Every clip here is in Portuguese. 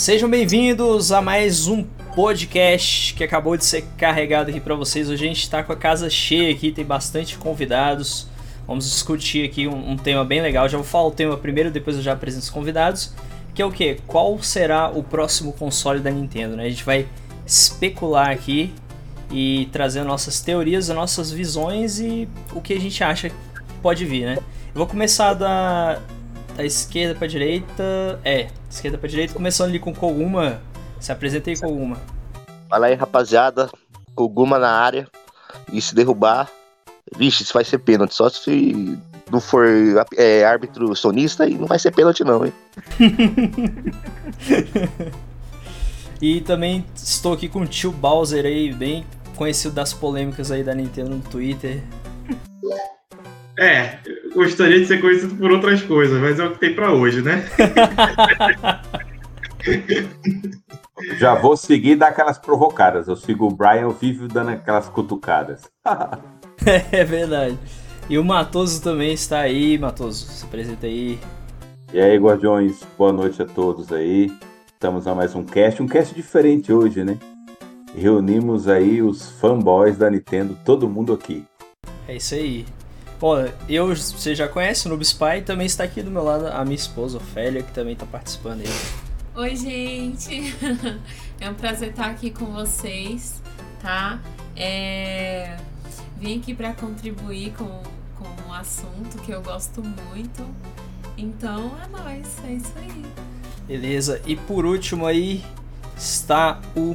Sejam bem-vindos a mais um podcast que acabou de ser carregado aqui para vocês. Hoje a gente está com a casa cheia aqui, tem bastante convidados. Vamos discutir aqui um, um, tema bem legal. Já vou falar o tema primeiro, depois eu já apresento os convidados. Que é o que? Qual será o próximo console da Nintendo? Né? A gente vai especular aqui e trazer nossas teorias, nossas visões e o que a gente acha que pode vir, né? Eu vou começar da, da esquerda para direita. É, esquerda para direita, começando ali com Koguma. Se apresentei Koguma. Fala aí, rapaziada. Koguma na área. E se derrubar, vixe, isso vai ser pênalti. Só se não for é, árbitro sonista e não vai ser pênalti, não, hein? e também estou aqui com o tio Bowser aí, bem conhecido das polêmicas aí da Nintendo no Twitter. É, gostaria de ser conhecido por outras coisas, mas é o que tem para hoje, né? Já vou seguir e dar aquelas provocadas. Eu sigo o Brian, eu vivo dando aquelas cutucadas. é verdade. E o Matoso também está aí, Matoso. Se apresenta aí. E aí, Guardiões, boa noite a todos aí. Estamos a mais um cast, um cast diferente hoje, né? Reunimos aí os fanboys da Nintendo, todo mundo aqui. É isso aí. Pô, eu, você já conhece o Noob Spy, também está aqui do meu lado a minha esposa, Ofélia, que também está participando aí. Oi, gente! É um prazer estar aqui com vocês, tá? É... Vim aqui para contribuir com, com um assunto que eu gosto muito. Então é nóis, é isso aí. Beleza, e por último aí está o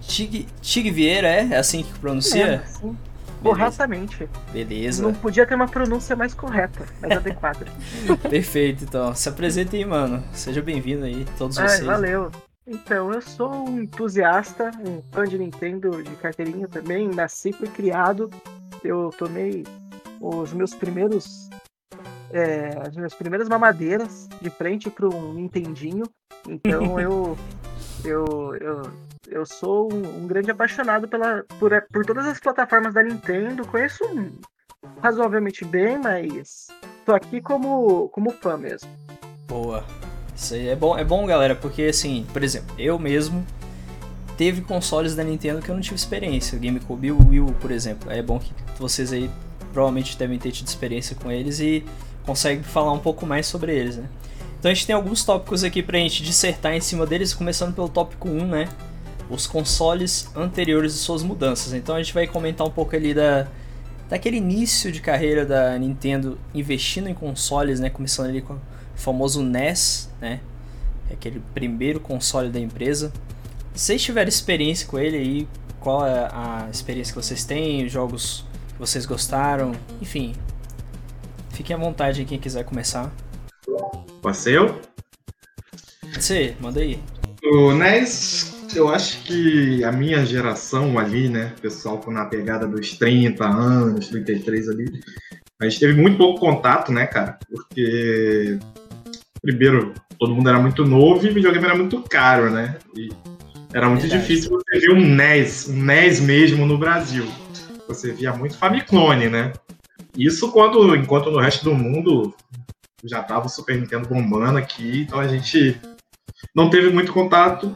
Tig, Tig Vieira, é? É assim que pronuncia? É, sim. Corretamente. Beleza. Não podia ter uma pronúncia mais correta, mais adequada. Perfeito, então. Se apresente aí, mano. Seja bem-vindo aí, todos Ai, vocês. Valeu. Então, eu sou um entusiasta, um fã de Nintendo de carteirinha também. Nasci, fui criado. Eu tomei os meus primeiros. É, as minhas primeiras mamadeiras de frente para um Nintendinho. Então eu, eu, eu eu sou um, um, grande apaixonado pela, por, por todas as plataformas da Nintendo. Conheço razoavelmente bem, mas tô aqui como, como fã mesmo. Boa. Isso aí é bom, é bom, galera, porque assim, por exemplo, eu mesmo teve consoles da Nintendo que eu não tive experiência. O GameCube e o Wii por exemplo. É bom que vocês aí provavelmente devem ter tido experiência com eles e conseguem falar um pouco mais sobre eles, né? Então a gente tem alguns tópicos aqui pra gente dissertar em cima deles, começando pelo tópico 1, né? Os consoles anteriores e suas mudanças. Então a gente vai comentar um pouco ali da daquele início de carreira da Nintendo investindo em consoles, né, começando ali com o famoso NES, né, é aquele primeiro console da empresa. Se vocês tiverem experiência com ele aí, qual é a experiência que vocês têm, jogos que vocês gostaram, enfim. Fiquem à vontade quem quiser começar. Pode ser eu? Pode ser, manda aí. O NES eu acho que a minha geração ali, né, pessoal na pegada dos 30 anos, 33 ali, a gente teve muito pouco contato, né, cara? Porque, primeiro, todo mundo era muito novo e o videogame era muito caro, né? E era muito Verdade. difícil você ver um NES, um NES mesmo no Brasil. Você via muito Famiclone, né? Isso quando, enquanto no resto do mundo já tava o Super Nintendo bombando aqui, então a gente não teve muito contato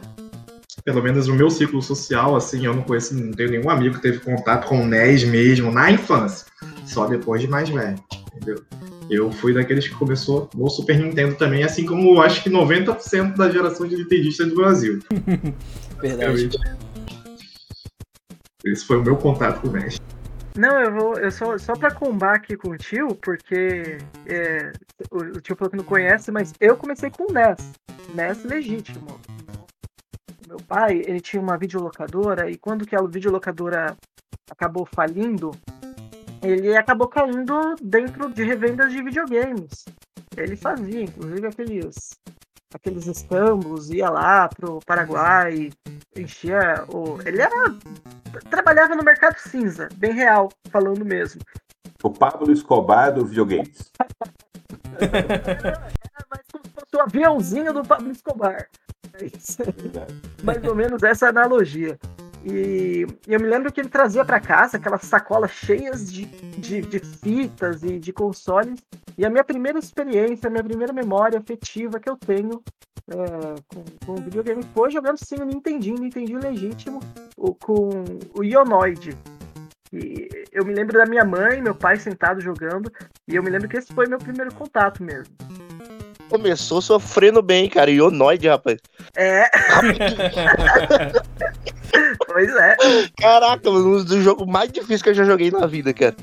pelo menos no meu ciclo social, assim, eu não conheço, não tenho nenhum amigo que teve contato com o NES mesmo na infância, só depois de mais velho, entendeu? Eu fui daqueles que começou no Super Nintendo também, assim como acho que 90% da geração de Nintendistas do Brasil. Verdade. Esse foi o meu contato com o NES. Não, eu vou. Eu só, só pra combar aqui com o tio, porque é, o, o, tio falou que não conhece, mas eu comecei com o NES. NES legítimo meu pai, ele tinha uma videolocadora e quando que a videolocadora acabou falindo, ele acabou caindo dentro de revendas de videogames. Ele fazia, inclusive, aqueles aqueles escambos, ia lá pro Paraguai, enchia o. Ele era. trabalhava no mercado cinza, bem real, falando mesmo. O Pablo Escobar do videogames. era mais como se fosse o aviãozinho do Pablo Escobar. Mais ou menos essa analogia. E eu me lembro que ele trazia para casa aquelas sacolas cheias de, de, de, fitas e de consoles. E a minha primeira experiência, a minha primeira memória afetiva que eu tenho é, com, com videogame foi jogando sim o Nintendinho, Nintendinho legítimo, o, com o Ionoid. E eu me lembro da minha mãe, meu pai sentado jogando, e eu me lembro que esse foi meu primeiro contato mesmo. Começou sofrendo bem, cara. Ionoid, rapaz. É. pois é. Caraca, um dos jogos mais difíceis que eu já joguei na vida, cara.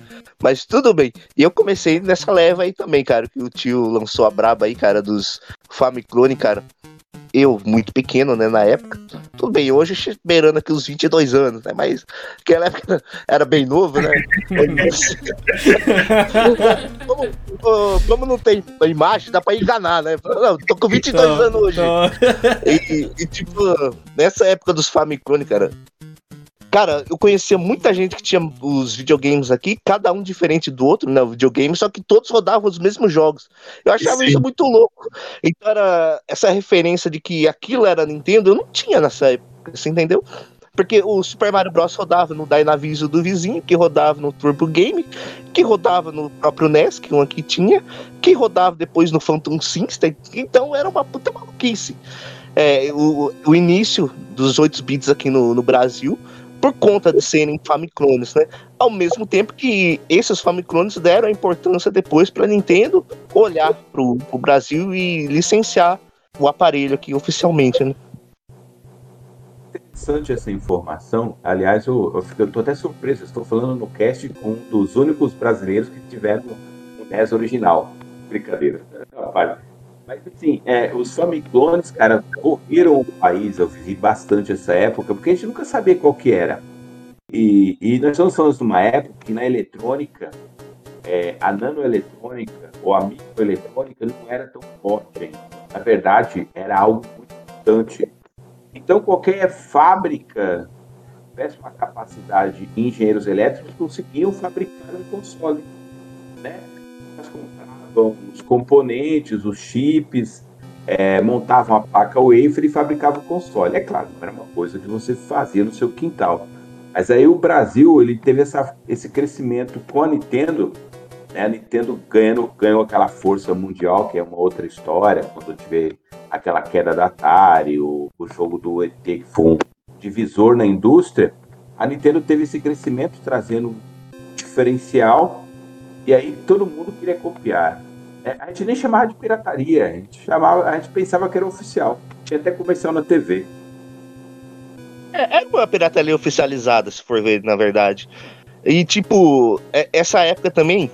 Mas tudo bem. E eu comecei nessa leva aí também, cara. Que o tio lançou a braba aí, cara, dos Famiclone, cara eu, muito pequeno, né, na época. Tudo bem, hoje beirando aqui os 22 anos, né? Mas naquela época era bem novo, né? como, como, não tem imagem, dá pra enganar, né? Não, tô com 22 então, anos hoje. Então... E, e, tipo, nessa época dos Famiclone, cara, Cara, eu conhecia muita gente que tinha os videogames aqui, cada um diferente do outro, né? O videogame, só que todos rodavam os mesmos jogos. Eu achava Sim. isso muito louco. Então era essa referência de que aquilo era Nintendo, eu não tinha nessa época, você entendeu? Porque o Super Mario Bros. rodava no Dynavision do vizinho, que rodava no Turbo Game, que rodava no próprio NES, que um aqui tinha, que rodava depois no Phantom System. Então era uma puta maluquice. É, o, o início dos 8 bits aqui no, no Brasil por conta de serem Famiclones, né? Ao mesmo tempo que esses Famiclones deram a importância depois para a Nintendo olhar para o Brasil e licenciar o aparelho aqui oficialmente, né? Interessante essa informação. Aliás, eu, eu, fico, eu tô até surpreso. Estou falando no cast com um dos únicos brasileiros que tiveram um NES original. Brincadeira. Rapaz. Mas assim, é, os Famiclones, cara, correram o país, eu vivi bastante essa época, porque a gente nunca sabia qual que era. E, e nós estamos falando de uma época que na eletrônica, é, a nanoeletrônica ou a microeletrônica não era tão forte ainda. Na verdade, era algo muito importante. Então, qualquer fábrica uma capacidade de engenheiros elétricos conseguiam fabricar um console. Né? Os componentes, os chips, é, montavam a placa wafer e fabricavam o console. É claro, não era uma coisa que você fazia no seu quintal. Mas aí o Brasil ele teve essa, esse crescimento com a Nintendo. Né? A Nintendo ganhando, ganhou aquela força mundial, que é uma outra história, quando tiver aquela queda da Atari, o, o jogo do ET, que foi um divisor na indústria. A Nintendo teve esse crescimento trazendo diferencial e aí todo mundo queria copiar. É, a gente nem chamava de pirataria, a gente, chamava, a gente pensava que era oficial. Tinha até comercial na TV. É, é uma pirataria oficializada, se for ver, na verdade. E, tipo, é, essa época também,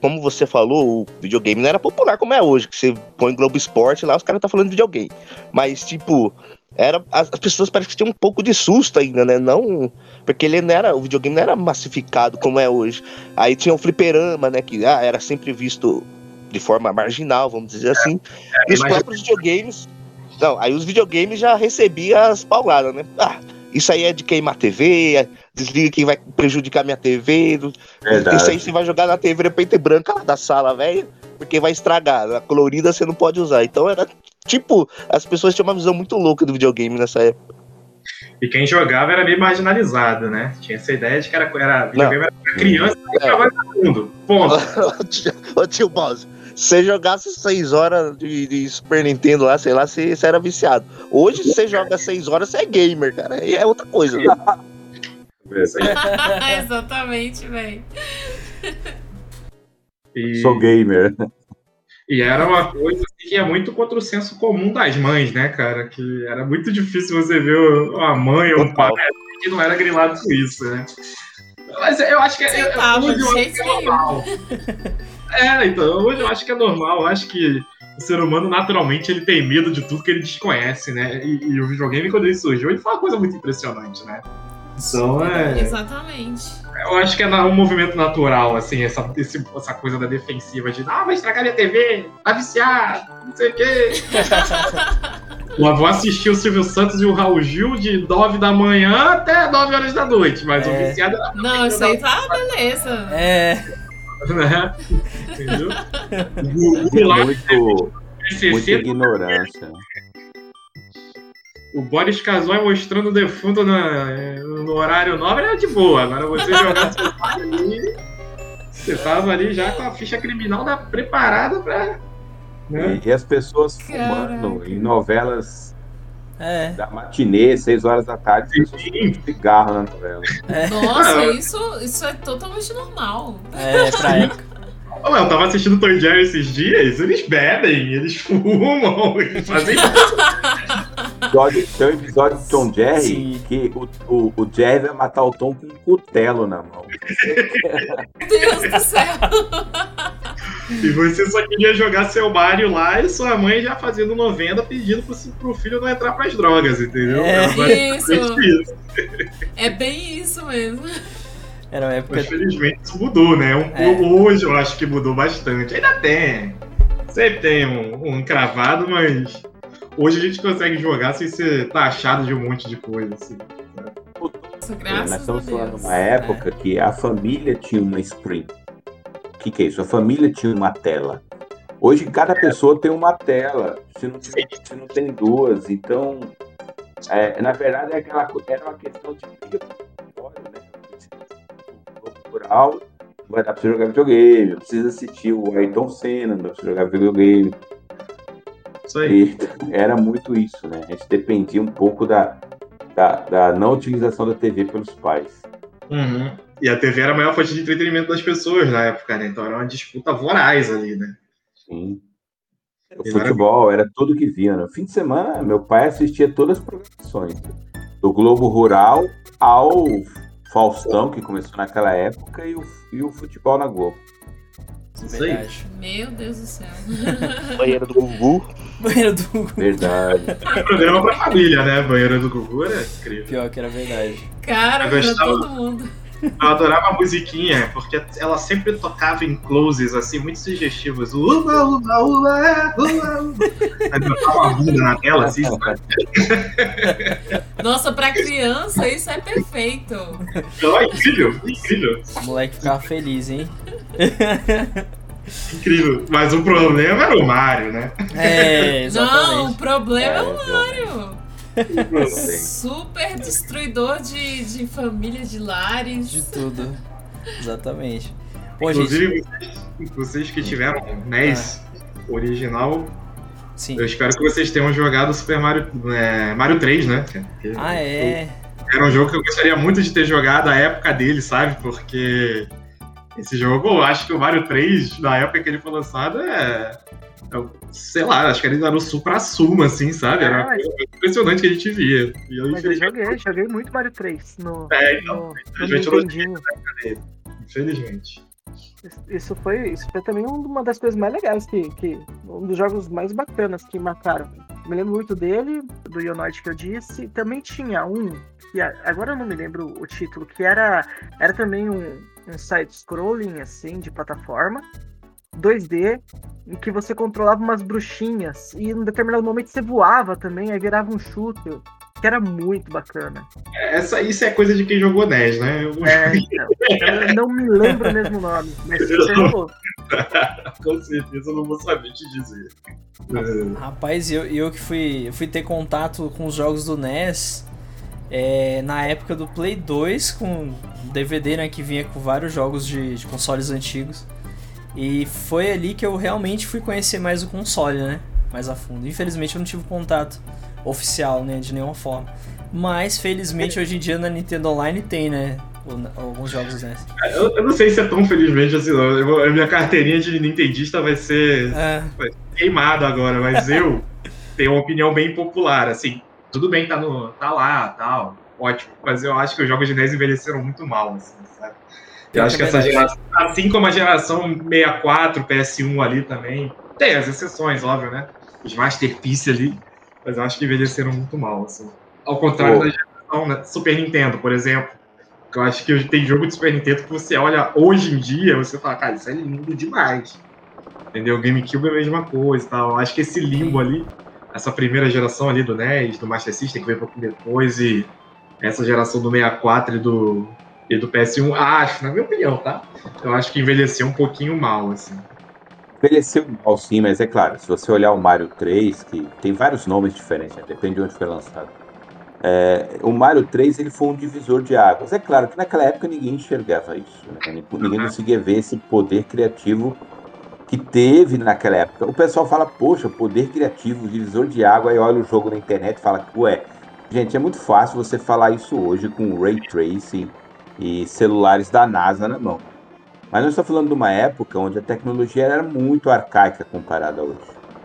como você falou, o videogame não era popular como é hoje, que você põe Globo Esporte lá, os caras tá falando de videogame. Mas, tipo, era as, as pessoas parecem que tinham um pouco de susto ainda, né? Não porque ele não era, o videogame não era massificado como é hoje. Aí tinha o fliperama, né? Que ah, era sempre visto de forma marginal, vamos dizer assim. É, é, e os próprios videogames. Não, aí os videogames já recebiam as pauladas, né? Ah, isso aí é de queimar TV, desliga quem vai prejudicar minha TV. Verdade. Isso aí você vai jogar na TV preta e branca lá da sala, velho, porque vai estragar. A colorida você não pode usar. Então era tipo, as pessoas tinham uma visão muito louca do videogame nessa época. E quem jogava era meio marginalizado, né? Tinha essa ideia de que era, era videogame era pra criança e é. mais mundo. Ponto. Ô tio Boss, se você jogasse 6 horas de, de, Super Nintendo lá, sei lá, você, você era viciado. Hoje, se você joga 6 horas, você é gamer, cara. E é outra coisa. Né? Exatamente, velho. E... Sou gamer. E era uma coisa assim, que é muito contra o senso comum das mães, né, cara? Que era muito difícil você ver uma mãe ou um pai que não era grilado com isso, né? Mas eu acho que, é, eu, hoje eu acho que é normal. É, então, hoje eu acho que é normal. Eu acho que o ser humano, naturalmente, ele tem medo de tudo que ele desconhece, né? E, e o videogame, quando ele surgiu, ele foi uma coisa muito impressionante, né? Então, é... Exatamente. Eu acho que é um movimento natural, assim, essa, esse, essa coisa da defensiva de ah, vai estragar minha TV, tá viciado, não sei o quê. vou assistir o Silvio Santos e o Raul Gil de 9 da manhã até 9 horas da noite, mas é. o viciado era. Não, isso aí tá beleza. É. Né? Entendeu? O, o, muito, muita ignorância o Boris Casoy mostrando o defunto no, no horário nobre era de boa. Agora você jogar seu ali, você tava ali já com a ficha criminal da, preparada pra. Né? E, e, as pessoas fumando em novelas é. da matinê, 6 horas da tarde, cigarro na novela. É. Nossa, isso, isso é totalmente normal. É, pra época. Eu tava assistindo Tom Jerry esses dias, eles bebem, eles fumam, eles fazem. tem um episódio de Tom Jerry Sim. que o, o, o Jerry vai matar o Tom com um cutelo na mão. Deus do céu! E você só queria jogar seu Mario lá e sua mãe já fazendo novena pedindo pro, pro filho não entrar pras drogas, entendeu? É, isso. isso. É bem isso mesmo. Era uma época. Mas felizmente isso mudou, né? Um, é. Hoje eu acho que mudou bastante. Ainda tem. Sempre tem um, um cravado, mas hoje a gente consegue jogar sem ser taxado de um monte de coisa. Assim, Graças Nós estamos falando de uma época é. que a família tinha uma screen. O que, que é isso? A família tinha uma tela. Hoje cada pessoa tem uma tela. Você não, tem, você não tem duas. Então, é, na verdade, é aquela, era uma questão de briga? Rural, vai dar pra você jogar videogame, precisa assistir o Ayrton Senna, não dá pra você jogar videogame. Isso aí. E era muito isso, né? A gente dependia um pouco da, da, da não utilização da TV pelos pais. Uhum. E a TV era a maior fonte de entretenimento das pessoas na época, né? Então era uma disputa voraz ali, né? Sim. O futebol era tudo que via. No fim de semana, meu pai assistia todas as programações. Do Globo Rural ao Faustão, que começou naquela época, e o, e o futebol na Globo. Isso aí. Meu Deus do céu. Banheiro do Gugu. Banheiro do Gugu. Verdade. Programa pra família, né? Banheiro do Gugu era incrível. Pior que era verdade. Cara, pra todo mundo. Eu adorava a musiquinha, porque ela sempre tocava em closes, assim, muito sugestivos. Uba, uba, uba, uba, uba. Aí botava uma bunda na tela, assim, sabe? Nossa, pra criança isso é perfeito. Não, é incrível, incrível. O moleque ficava feliz, hein? Incrível. Mas o problema era o Mario, né? É, exatamente. Não, o problema é, é o Mario. Super destruidor de, de família, de lares. De tudo. Exatamente. Pô, Inclusive, gente... vocês, que tiveram NES ah. original, Sim. eu espero que vocês tenham jogado Super Mario, é, Mario 3, né? Porque ah, é? Era um jogo que eu gostaria muito de ter jogado a época dele, sabe? Porque esse jogo, eu acho que o Mario 3, na época que ele foi lançado, é sei lá, acho que ele era o supra-sumo, assim, sabe? Era é, impressionante que a gente via. E eu, mas eu joguei, joguei muito Mario 3 no, é, então, no, no Nintendinho. Infelizmente. Isso foi, isso foi também uma das coisas mais legais que, que. Um dos jogos mais bacanas que marcaram. Me lembro muito dele, do Ionoid que eu disse. Também tinha um, que agora eu não me lembro o título, que era, era também um, um side-scrolling, assim, de plataforma. 2D em que você controlava umas bruxinhas e em determinado momento você voava também, aí virava um shooter, que era muito bacana. Essa, isso é coisa de quem jogou NES, né? Eu... É, então, eu não me lembro o mesmo nome, mas você jogou. Com certeza eu não vou saber te dizer. Rapaz, eu, eu que fui, fui ter contato com os jogos do NES é, na época do Play 2, com DVD né, que vinha com vários jogos de, de consoles antigos. E foi ali que eu realmente fui conhecer mais o console, né? Mais a fundo. Infelizmente eu não tive contato oficial, né? De nenhuma forma. Mas felizmente hoje em dia na Nintendo Online tem, né? Alguns jogos né? Eu, eu não sei se é tão felizmente assim, não. Eu, a minha carteirinha de Nintendista vai ser, é. vai ser queimada agora, mas eu tenho uma opinião bem popular, assim. Tudo bem, tá, no, tá lá, tal, ótimo. Mas eu acho que os jogos de NES envelheceram muito mal, assim, sabe? Eu acho que essa geração, assim como a geração 64, PS1 ali também, tem as exceções, óbvio, né? Os Masterpiece ali, mas eu acho que envelheceram muito mal, assim. Ao contrário da geração né? Super Nintendo, por exemplo. Eu acho que tem jogo de Super Nintendo que você olha hoje em dia, você fala, cara, isso é lindo demais. Entendeu? GameCube é a mesma coisa e tal. Eu acho que esse limbo ali, essa primeira geração ali do NES, do Master System, que veio um pouco depois, e essa geração do 64 e do, e do PS1, acho, na minha opinião, tá? Eu acho que envelheceu um pouquinho mal, assim. Envelheceu mal, sim, mas é claro, se você olhar o Mario 3, que tem vários nomes diferentes, né? depende de onde foi lançado. É, o Mario 3 ele foi um divisor de águas. É claro que naquela época ninguém enxergava isso, né? ninguém conseguia ver esse poder criativo que teve naquela época. O pessoal fala, poxa, poder criativo, divisor de água, aí olha o jogo na internet e fala, ué, gente, é muito fácil você falar isso hoje com ray tracing e celulares da NASA na mão. Mas nós estamos falando de uma época onde a tecnologia era muito arcaica comparada a hoje.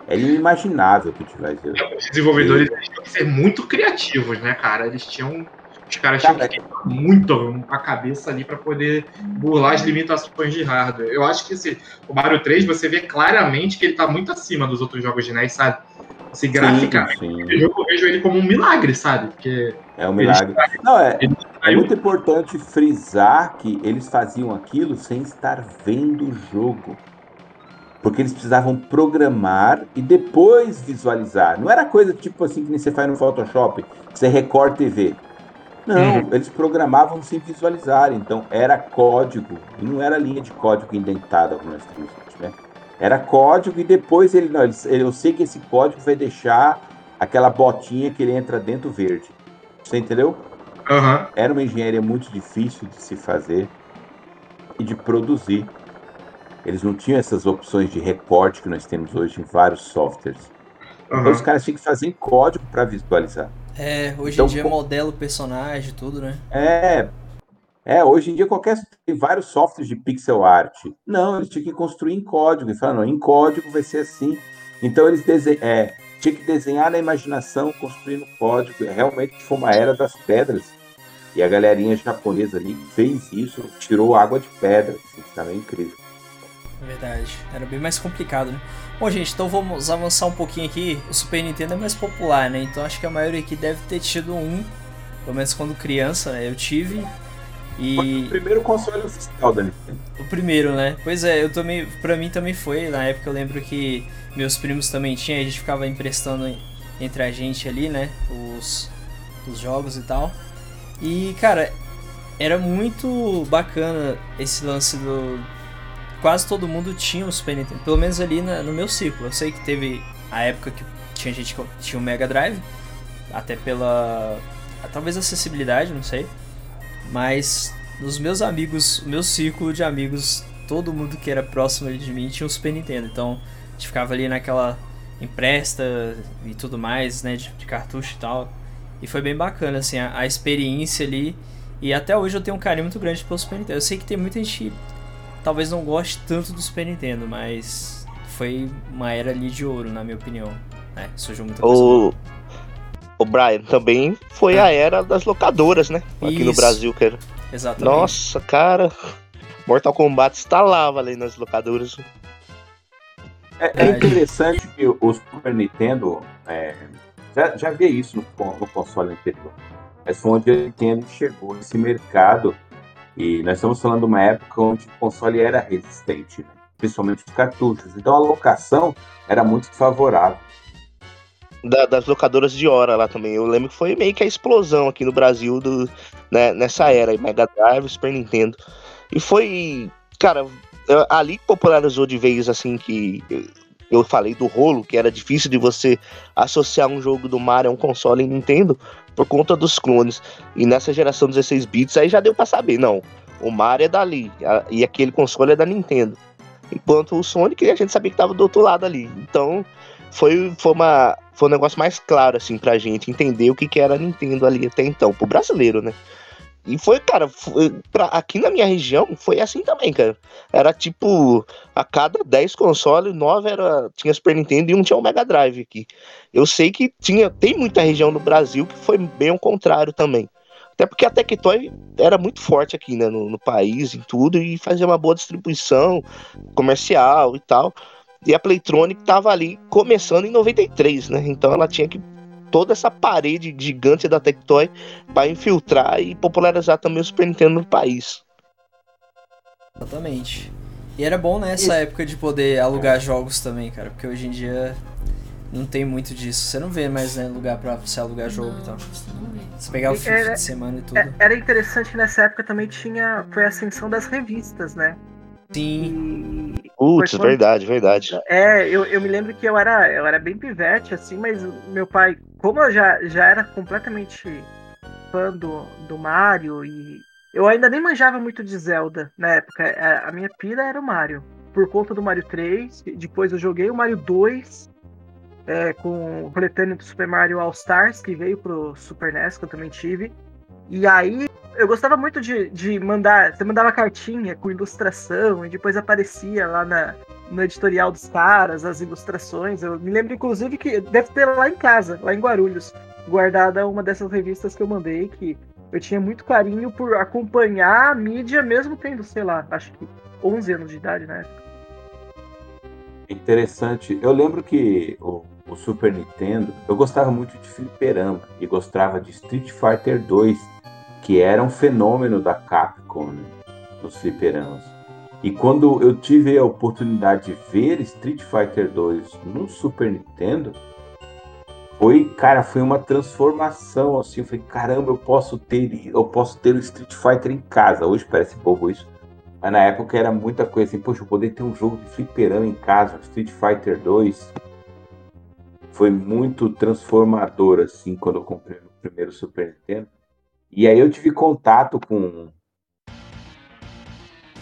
É inimaginável que tivesse. Os desenvolvedores e... tinham que ser muito criativos, né, cara? Eles tinham. Os caras tinham que ter muito a cabeça ali para poder burlar as limitações de hardware. Eu acho que esse, o Mario 3 você vê claramente que ele tá muito acima dos outros jogos de NES, sabe? Se graficamente, eu vejo ele como um milagre, sabe? Porque é um milagre. Não, é, é muito importante frisar que eles faziam aquilo sem estar vendo o jogo. Porque eles precisavam programar e depois visualizar. Não era coisa tipo assim que você faz no Photoshop, que você recorta e vê. Não, uhum. eles programavam sem visualizar. Então era código. E não era linha de código indentada como nós temos hoje, né? Era código e depois ele, não, ele, eu sei que esse código vai deixar aquela botinha que ele entra dentro verde. Você entendeu? Uhum. Era uma engenharia muito difícil de se fazer e de produzir. Eles não tinham essas opções de recorte que nós temos hoje em vários softwares. Uhum. Então os caras tinham que fazer em código para visualizar. É, hoje então, em dia com... modela o personagem, tudo, né? É. É, hoje em dia qualquer tem vários softwares de pixel art. Não, eles tinham que construir em código. E falaram, não, em código vai ser assim. Então eles desenham. É, tinha que desenhar na imaginação, construir no código. Realmente foi uma era das pedras. E a galerinha japonesa ali fez isso, tirou água de pedra. Assim, estava incrível. É verdade, era bem mais complicado, né? Bom, gente, então vamos avançar um pouquinho aqui. O Super Nintendo é mais popular, né? Então acho que a maioria aqui deve ter tido um, pelo menos quando criança, né? Eu tive. E... o primeiro console oficial da Nintendo. O primeiro, né? Pois é, eu também, pra mim também foi. Na época eu lembro que meus primos também tinham, a gente ficava emprestando entre a gente ali, né? Os, os jogos e tal. E, cara, era muito bacana esse lance do. Quase todo mundo tinha o Super Nintendo, pelo menos ali na, no meu ciclo. Eu sei que teve a época que tinha gente que tinha o Mega Drive, até pela. talvez acessibilidade, não sei. Mas nos meus amigos, meu círculo de amigos, todo mundo que era próximo de mim tinha o Super Nintendo. Então a gente ficava ali naquela empresta e tudo mais, né, de, de cartucho e tal. E foi bem bacana, assim, a, a, experiência ali. E até hoje eu tenho um carinho muito grande pelo Super Nintendo. Eu sei que tem muita gente que talvez não goste tanto do Super Nintendo, mas foi uma era ali de ouro, na minha opinião. Né? Surgiu muita coisa. O... o Brian, também foi a era das locadoras, né? Aqui Isso. no Brasil, cara. Exatamente. Nossa, cara. Mortal Kombat instalava ali nas locadoras. É, é interessante que o Super Nintendo é, já, já vê isso no, no console anterior. Mas foi onde a Nintendo chegou nesse mercado. E nós estamos falando de uma época onde o console era resistente, né? principalmente os cartuchos. Então a locação era muito favorável. Da, das locadoras de hora lá também. Eu lembro que foi meio que a explosão aqui no Brasil do, né, nessa era, Mega Drive, Super Nintendo. E foi, cara, ali popularizou de vez assim que eu falei do rolo, que era difícil de você associar um jogo do Mario a um console Nintendo por conta dos clones. E nessa geração 16 bits aí já deu para saber, não. O Mario é dali e aquele console é da Nintendo. Enquanto o Sonic a gente sabia que tava do outro lado ali. Então foi, foi, uma, foi um negócio mais claro assim pra gente entender o que, que era a Nintendo ali até então, pro brasileiro, né? E foi, cara, foi, pra, aqui na minha região foi assim também, cara. Era tipo, a cada 10 consoles, 9 era, tinha Super Nintendo e um tinha o Mega Drive aqui. Eu sei que tinha, tem muita região no Brasil que foi bem ao contrário também. Até porque a Tectoy era muito forte aqui, né, no, no país, em tudo, e fazia uma boa distribuição comercial e tal. E a Playtronic tava ali começando em 93, né? Então ela tinha que toda essa parede gigante da Tectoy para infiltrar e popularizar também o Super Nintendo no país. Exatamente. E era bom nessa né, época de poder alugar jogos também, cara, porque hoje em dia não tem muito disso. Você não vê mais né, lugar pra você alugar jogo não, e tal. Você pegar o fim de semana e tudo. É, era interessante que nessa época também tinha. Foi a ascensão das revistas, né? Sim. Putz, quando... verdade, verdade. É, eu, eu me lembro que eu era, eu era bem pivete, assim, mas meu pai, como eu já, já era completamente fã do, do Mario e eu ainda nem manjava muito de Zelda na época, é, a minha pira era o Mario. por conta do Mario 3. Depois eu joguei o Mario 2 é, com o coletâneo do Super Mario All Stars, que veio pro Super NES, que eu também tive. E aí eu gostava muito de, de mandar. Você mandava cartinha com ilustração e depois aparecia lá na, no editorial dos caras, as ilustrações. Eu me lembro, inclusive, que deve ter lá em casa, lá em Guarulhos, guardada uma dessas revistas que eu mandei, que eu tinha muito carinho por acompanhar a mídia, mesmo tendo, sei lá, acho que 11 anos de idade na época. Interessante. Eu lembro que o, o Super Nintendo, eu gostava muito de fliperama e gostava de Street Fighter 2, que era um fenômeno da Capcom né, nos fliperamas. E quando eu tive a oportunidade de ver Street Fighter 2 no Super Nintendo, foi, cara, foi uma transformação assim. Eu falei, caramba, eu posso ter, eu posso ter o Street Fighter em casa. Hoje parece bobo isso. Mas na época era muita coisa assim, poxa, eu poder ter um jogo de fliperama em casa, Street Fighter 2. Foi muito transformador, assim, quando eu comprei o primeiro Super Nintendo. E aí eu tive contato com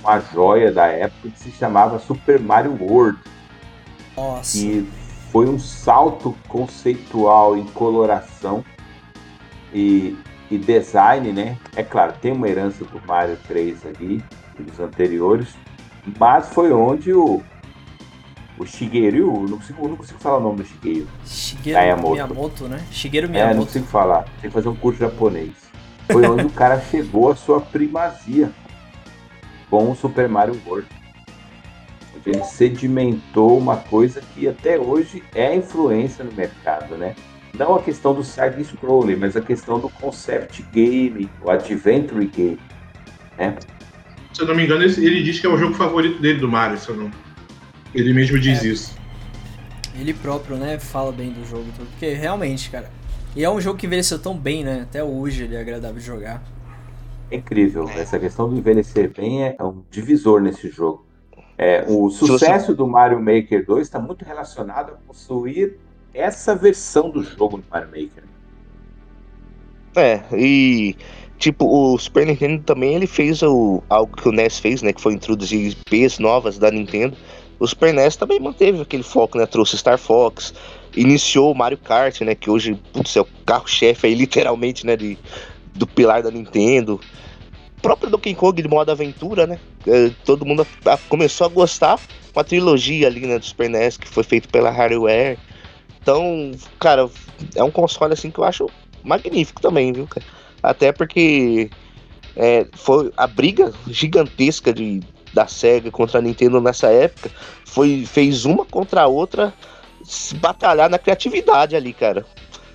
uma joia da época que se chamava Super Mario World. Nossa. Que foi um salto conceitual em coloração e, e design, né? É claro, tem uma herança do Mario 3 ali, dos anteriores, mas foi onde o, o Shigeru, não consigo, não consigo falar o nome do Shigeru. Shigeru Miyamoto, Miyamoto né? Shigeru Miyamoto. É, não consigo falar, tem que fazer um curso japonês. Foi onde o cara chegou à sua primazia com o Super Mario World. Ele sedimentou uma coisa que até hoje é influência no mercado, né? Não a questão do side-scrolling, mas a questão do concept game, o adventure game, né? Se eu não me engano, ele diz que é o jogo favorito dele do Mario, se eu não... Ele mesmo diz é. isso. Ele próprio, né, fala bem do jogo, porque realmente, cara. E é um jogo que envelheceu tão bem, né? Até hoje ele é agradável de jogar. É incrível. Essa questão do envelhecer bem é um divisor nesse jogo. É, o sucesso você... do Mario Maker 2 está muito relacionado a construir essa versão do jogo no Mario Maker. É, e tipo, o Super Nintendo também ele fez o, algo que o NES fez, né? Que foi introduzir IPs novas da Nintendo. O Super NES também manteve aquele foco, né? Trouxe Star Fox, iniciou o Mario Kart, né? Que hoje, putz, é o carro-chefe aí, literalmente, né? De, do pilar da Nintendo próprio Donkey Kong de modo aventura, né? É, todo mundo começou a gostar com a trilogia ali, né, do Super NES, que foi feito pela Hardware. Então, cara, é um console assim que eu acho magnífico também, viu, cara? Até porque é, foi a briga gigantesca de, da SEGA contra a Nintendo nessa época foi fez uma contra a outra batalhar na criatividade ali, cara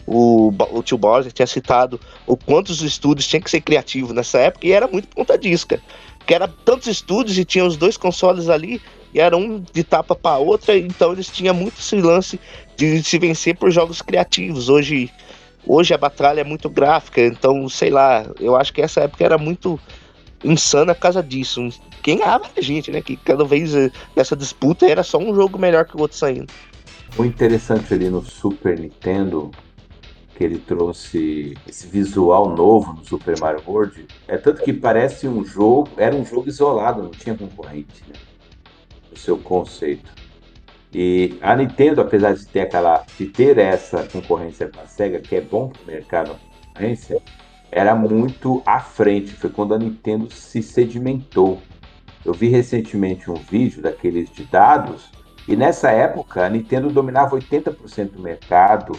o, o tio Bowser tinha citado o quanto os estúdios tinham que ser criativos nessa época, e era muito disso, cara. Porque era tantos estúdios e tinha os dois consoles ali, e era um de tapa para outra, então eles tinham muito esse lance de se vencer por jogos criativos. Hoje, hoje a batalha é muito gráfica, então sei lá, eu acho que essa época era muito insana por causa disso. Quem era a gente, né? Que cada vez eh, nessa disputa era só um jogo melhor que o outro saindo. O interessante ali no Super Nintendo que ele trouxe esse visual novo no Super Mario World. É tanto que parece um jogo, era um jogo isolado, não tinha concorrente, né? O seu conceito. E a Nintendo, apesar de ter aquela, de ter essa concorrência com a Sega, que é bom para o mercado concorrência, era muito à frente. Foi quando a Nintendo se sedimentou. Eu vi recentemente um vídeo daqueles de dados e nessa época a Nintendo dominava 80% do mercado,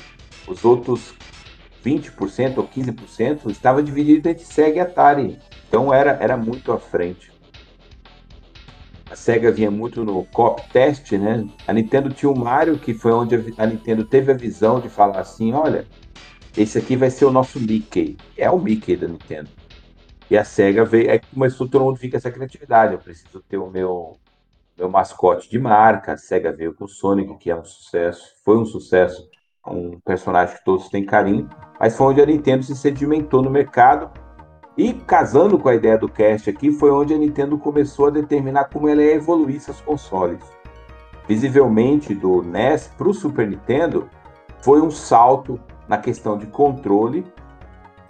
os outros 20% ou 15% estava dividido entre Sega e Atari. Então era, era muito à frente. A Sega vinha muito no cop test, né? A Nintendo tinha o Mario, que foi onde a Nintendo teve a visão de falar assim, olha, esse aqui vai ser o nosso Mickey. É o Mickey da Nintendo. E a SEGA veio, aí começou todo mundo fica essa criatividade. Eu preciso ter o meu, meu mascote de marca. A SEGA veio com o Sonic, que é um sucesso, foi um sucesso um personagem que todos têm carinho, mas foi onde a Nintendo se sedimentou no mercado. E casando com a ideia do cast aqui, foi onde a Nintendo começou a determinar como ela ia evoluir seus consoles. Visivelmente, do NES para o Super Nintendo, foi um salto na questão de controle,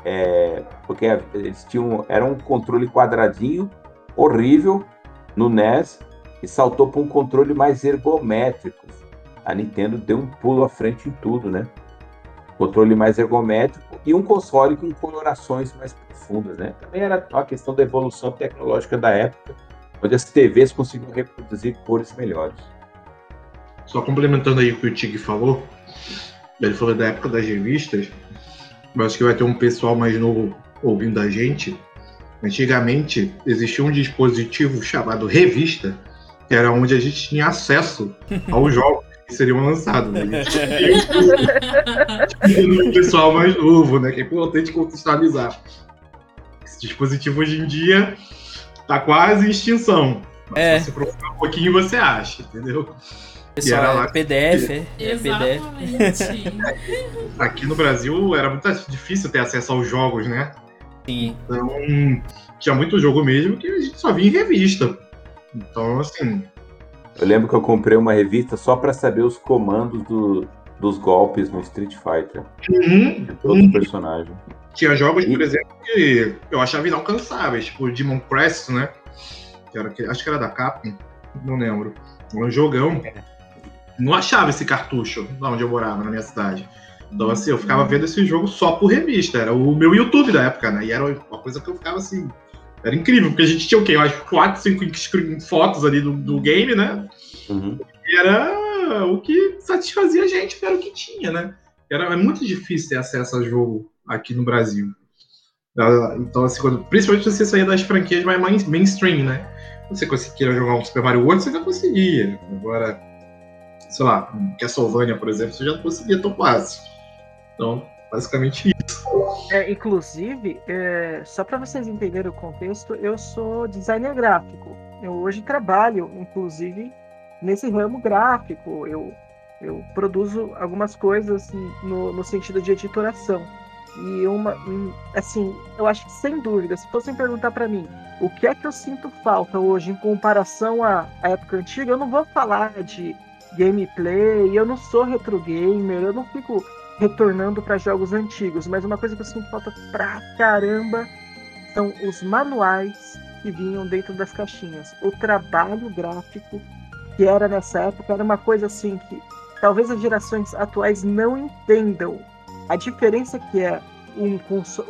é, porque eles tinham era um controle quadradinho horrível no NES e saltou para um controle mais ergométrico. A Nintendo deu um pulo à frente em tudo, né? Controle mais ergométrico e um console com colorações mais profundas, né? Também era uma questão da evolução tecnológica da época, onde as TVs conseguiam reproduzir cores melhores. Só complementando aí o que o Tig falou, ele falou da época das revistas, eu acho que vai ter um pessoal mais novo ouvindo a gente. Antigamente existia um dispositivo chamado revista, que era onde a gente tinha acesso aos jogos que seriam lançados. Né? o pessoal mais novo, né? Que é importante contextualizar. Esse dispositivo hoje em dia está quase em extinção. Mas É. Se você procurar um pouquinho, você acha, entendeu? Pessoal, era é lá- PDF, é, é PDF. Exatamente. Aqui no Brasil era muito difícil ter acesso aos jogos, né? Sim. Então, tinha muito jogo mesmo que a gente só via em revista. Então, assim, Eu lembro que eu comprei uma revista só para saber os comandos do- dos golpes no Street Fighter. uhum, De todo uhum. personagem. tinha jogos, por exemplo, que eu achava inalcançáveis, tipo o Demon Crest, né? Que era, acho que era da Capcom, não lembro. Era um jogão. Não achava esse cartucho lá onde eu morava, na minha cidade. Então, assim, eu ficava vendo esse jogo só por revista. Era o meu YouTube da época, né? E era uma coisa que eu ficava assim. Era incrível, porque a gente tinha o quê? Eu acho 4, 5 screen- fotos ali do, do game, né? Uhum. E era o que satisfazia a gente, era o que tinha, né? Era é muito difícil ter acesso a jogo aqui no Brasil. Ah, Então, assim, quando, principalmente se você sair das franquias mais main- mainstream, né? Você conseguir jogar um Super Mario World, você já conseguia. Agora, sei lá, um Castlevania, por exemplo, você já não conseguia tão fácil. Então, basicamente isso. É, inclusive, é, só para vocês entenderem o contexto, eu sou designer gráfico. Eu hoje trabalho, inclusive, nesse ramo gráfico. Eu, eu produzo algumas coisas no, no sentido de editoração. E uma, assim, eu acho que sem dúvida, se fossem perguntar para mim o que é que eu sinto falta hoje em comparação à, à época antiga, eu não vou falar de gameplay, eu não sou retro gamer, eu não fico retornando para jogos antigos, mas uma coisa que eu sinto falta pra caramba são os manuais que vinham dentro das caixinhas. O trabalho gráfico que era nessa época era uma coisa assim que talvez as gerações atuais não entendam a diferença que é um,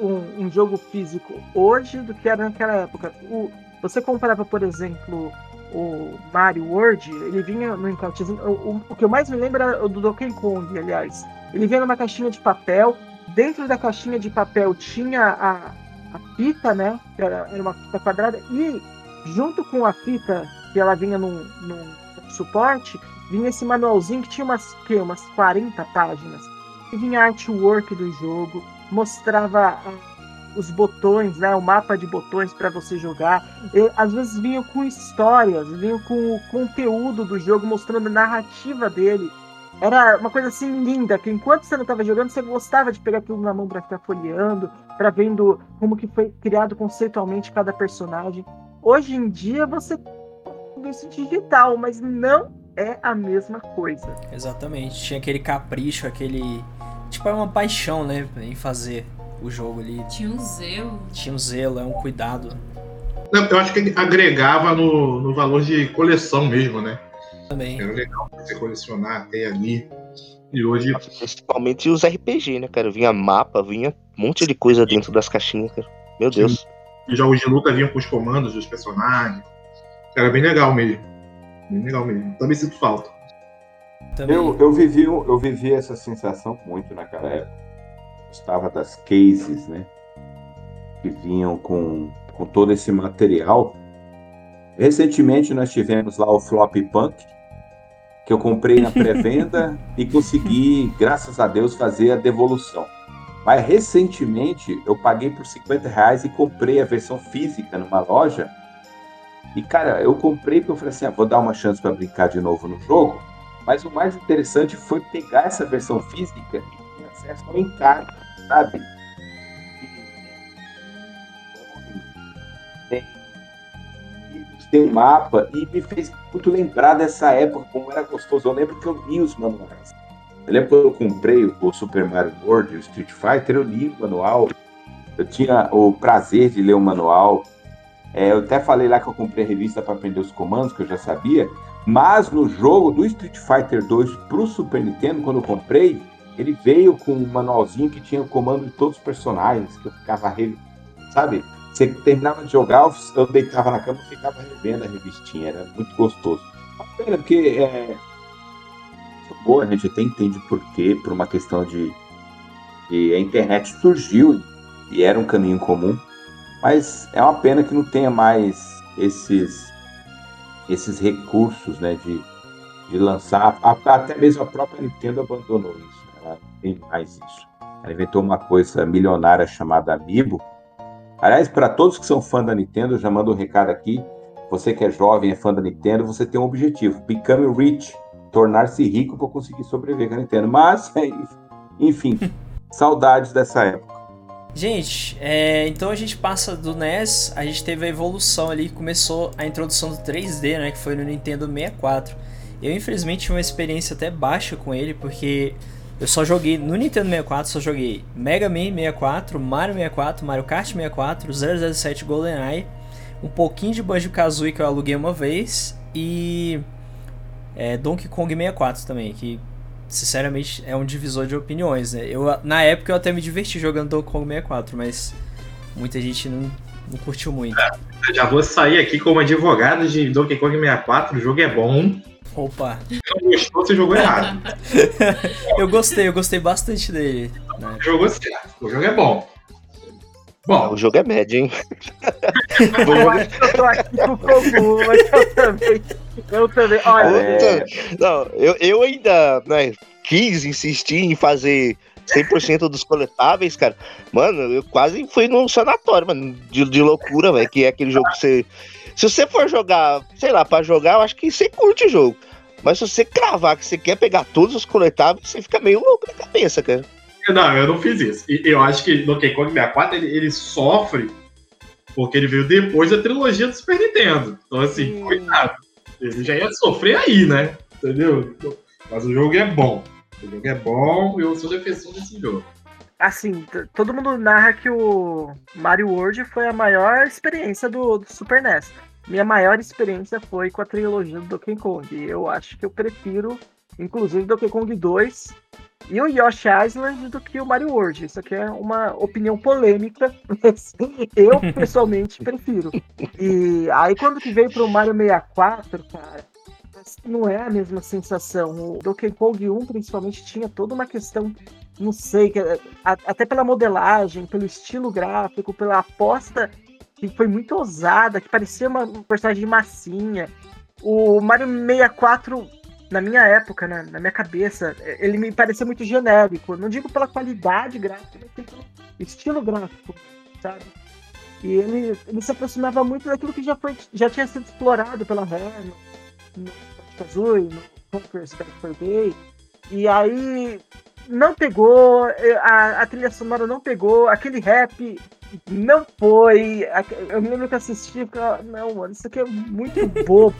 um, um jogo físico hoje do que era naquela época. O, você comparava, por exemplo, o Mario World, ele vinha no encartezinho. O, o, o que eu mais me lembro era o do Donkey Kong, aliás. Ele vinha numa caixinha de papel. Dentro da caixinha de papel tinha a, a fita, né? Que era, era uma fita quadrada. E junto com a fita, que ela vinha num, num suporte, vinha esse manualzinho que tinha umas, que, umas 40 páginas. E vinha artwork do jogo, mostrava ah, os botões, né? O mapa de botões para você jogar. E, às vezes vinham com histórias, vinham com o conteúdo do jogo, mostrando a narrativa dele. Era uma coisa assim linda, que enquanto você não estava jogando, você gostava de pegar aquilo na mão para ficar folheando, para vendo como que foi criado conceitualmente cada personagem. Hoje em dia você tem isso digital, mas não é a mesma coisa. Exatamente. Tinha aquele capricho, aquele. Tipo, é uma paixão, né? Em fazer o jogo ali. Tinha um zelo. Tinha um zelo, é um cuidado Eu acho que agregava no, no valor de coleção mesmo, né? Também. Era legal você colecionar, ter ali. E hoje Principalmente os RPG, né, cara? Vinha mapa, vinha um monte de coisa dentro das caixinhas, cara. Meu Deus. os jogos de luta vinham com os comandos dos personagens. Era bem legal mesmo. Bem legal mesmo. Também sinto falta. Também. Eu, eu, vivi, eu vivi essa sensação muito naquela época. Gostava das cases, né? Que vinham com, com todo esse material. Recentemente nós tivemos lá o Flop Punk, que eu comprei na pré-venda e consegui, graças a Deus, fazer a devolução. Mas recentemente eu paguei por 50 reais e comprei a versão física numa loja. E cara, eu comprei porque eu falei assim: ah, vou dar uma chance para brincar de novo no jogo. Mas o mais interessante foi pegar essa versão física e ter acesso ao encargo, sabe? Tem mapa e me fez muito lembrar dessa época, como era gostoso. Eu lembro que eu li os manuais. Eu lembro quando eu comprei o Super Mario World, o Street Fighter, eu li o manual. Eu tinha o prazer de ler o manual. É, eu até falei lá que eu comprei a revista para aprender os comandos, que eu já sabia, mas no jogo do Street Fighter 2 pro Super Nintendo, quando eu comprei, ele veio com um manualzinho que tinha o comando de todos os personagens, que eu ficava, sabe? Você terminava de jogar, eu deitava na cama e ficava revendo a revistinha, era muito gostoso. Uma pena, porque é. Boa, a gente até entende por quê, por uma questão de. de a internet surgiu e era um caminho comum, mas é uma pena que não tenha mais esses esses recursos, né, de, de lançar. Até mesmo a própria Nintendo abandonou isso, né? ela não tem mais isso. Ela inventou uma coisa milionária chamada Amiibo, Aliás, para todos que são fã da Nintendo, já mando um recado aqui. Você que é jovem, é fã da Nintendo, você tem um objetivo: become rich, tornar-se rico para conseguir sobreviver com a Nintendo. Mas, enfim, saudades dessa época. Gente, é, então a gente passa do NES, a gente teve a evolução ali, começou a introdução do 3D, né, que foi no Nintendo 64. Eu infelizmente tive uma experiência até baixa com ele, porque eu só joguei no Nintendo 64, só joguei Mega Man 64, Mario 64, Mario Kart 64, 007 GoldenEye, um pouquinho de Banjo-Kazooie que eu aluguei uma vez e é, Donkey Kong 64 também, que sinceramente é um divisor de opiniões, né? Eu, na época eu até me diverti jogando Donkey Kong 64, mas muita gente não, não curtiu muito. É, já vou sair aqui como advogado de Donkey Kong 64, o jogo é bom, Opa. Não gostou, você jogou errado. eu gostei, eu gostei bastante dele. Né? Jogou certo. O jogo é bom. Bom, o jogo é médio, hein? eu acho que eu tô aqui com o Kogu, mas eu também. Eu também. Olha. É... Não, eu, eu ainda né, quis insistir em fazer 100% dos coletáveis, cara. Mano, eu quase fui num sanatório, mano, de, de loucura, velho. Que é aquele jogo que você se você for jogar, sei lá, para jogar, eu acho que você curte o jogo. Mas se você cravar que você quer pegar todos os coletáveis, você fica meio louco na cabeça, cara. Não, eu não fiz isso. E eu acho que Donkey Kong 64 ele, ele sofre porque ele veio depois da trilogia do Super Nintendo. Então, assim, hum. cuidado. Ele já ia sofrer aí, né? Entendeu? Mas o jogo é bom. O jogo é bom e eu sou defensor desse jogo assim, todo mundo narra que o Mario World foi a maior experiência do, do, Super NES. Minha maior experiência foi com a trilogia do Donkey Kong. Eu acho que eu prefiro, inclusive, Donkey Kong 2 e o Yoshi Island do que o Mario World. Isso aqui é uma opinião polêmica, mas eu pessoalmente prefiro. E aí quando que veio pro Mario 64, cara, não é a mesma sensação. O Donkey Kong 1, principalmente, tinha toda uma questão não sei, até pela modelagem, pelo estilo gráfico, pela aposta que foi muito ousada, que parecia uma, um personagem massinha. O Mario 64, na minha época, né, na minha cabeça, ele me parecia muito genérico. Não digo pela qualidade gráfica, mas pelo estilo gráfico, sabe? E ele, ele se aproximava muito daquilo que já, foi, já tinha sido explorado pela Rare, no, Kazooie, no Conquer's Bad for Day. E aí não pegou, é, a, a trilha sonora não pegou, aquele rap não foi. Eu me lembro que assisti e falei, não, mano, isso aqui é muito bobo.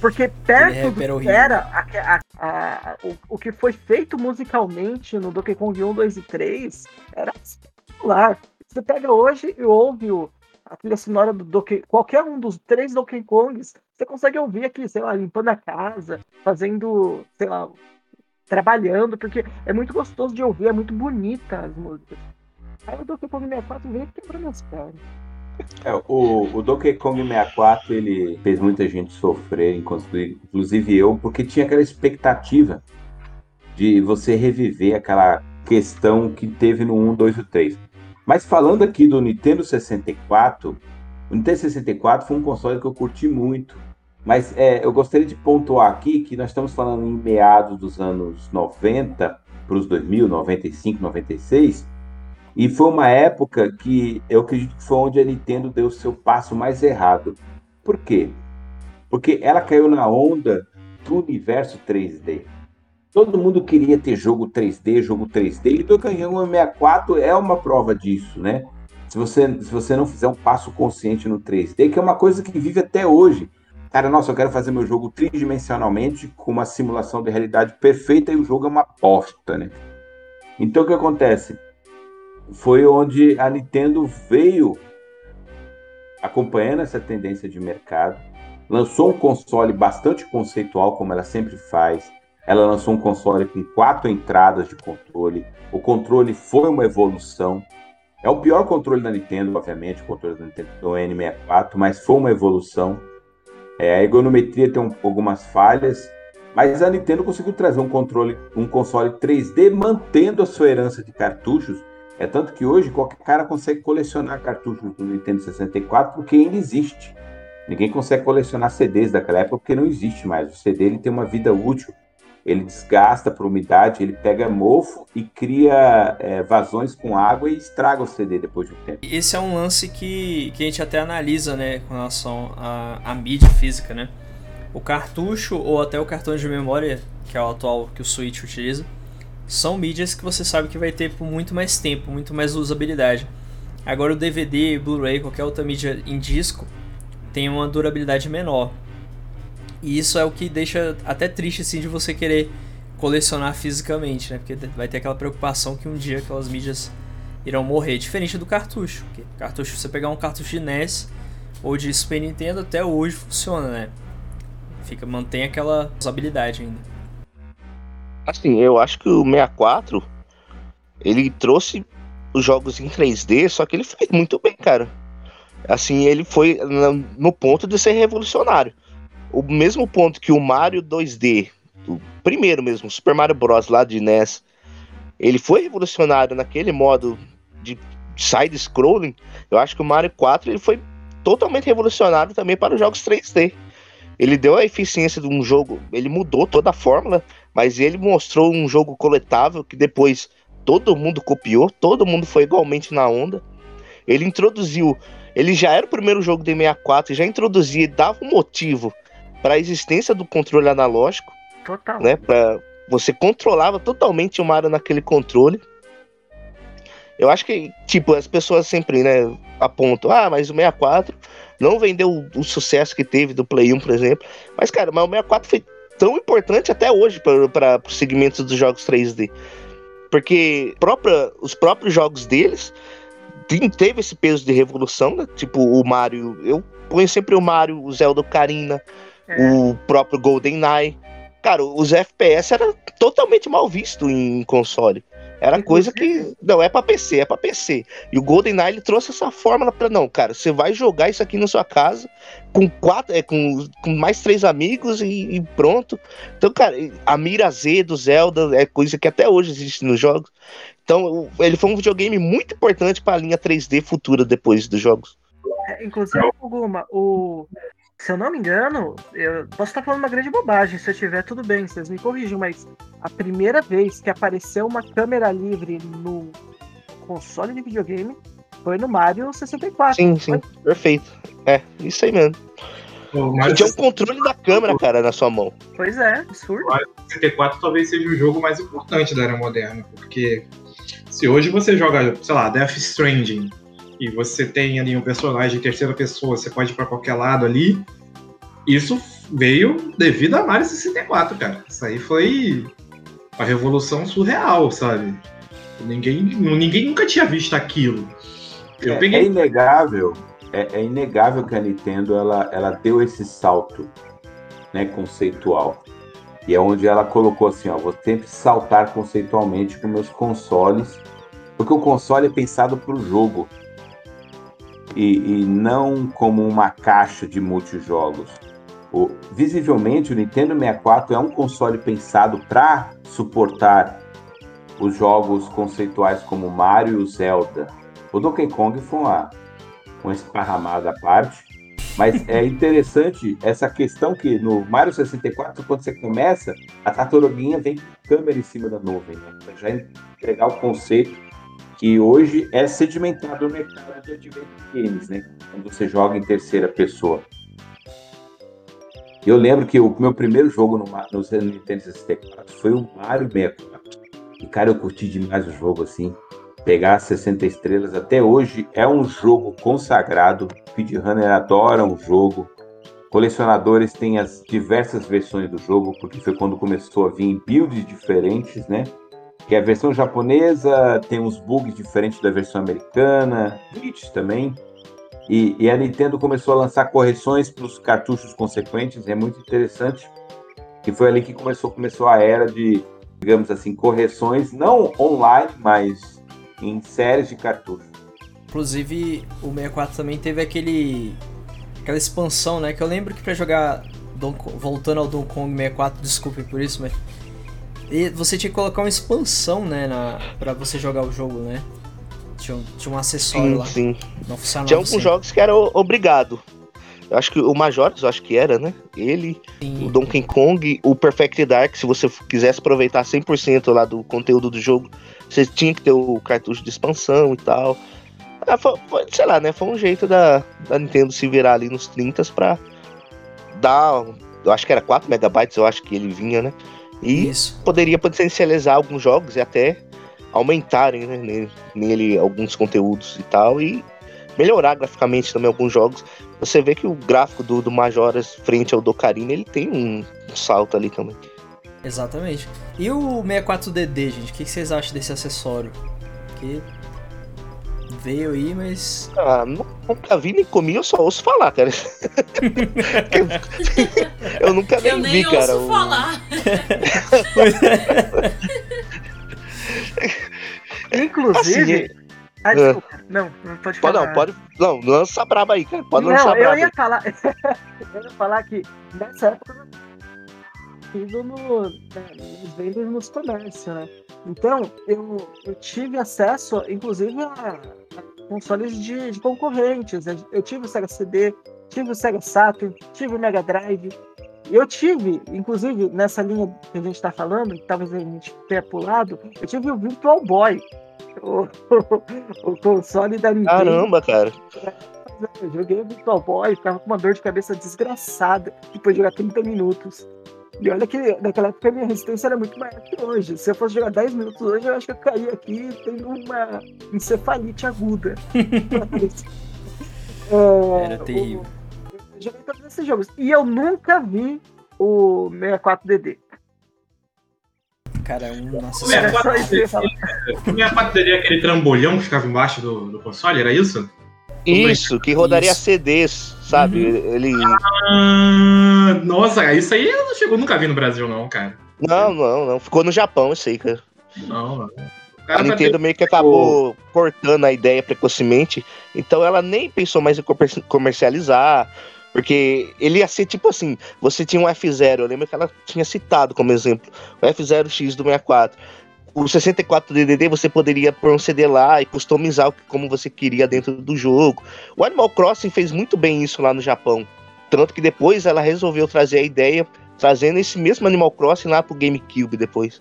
Porque perto do que era a, a, o, o que foi feito musicalmente no Donkey Kong 1, 2 e 3 era espetacular. Você pega hoje e ouve o, a trilha sonora do Donkey qualquer um dos três Donkey Kongs, você consegue ouvir aqui, sei lá, limpando a casa, fazendo, sei lá, trabalhando, porque é muito gostoso de ouvir, é muito bonita as músicas. Aí o Donkey Kong 64 veio quebrando as pernas. É, o, o Donkey Kong 64 ele fez muita gente sofrer, inclusive eu, porque tinha aquela expectativa de você reviver aquela questão que teve no 1, 2 e 3. Mas falando aqui do Nintendo 64, o Nintendo 64 foi um console que eu curti muito. Mas é, eu gostaria de pontuar aqui que nós estamos falando em meados dos anos 90 para os 2000, 95, 96, e foi uma época que eu acredito que foi onde a Nintendo deu o seu passo mais errado. Por quê? Porque ela caiu na onda do universo 3D. Todo mundo queria ter jogo 3D, jogo 3D, e Donkey Kong 64 é uma prova disso, né? Se você, se você não fizer um passo consciente no 3D, que é uma coisa que vive até hoje cara, nossa, eu quero fazer meu jogo tridimensionalmente com uma simulação de realidade perfeita e o jogo é uma aposta, né? Então o que acontece? Foi onde a Nintendo veio acompanhando essa tendência de mercado, lançou um console bastante conceitual, como ela sempre faz. Ela lançou um console com quatro entradas de controle. O controle foi uma evolução. É o pior controle da Nintendo, obviamente, o controle da Nintendo do N64, mas foi uma evolução. É, a ergonometria tem um, algumas falhas, mas a Nintendo conseguiu trazer um controle, um console 3D mantendo a sua herança de cartuchos. É tanto que hoje qualquer cara consegue colecionar cartuchos do Nintendo 64 porque ainda existe. Ninguém consegue colecionar CDs daquela época porque não existe mais. O CD ele tem uma vida útil ele desgasta por umidade, ele pega mofo e cria é, vazões com água e estraga o CD depois de um tempo. Esse é um lance que, que a gente até analisa, né, com relação à, mídia física, né? O cartucho ou até o cartão de memória, que é o atual que o Switch utiliza, são mídias que você sabe que vai ter por muito mais tempo, muito mais usabilidade. Agora o DVD, Blu-ray, qualquer outra mídia em disco tem uma durabilidade menor. E isso é o que deixa até triste assim de você querer colecionar fisicamente, né? Porque vai ter aquela preocupação que um dia aquelas mídias irão morrer, diferente do cartucho. Porque cartucho, você pegar um cartucho de NES ou de Super Nintendo até hoje funciona, né? Fica mantém aquela usabilidade ainda. Assim, eu acho que o 64 ele trouxe os jogos em 3D, só que ele fez muito bem, cara. Assim, ele foi no ponto de ser revolucionário o mesmo ponto que o Mario 2D, o primeiro mesmo, Super Mario Bros. lá de NES, ele foi revolucionário naquele modo de side-scrolling, eu acho que o Mario 4 ele foi totalmente revolucionário também para os jogos 3D. Ele deu a eficiência de um jogo, ele mudou toda a fórmula, mas ele mostrou um jogo coletável que depois todo mundo copiou, todo mundo foi igualmente na onda. Ele introduziu, ele já era o primeiro jogo de 64, já introduzia, dava um motivo para a existência do controle analógico. Total. Né, pra, você controlava totalmente o Mario naquele controle. Eu acho que, tipo, as pessoas sempre, né, apontam, ah, mas o 64 não vendeu o, o sucesso que teve do Play 1, por exemplo. Mas, cara, mas o 64 foi tão importante até hoje para os segmentos dos jogos 3D. Porque própria, os próprios jogos deles teve esse peso de revolução, né? Tipo, o Mario. Eu ponho sempre o Mario, o Zelda Karina, é. o próprio GoldenEye. Cara, os FPS era totalmente mal visto em console. Era coisa que não é para PC, é para PC. E o GoldenEye ele trouxe essa fórmula para não, cara, você vai jogar isso aqui na sua casa com quatro, é, com, com mais três amigos e, e, pronto. Então, cara, a mira Z do Zelda é coisa que até hoje existe nos jogos. Então, ele foi um videogame muito importante para a linha 3D futura depois dos jogos. É, inclusive, Guma, o se eu não me engano, eu posso estar falando uma grande bobagem. Se eu tiver, tudo bem, vocês me corrigem, mas a primeira vez que apareceu uma câmera livre no console de videogame foi no Mario 64. Sim, sim, foi? perfeito. É, isso aí mesmo. E tinha um controle da câmera, cara, na sua mão. Pois é, absurdo. O Mario 64 talvez seja o jogo mais importante da era moderna, porque se hoje você joga, sei lá, Death Stranding, e você tem ali um personagem em terceira pessoa, você pode ir pra qualquer lado ali. Isso veio devido a Mario 64, cara. Isso aí foi uma revolução surreal, sabe? Ninguém, ninguém nunca tinha visto aquilo. Eu é, peguei... é inegável, é, é, inegável que a Nintendo ela, ela deu esse salto né, conceitual. E é onde ela colocou assim, ó, vou sempre saltar conceitualmente com meus consoles, porque o console é pensado para o jogo e, e não como uma caixa de multijogos. O, visivelmente, o Nintendo 64 é um console pensado para suportar os jogos conceituais como Mario e Zelda. O Donkey Kong foi uma, uma esparramada à parte, mas é interessante essa questão que no Mario 64, quando você começa, a tartaruguinha vem com câmera em cima da nuvem, né? Já entregar o conceito que hoje é sedimentado no mercado de adventure games, né? Quando você joga em terceira pessoa. Eu lembro que o meu primeiro jogo no, no Nintendo 64 foi o Mario 64. E, cara, eu curti demais o jogo, assim. Pegar 60 estrelas até hoje é um jogo consagrado. Speedrunner adora o jogo. Colecionadores têm as diversas versões do jogo, porque foi quando começou a vir builds diferentes, né? Que a versão japonesa tem uns bugs diferentes da versão americana, glitches também. E, e, a Nintendo começou a lançar correções para os cartuchos consequentes, é muito interessante. Que foi ali que começou, começou a era de, digamos assim, correções, não online, mas em séries de cartuchos. Inclusive, o 64 também teve aquele aquela expansão, né? Que eu lembro que para jogar Don, voltando ao Donkey Kong 64, desculpe por isso, mas você tinha que colocar uma expansão, né, na, pra você jogar o jogo, né? Tinha, tinha um acessório sim, lá. Sim, Não funcionava Tinha alguns sempre. jogos que era obrigado. Eu acho que o Majores, eu acho que era, né? Ele, Sim. o Donkey Kong, o Perfect Dark, se você quisesse aproveitar 100% lá do conteúdo do jogo, você tinha que ter o cartucho de expansão e tal. Ah, foi, foi, sei lá, né? Foi um jeito da, da Nintendo se virar ali nos 30 pra dar. Eu acho que era 4 megabytes, eu acho que ele vinha, né? E Isso. poderia potencializar alguns jogos e até aumentarem né, nele, alguns conteúdos e tal. E melhorar graficamente também alguns jogos. Você vê que o gráfico do, do Majoras frente ao do Ocarina, ele tem um, um salto ali também. Exatamente. E o 64DD, gente? O que que vocês acham desse acessório? Que veio aí, mas. Ah, nu- nunca vi nem comi, eu só ouço falar, cara. eu nunca nem, Eu nem vi, ouço cara. o- falar. Inclusive. Assim, Ah, desculpa. Não, não pode Pode, falar. não, pode. Não, lança braba aí, cara. Pode não, lançar eu braba ia aí. falar. eu ia falar que nessa época indo no, né, nos vendas nos comércios, né? Então, eu, eu tive acesso, inclusive, a, a consoles de, de concorrentes. Eu tive o Sega CD, tive o Sega Saturn, tive o Mega Drive. Eu tive, inclusive, nessa linha que a gente está falando, que talvez a gente tenha pulado, eu tive o Virtual Boy. O, o console da Nintendo. Caramba, cara. Eu joguei o Virtual Boy, ficava com uma dor de cabeça desgraçada depois de jogar 30 minutos. E olha que naquela época a minha resistência era muito maior que hoje. Se eu fosse jogar 10 minutos hoje, eu acho que eu caía aqui tendo uma encefalite aguda. É, Era terrível. o- Eu joguei todos esses jogos. E eu nunca vi o 64DD. Cara, é um É, falar. O minha parte teria aquele trambolhão que ficava embaixo do, do console, era isso? Isso, que rodaria Isso. CDs, sabe? Uhum. Ele. Ah, nossa, isso aí eu não chegou, nunca vi no Brasil, não, cara. Não, não, não. Ficou no Japão isso aí, cara. Não, A tá Nintendo meio que acabou cortando a ideia precocemente, então ela nem pensou mais em comer- comercializar, porque ele ia ser tipo assim, você tinha um F0, eu lembro que ela tinha citado como exemplo, o F0X do 64. O 64DDD você poderia CD lá e customizar como você queria dentro do jogo. O Animal Crossing fez muito bem isso lá no Japão, tanto que depois ela resolveu trazer a ideia, trazendo esse mesmo Animal Crossing lá pro GameCube depois.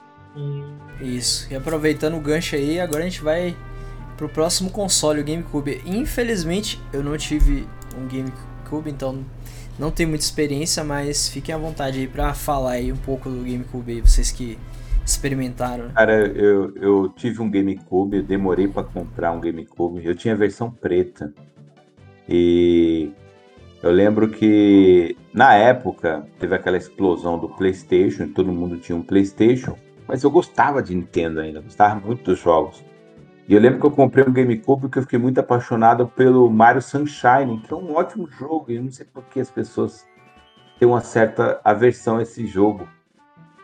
Isso. E aproveitando o gancho aí, agora a gente vai pro próximo console, o GameCube. Infelizmente, eu não tive um GameCube, então não tenho muita experiência, mas fiquem à vontade aí pra falar aí um pouco do GameCube aí, vocês que experimentaram. né? Cara, eu, eu tive um GameCube, eu demorei pra comprar um GameCube. Eu tinha a versão preta. E eu lembro que na época teve aquela explosão do PlayStation, todo mundo tinha um PlayStation, mas eu gostava de Nintendo ainda, gostava muito dos jogos. E eu lembro que eu comprei um GameCube porque eu fiquei muito apaixonado pelo Mario Sunshine, que é um ótimo jogo, e eu não sei por que as pessoas têm uma certa aversão a esse jogo.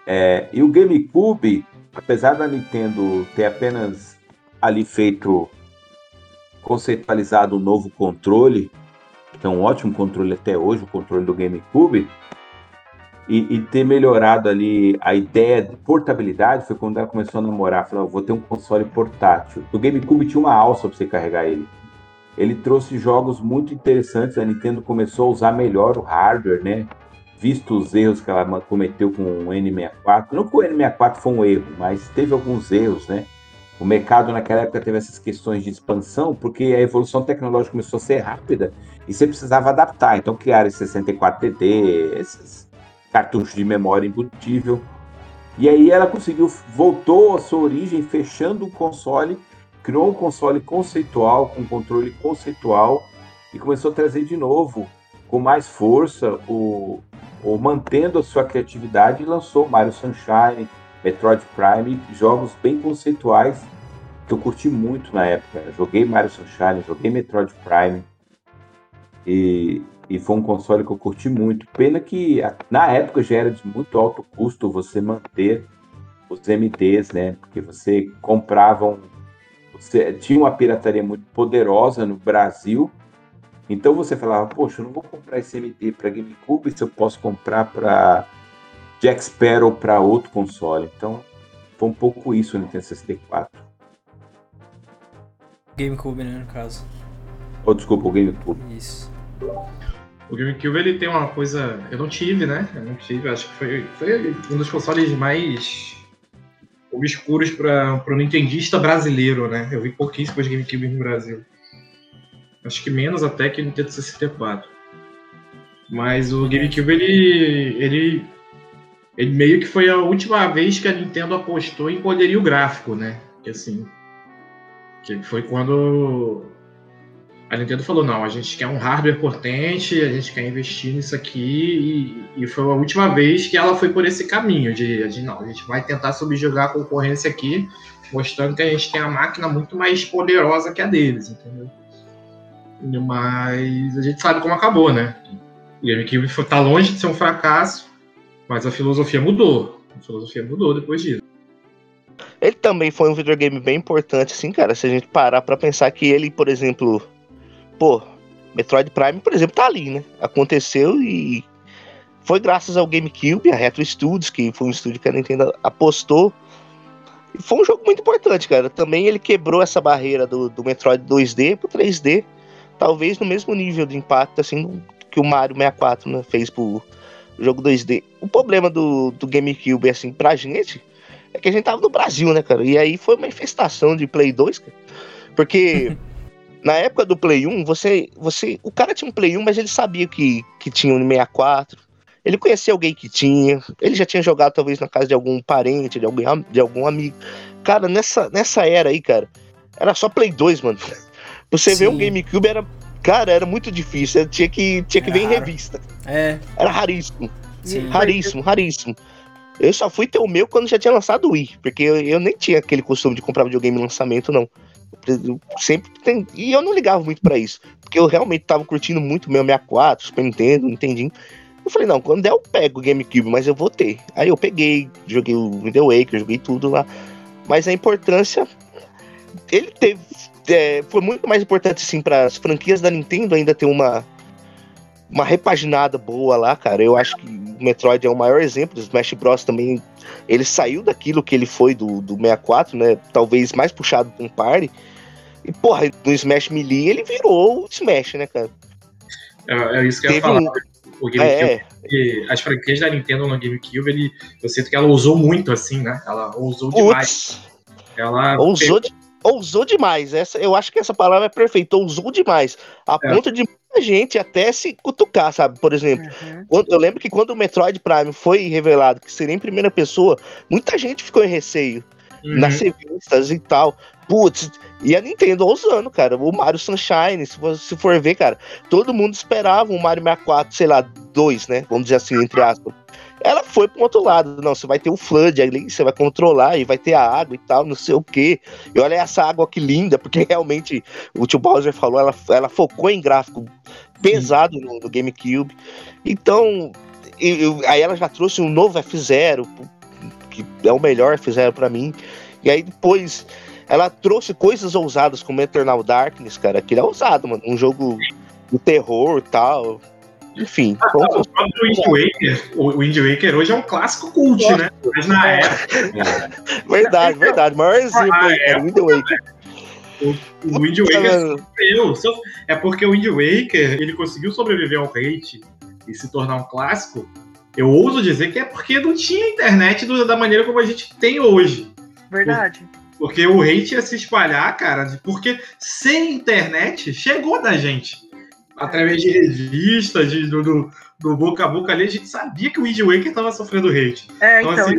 É, e o GameCube, apesar da Nintendo ter apenas ali feito conceitualizado um novo controle, que é um ótimo controle até hoje, o controle do GameCube, e, e ter melhorado ali a ideia de portabilidade, foi quando ela começou a namorar, falou, "Ah, vou ter um console portátil. O GameCube tinha uma alça para você carregar ele. Ele trouxe jogos muito interessantes, a Nintendo começou a usar melhor o hardware, né? Visto os erros que ela cometeu com o N64. Não que o N64 foi um erro, mas teve alguns erros, né? O mercado naquela época teve essas questões de expansão, porque a evolução tecnológica começou a ser rápida e você precisava adaptar. Então criaram esse 64TT, esses cartuchos de memória embutível. E aí ela conseguiu, voltou à sua origem, fechando o console, criou um console conceitual, com controle conceitual, e começou a trazer de novo, com mais força, o, o mantendo a sua criatividade, lançou Mario Sunshine, Metroid Prime, jogos bem conceituais que eu curti muito na época. Joguei Mario Sunshine, joguei Metroid Prime. E, e foi um console que eu curti muito. Pena que na época já era de muito alto custo você manter os MDs, né? Porque você comprava um, você tinha uma pirataria muito poderosa no Brasil. Então você falava, poxa, eu não vou comprar esse MD para GameCube se eu posso comprar para Jack Sparrow para outro console. Então foi um pouco isso no Nintendo 64. GameCube, né, no caso. Oh, desculpa, o GameCube. Isso. O GameCube ele tem uma coisa. Eu não tive, né? Eu não tive, acho que foi, foi um dos consoles mais obscuros para o nintendista brasileiro, né? Eu vi pouquíssimos GameCube no Brasil. Acho que menos até que o Nintendo 64. Mas o GameCube ele, ele ele meio que foi a última vez que a Nintendo apostou em poderio gráfico, né? Que assim, que foi quando a Nintendo falou, não, a gente quer um hardware potente, a gente quer investir nisso aqui, e, e foi a última vez que ela foi por esse caminho, de, de não, a gente vai tentar subjugar a concorrência aqui, mostrando que a gente tem a máquina muito mais poderosa que a deles, entendeu? Mas a gente sabe como acabou, né? O GameCube tá longe de ser um fracasso, mas a filosofia mudou. A filosofia mudou depois disso. Ele também foi um videogame bem importante, assim, cara. Se a gente parar pra pensar que ele, por exemplo, pô, Metroid Prime, por exemplo, tá ali, né? Aconteceu e foi graças ao GameCube, a Retro Studios, que foi um estúdio que a Nintendo apostou. E foi um jogo muito importante, cara. Também ele quebrou essa barreira do, do Metroid 2D pro 3D, talvez no mesmo nível de impacto, assim, que o Mario 64 né, fez pro jogo 2D. O problema do, do GameCube, assim, pra gente, é que a gente tava no Brasil, né, cara? E aí foi uma infestação de Play 2, cara. Porque na época do Play 1, você, você. O cara tinha um Play 1, mas ele sabia que, que tinha um 64. Ele conhecia alguém que tinha. Ele já tinha jogado, talvez, na casa de algum parente, de algum, de algum amigo. Cara, nessa, nessa era aí, cara, era só Play 2, mano. Você Sim. vê um GameCube, era Cara, era muito difícil. Tinha que, tinha que ver em revista. É. Era raríssimo. Sim. Raríssimo, raríssimo. Eu só fui ter o meu quando já tinha lançado o Wii, porque eu, eu nem tinha aquele costume de comprar videogame em lançamento, não. Eu sempre tem... E eu não ligava muito para isso, porque eu realmente tava curtindo muito o meu 64, Super Nintendo, Nintendinho. Eu falei, não, quando der eu pego o GameCube, mas eu vou ter. Aí eu peguei, joguei o Wind Waker, joguei tudo lá. Mas a importância. Ele teve é, foi muito mais importante, assim, para as franquias da Nintendo ainda ter uma, uma repaginada boa lá, cara. Eu acho que o Metroid é o maior exemplo. O Smash Bros. também. Ele saiu daquilo que ele foi do, do 64, né? Talvez mais puxado com um party. E, porra, no Smash Melee ele virou o Smash, né, cara? É, é isso que eu ia falar. Um... O GameCube, é. as franquias da Nintendo no GameCube, ele, eu sinto que ela usou muito, assim, né? Ela usou demais. Ela ousou de ousou demais. Essa, eu acho que essa palavra é perfeita, ousou demais. A é. ponto de muita gente até se cutucar, sabe? Por exemplo, uhum. eu lembro que quando o Metroid Prime foi revelado que seria em primeira pessoa, muita gente ficou em receio. Uhum. Nas revistas e tal. Putz, e a Nintendo ousando, cara. O Mario Sunshine, se você for ver, cara, todo mundo esperava um Mario 64, sei lá, 2, né? Vamos dizer assim, entre aspas. Ela foi pro outro lado. Não, você vai ter o flood ali, você vai controlar e vai ter a água e tal, não sei o quê. E olha essa água que linda, porque realmente o tio Bowser falou, ela, ela focou em gráfico pesado no, no GameCube. Então, e, aí ela já trouxe um novo F0, que é o melhor F0 para mim. E aí depois ela trouxe coisas ousadas como Eternal Darkness, cara, que é ousado, mano. Um jogo de terror e tal. Enfim. Ah, o próprio Wind Waker, o Wind Waker hoje é um clássico cult, Nossa. né? Mas na época. verdade, verdade. Maior exemplo ah, aí, cara, Wind Waker. O, o Wind Waker sofreu. É porque o Wind Waker ele conseguiu sobreviver ao hate e se tornar um clássico. Eu ouso dizer que é porque não tinha internet do, da maneira como a gente tem hoje. Verdade. Porque o hate ia se espalhar, cara, porque sem internet chegou da gente através de revistas, de, do, do, do, boca a boca ali, a gente sabia que o Wind Waker estava sofrendo hate. É, então. então assim,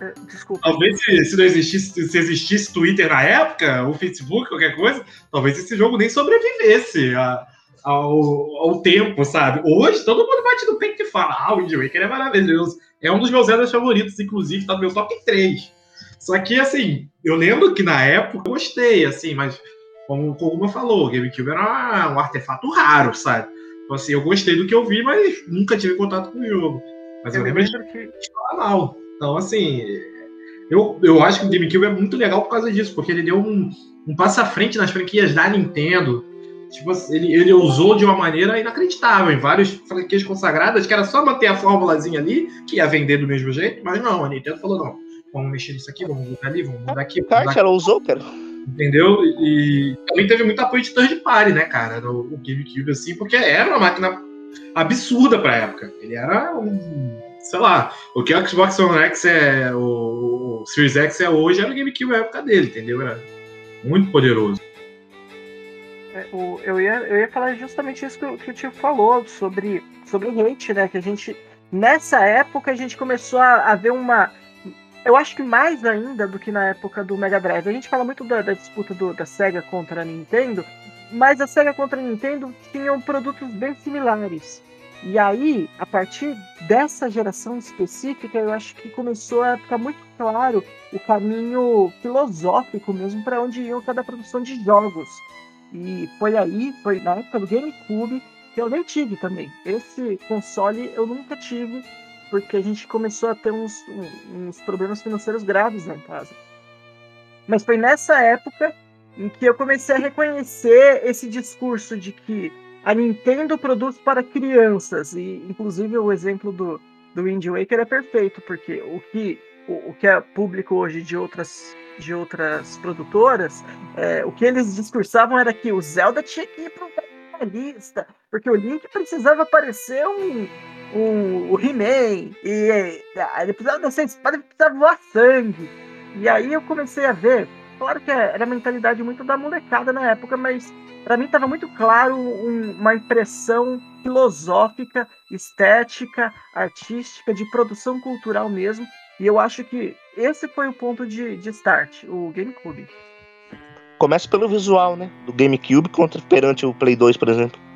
é, Desculpa. Talvez se, se, não existisse, se existisse Twitter na época, ou Facebook, qualquer coisa, talvez esse jogo nem sobrevivesse a, ao, ao tempo, sabe? Hoje todo mundo bate no peito e fala: Ah, o Wind Waker é maravilhoso. É um dos meus Zeldas favoritos, inclusive, tá no meu top 3. Só que, assim, eu lembro que na época eu gostei, assim, mas como o Koguma falou, o GameCube era um artefato raro, sabe? Então, assim, eu gostei do que eu vi, mas nunca tive contato com o jogo. Mas eu, eu lembro de que... falar mal. Então, assim, eu, eu acho que o GameCube é muito legal por causa disso, porque ele deu um, um passo à frente nas franquias da Nintendo. Tipo, ele, ele usou de uma maneira inacreditável em várias franquias consagradas, que era só manter a formulazinha ali, que ia vender do mesmo jeito, mas não, a Nintendo falou, não, vamos mexer nisso aqui, vamos mudar ali, vamos mudar aqui. Kart, ela usou, cara. Entendeu? E também teve muito apoio de third party, né, cara, no, no GameCube, assim, porque era uma máquina absurda pra época. Ele era um. Sei lá, o que o Xbox One X é. O, o Series X é hoje era o GameCube na época dele, entendeu? Era muito poderoso. É, o, eu, ia, eu ia falar justamente isso que, o, que o tio falou sobre, sobre hate, né? Que a gente. Nessa época a gente começou a, a ver uma. Eu acho que mais ainda do que na época do Mega Drive. A gente fala muito da, da disputa do, da SEGA contra a Nintendo, mas a SEGA contra a Nintendo tinham produtos bem similares. E aí, a partir dessa geração específica, eu acho que começou a ficar muito claro o caminho filosófico mesmo para onde ia cada produção de jogos. E foi aí, foi na época do GameCube, que eu nem tive também. Esse console eu nunca tive, porque a gente começou a ter uns, uns problemas financeiros graves na casa. Mas foi nessa época em que eu comecei a reconhecer esse discurso de que a Nintendo produz para crianças e inclusive o exemplo do, do Wind Waker é perfeito porque o que o, o que é público hoje de outras de outras produtoras é, o que eles discursavam era que o Zelda tinha que ir para o lista porque o Link precisava aparecer um, um o He-Man e ele precisava dessa espada ele precisava voar sangue e aí eu comecei a ver Claro que era a mentalidade muito da molecada na época, mas para mim estava muito claro um, uma impressão filosófica, estética, artística, de produção cultural mesmo. E eu acho que esse foi o ponto de, de start, o GameCube. Começa pelo visual, né? Do GameCube contra perante o Play 2, por exemplo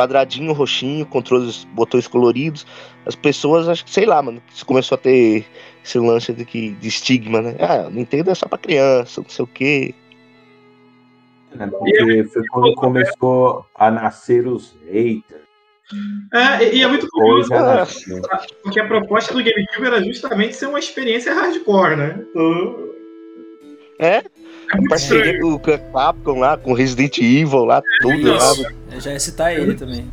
quadradinho, roxinho, controles, botões coloridos. As pessoas, acho que, sei lá, mano, começou a ter esse lance de, que, de estigma, né? Ah, Nintendo é só pra criança, não sei o quê. É, porque foi quando começou a nascer os haters. É, e é muito curioso, porque a proposta do GameCube era justamente ser uma experiência hardcore, né? Então... É, a parceria com o Capcom lá, com Resident Evil lá, tudo lá. Eu já ia citar ele também.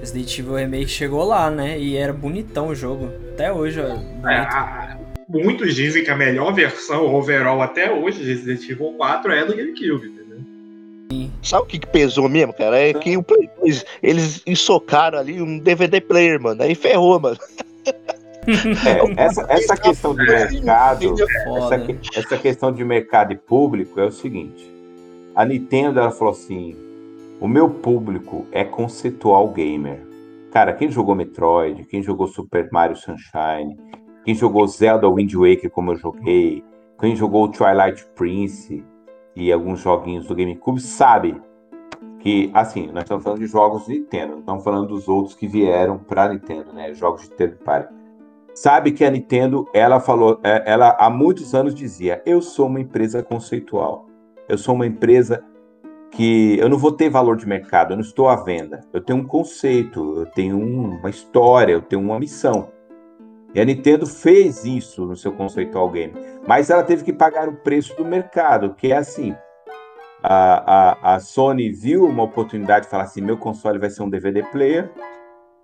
Resident Evil Remake chegou lá, né? E era bonitão o jogo. Até hoje, ó. É, muitos dizem que a melhor versão overall até hoje de Resident Evil 4 é do GameCube, entendeu? Sabe o que, que pesou mesmo, cara? É que o Play 2, eles ensocaram ali um DVD player, mano. Aí ferrou, mano. É, essa, essa questão de mercado, essa, essa questão de mercado e público é o seguinte. A Nintendo ela falou assim: o meu público é conceitual gamer. Cara, quem jogou Metroid, quem jogou Super Mario Sunshine, quem jogou Zelda Wind Waker como eu joguei, quem jogou Twilight Prince e alguns joguinhos do GameCube sabe que, assim, nós estamos falando de jogos de Nintendo, não estamos falando dos outros que vieram para Nintendo, né? Jogos de third party sabe que a Nintendo, ela falou, é, ela há muitos anos dizia: eu sou uma empresa conceitual, eu sou uma empresa que eu não vou ter valor de mercado, eu não estou à venda, eu tenho um conceito, eu tenho uma história, eu tenho uma missão. E a Nintendo fez isso no seu conceitual game, mas ela teve que pagar o preço do mercado, que é assim. A, a, a Sony viu uma oportunidade de falar assim: meu console vai ser um DVD player,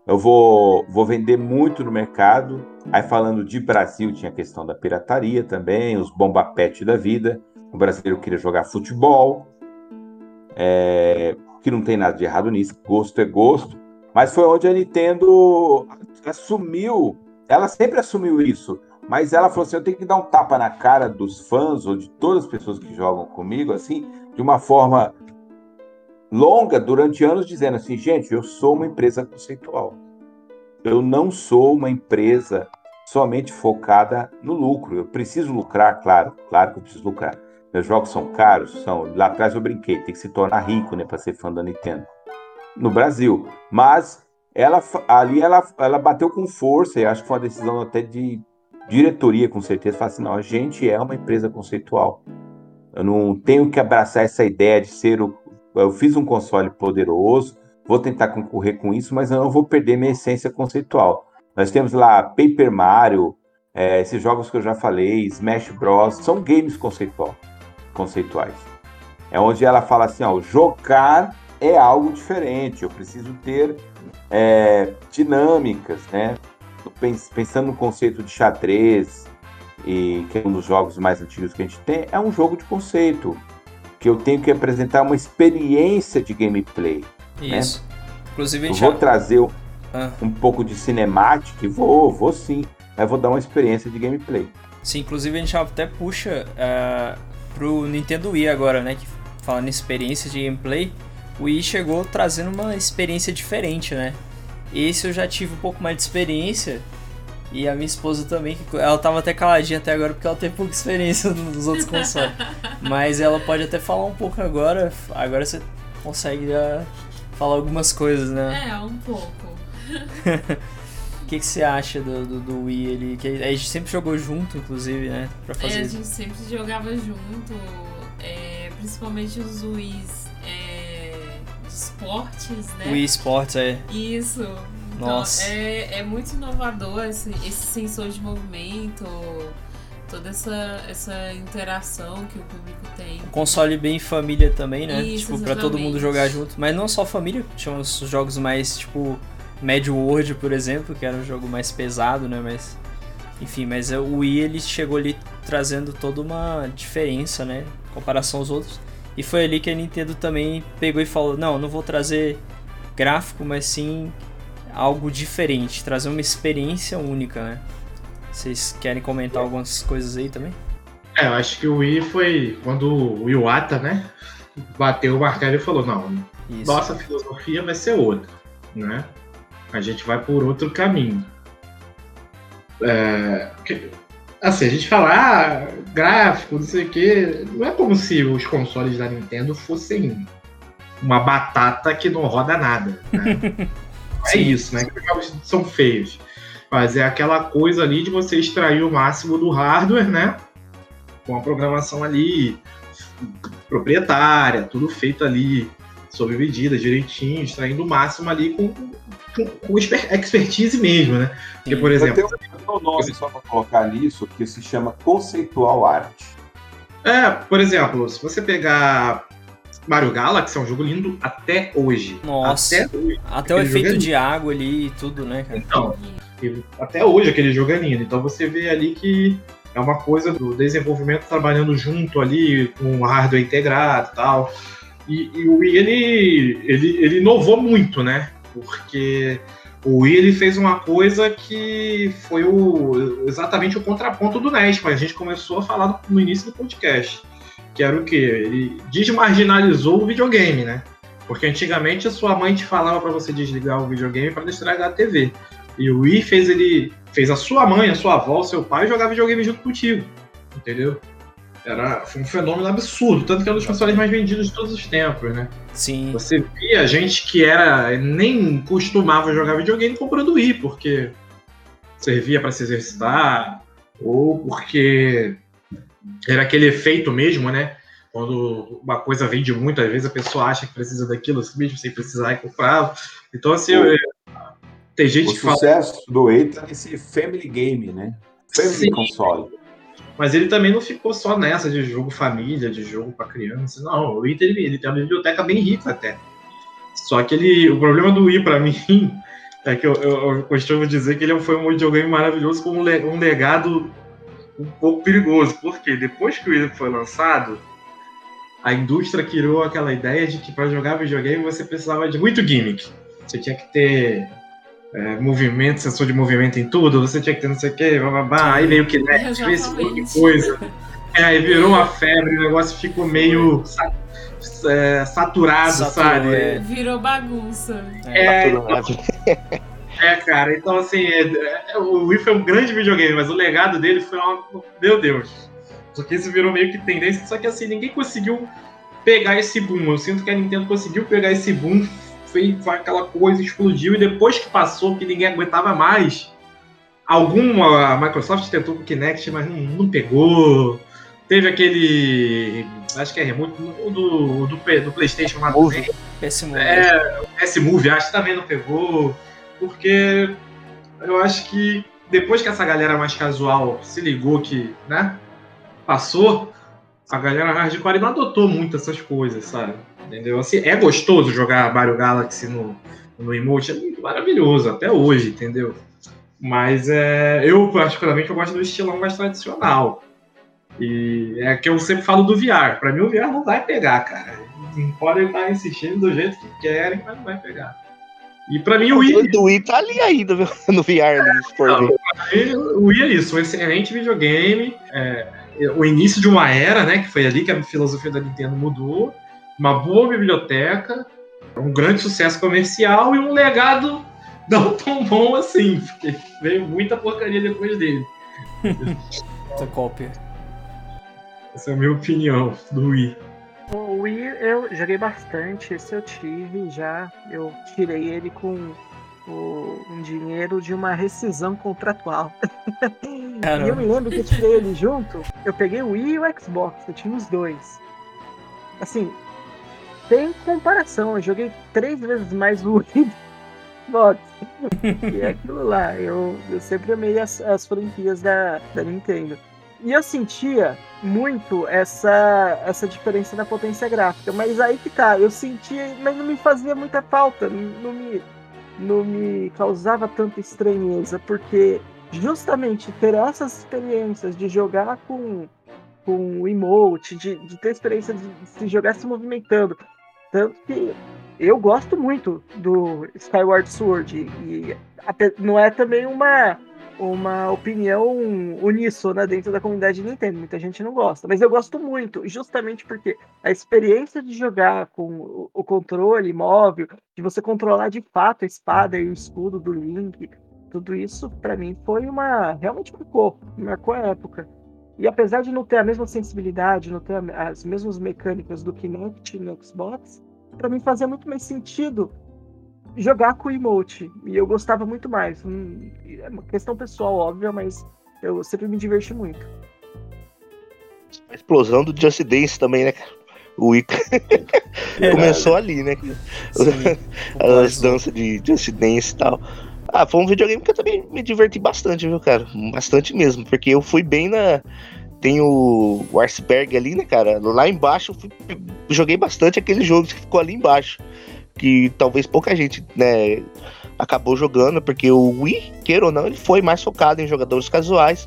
eu vou, vou vender muito no mercado. Aí falando de Brasil, tinha a questão da pirataria também, os bomba pet da vida. O brasileiro queria jogar futebol, é, que não tem nada de errado nisso, gosto é gosto. Mas foi onde a Nintendo assumiu, ela sempre assumiu isso, mas ela falou assim: eu tenho que dar um tapa na cara dos fãs ou de todas as pessoas que jogam comigo, assim, de uma forma longa durante anos dizendo assim, gente, eu sou uma empresa conceitual. Eu não sou uma empresa somente focada no lucro. Eu preciso lucrar, claro, claro que eu preciso lucrar. Meus jogos são caros, são. Lá atrás eu brinquei, tem que se tornar rico, né, para ser fã da Nintendo. No Brasil, mas ela ali ela, ela bateu com força e acho que foi uma decisão até de diretoria, com certeza, falar assim, não, a gente é uma empresa conceitual. Eu não tenho que abraçar essa ideia de ser o, eu fiz um console poderoso, vou tentar concorrer com isso, mas eu não vou perder minha essência conceitual. Nós temos lá Paper Mario, é, esses jogos que eu já falei, Smash Bros, são games conceitual, conceituais. É onde ela fala assim, ó, jogar é algo diferente, eu preciso ter é, dinâmicas, né? Pensando no conceito de xadrez, e que é um dos jogos mais antigos que a gente tem, é um jogo de conceito, que eu tenho que apresentar uma experiência de gameplay. Né? Isso. Né? Inclusive gente vou já... trazer um, ah. um pouco de cinemática, vou, vou sim, mas vou dar uma experiência de gameplay. Sim, inclusive a gente até puxa uh, pro Nintendo Wii agora, né? Que falando em experiência de gameplay, o Wii chegou trazendo uma experiência diferente, né? Esse eu já tive um pouco mais de experiência. E a minha esposa também, ela tava até caladinha até agora porque ela tem pouca experiência nos outros consoles. Mas ela pode até falar um pouco agora. Agora você consegue já falar algumas coisas, né? É, um pouco. O que, que você acha do, do, do Wii? Ele, que a gente sempre jogou junto, inclusive, né? Pra fazer é, a gente sempre jogava junto. É, principalmente os Wii's esportes, né? Wii Sports, é. Isso. Então, Nossa. É, é muito inovador esse, esse sensor de movimento, toda essa, essa interação que o público tem. Um console bem família também, né? Isso, tipo, exatamente. pra todo mundo jogar junto. Mas não só família, tinha uns jogos mais, tipo, Mad World, por exemplo, que era um jogo mais pesado, né? Mas. Enfim, mas o Wii ele chegou ali trazendo toda uma diferença, né? Em comparação aos outros. E foi ali que a Nintendo também pegou e falou: não, não vou trazer gráfico, mas sim algo diferente, trazer uma experiência única, né? Vocês querem comentar algumas coisas aí também? É, eu acho que o Wii foi quando o Iwata, né, bateu o martelo e falou: não, Isso. nossa filosofia vai ser outra, né? A gente vai por outro caminho. É, Assim, a gente fala, ah, gráfico, não sei o quê. Não é como se os consoles da Nintendo fossem uma batata que não roda nada. Né? é isso, né? Que os jogos são feios. Mas é aquela coisa ali de você extrair o máximo do hardware, né? Com a programação ali proprietária, tudo feito ali sob medida, direitinho, extraindo o máximo ali com, com, com expertise mesmo, né? Porque, por exemplo. Tem um nome só para colocar nisso que se chama conceitual arte. É, por exemplo, se você pegar Mario Galaxy, é um jogo lindo até hoje. Nossa. Até, hoje, até o efeito é de água ali e tudo, né, cara? Então, até hoje aquele jogo é lindo. Então você vê ali que é uma coisa do desenvolvimento trabalhando junto ali, com hardware integrado e tal. E, e, o Wii, ele, ele, ele inovou muito, né? Porque o Wii ele fez uma coisa que foi o, exatamente o contraponto do NES, mas a gente começou a falar no início do podcast. Que era o quê? Ele desmarginalizou o videogame, né? Porque antigamente a sua mãe te falava para você desligar o videogame para não estragar a TV. E o Wii fez ele fez a sua mãe, a sua avó, seu pai jogar videogame junto contigo. Entendeu? Era, foi um fenômeno absurdo, tanto que é um dos consoles mais vendidos de todos os tempos, né? Sim. Você via gente que era nem costumava jogar videogame comprando Wii, porque servia para se exercitar, ou porque era aquele efeito mesmo, né? Quando uma coisa vende muito, às vezes a pessoa acha que precisa daquilo, mesmo sem precisar e comprava. Então, assim, eu, tem gente o que fala. O sucesso do Wii tá nesse family game, né? Family Sim. console. Mas ele também não ficou só nessa de jogo família, de jogo para criança. Não, o Wii ele, ele tem uma biblioteca bem rica até. Só que ele, o problema do Wii para mim é que eu, eu, eu, costumo dizer que ele foi um videogame maravilhoso com um legado um pouco perigoso. Porque depois que o Wii foi lançado, a indústria criou aquela ideia de que para jogar videogame você precisava de muito gimmick. Você tinha que ter é, movimento, sensor de movimento em tudo, você tinha que ter não sei o que, babá, aí veio o Kinect, esse tipo de coisa. É, aí virou uma febre, o negócio ficou meio é, saturado, Saturou, sabe? É. Virou bagunça. É, então, é, cara, então assim, é, é, o Wii foi um grande videogame, mas o legado dele foi uma. Meu Deus. Só que isso virou meio que tendência, só que assim, ninguém conseguiu pegar esse boom. Eu sinto que a Nintendo conseguiu pegar esse boom foi, foi aquela coisa, explodiu, e depois que passou, que ninguém aguentava mais, alguma. A Microsoft tentou com o Kinect, mas não, não pegou. Teve aquele. Acho que é remote do, do, do PlayStation lá também. PS Move. É, o PS Move, acho que também não pegou. Porque eu acho que depois que essa galera mais casual se ligou que, né, passou, a galera hardcore não adotou muito essas coisas, sabe? Entendeu? Assim, é gostoso jogar Mario Galaxy no, no emote, é maravilhoso, até hoje, entendeu? Mas é, eu, particularmente, eu gosto do estilão mais tradicional. E é que eu sempre falo do VR. Para mim, o VR não vai pegar, cara. Podem estar insistindo do jeito que querem, mas não vai pegar. E para mim, o Wii. O Wii tá ali ainda, no VR ali, se for não, ver. O Wii é isso, um excelente videogame. É, o início de uma era, né? Que foi ali que a filosofia da Nintendo mudou. Uma boa biblioteca, um grande sucesso comercial e um legado não tão bom assim, porque veio muita porcaria depois dele. Muita cópia. Essa é a minha opinião do Wii. O Wii eu joguei bastante, esse eu tive já. Eu tirei ele com o, um dinheiro de uma rescisão contratual. e eu me lembro que eu tirei ele junto. Eu peguei o Wii e o Xbox, eu tinha os dois. Assim, tem comparação, eu joguei três vezes mais o Wii Xbox. e é aquilo lá, eu, eu sempre amei as, as franquias da, da Nintendo. E eu sentia muito essa, essa diferença na potência gráfica, mas aí que tá, eu sentia, mas não me fazia muita falta, não me, não me causava tanta estranheza, porque justamente ter essas experiências de jogar com, com o emote, de, de ter experiência de, se jogar se movimentando, tanto que eu gosto muito do Skyward Sword e não é também uma uma opinião uníssona dentro da comunidade de Nintendo. Muita gente não gosta, mas eu gosto muito, justamente porque a experiência de jogar com o controle móvel, de você controlar de fato a espada e o escudo do Link, tudo isso para mim foi uma realmente marcou, marcou a época. E apesar de não ter a mesma sensibilidade, não ter as mesmas mecânicas do Kinect no Xbox, para mim fazia muito mais sentido jogar com o emote. E eu gostava muito mais. Hum, é uma questão pessoal, óbvia, mas eu sempre me diverti muito. A explosão do Just Dance também, né, O Ica é, começou ali, né? Sim, As danças de Just Dance e tal. Ah, foi um videogame que eu também me diverti bastante, viu, cara? Bastante mesmo, porque eu fui bem na. Tem o, o iceberg ali, né, cara? Lá embaixo, fui... joguei bastante aquele jogo que ficou ali embaixo que talvez pouca gente, né, acabou jogando, porque o Wii, queira ou não, ele foi mais focado em jogadores casuais,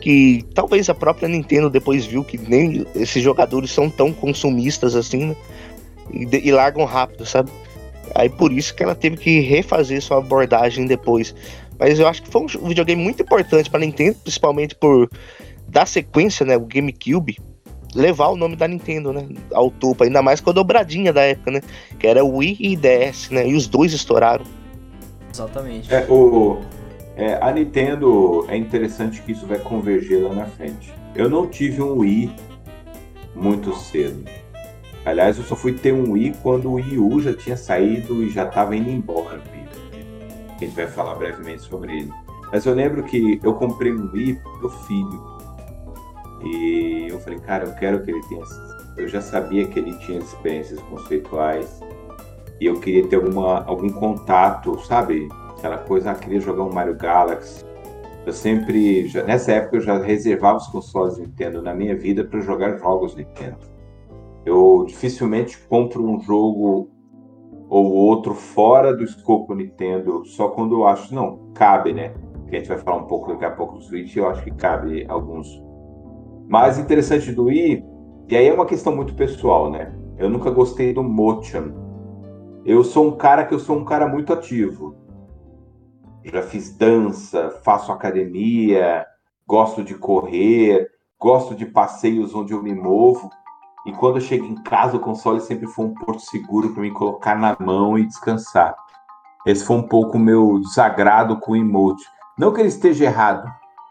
que talvez a própria Nintendo depois viu que nem esses jogadores são tão consumistas assim, né, e, e largam rápido, sabe? Aí por isso que ela teve que refazer sua abordagem depois. Mas eu acho que foi um videogame muito importante para Nintendo, principalmente por dar sequência, né, o GameCube, levar o nome da Nintendo, né, ao topo, ainda mais com a dobradinha da época, né, que era o Wii e DS, né, e os dois estouraram. Exatamente. É, o, é, a Nintendo, é interessante que isso vai converger lá na frente. Eu não tive um Wii muito cedo. Aliás, eu só fui ter um Wii quando o Wii U já tinha saído e já estava indo embora. A gente vai falar brevemente sobre ele. Mas eu lembro que eu comprei um Wii pro meu filho. E eu falei, cara, eu quero que ele tenha. Eu já sabia que ele tinha experiências conceituais e eu queria ter alguma, algum contato, sabe? Aquela coisa, ah, queria jogar um Mario Galaxy. Eu sempre, já, nessa época, eu já reservava os consoles Nintendo na minha vida para jogar jogos Nintendo. Eu dificilmente compro um jogo ou outro fora do escopo Nintendo, só quando eu acho, não, cabe, né? Que a gente vai falar um pouco daqui a pouco do Switch, eu acho que cabe alguns mais interessante do Wii, e aí é uma questão muito pessoal, né? Eu nunca gostei do motion. Eu sou um cara que eu sou um cara muito ativo. Já fiz dança, faço academia, gosto de correr, gosto de passeios onde eu me movo. E quando eu chego em casa, o console sempre foi um porto seguro para me colocar na mão e descansar. Esse foi um pouco o meu desagrado com o emote. Não que ele esteja errado,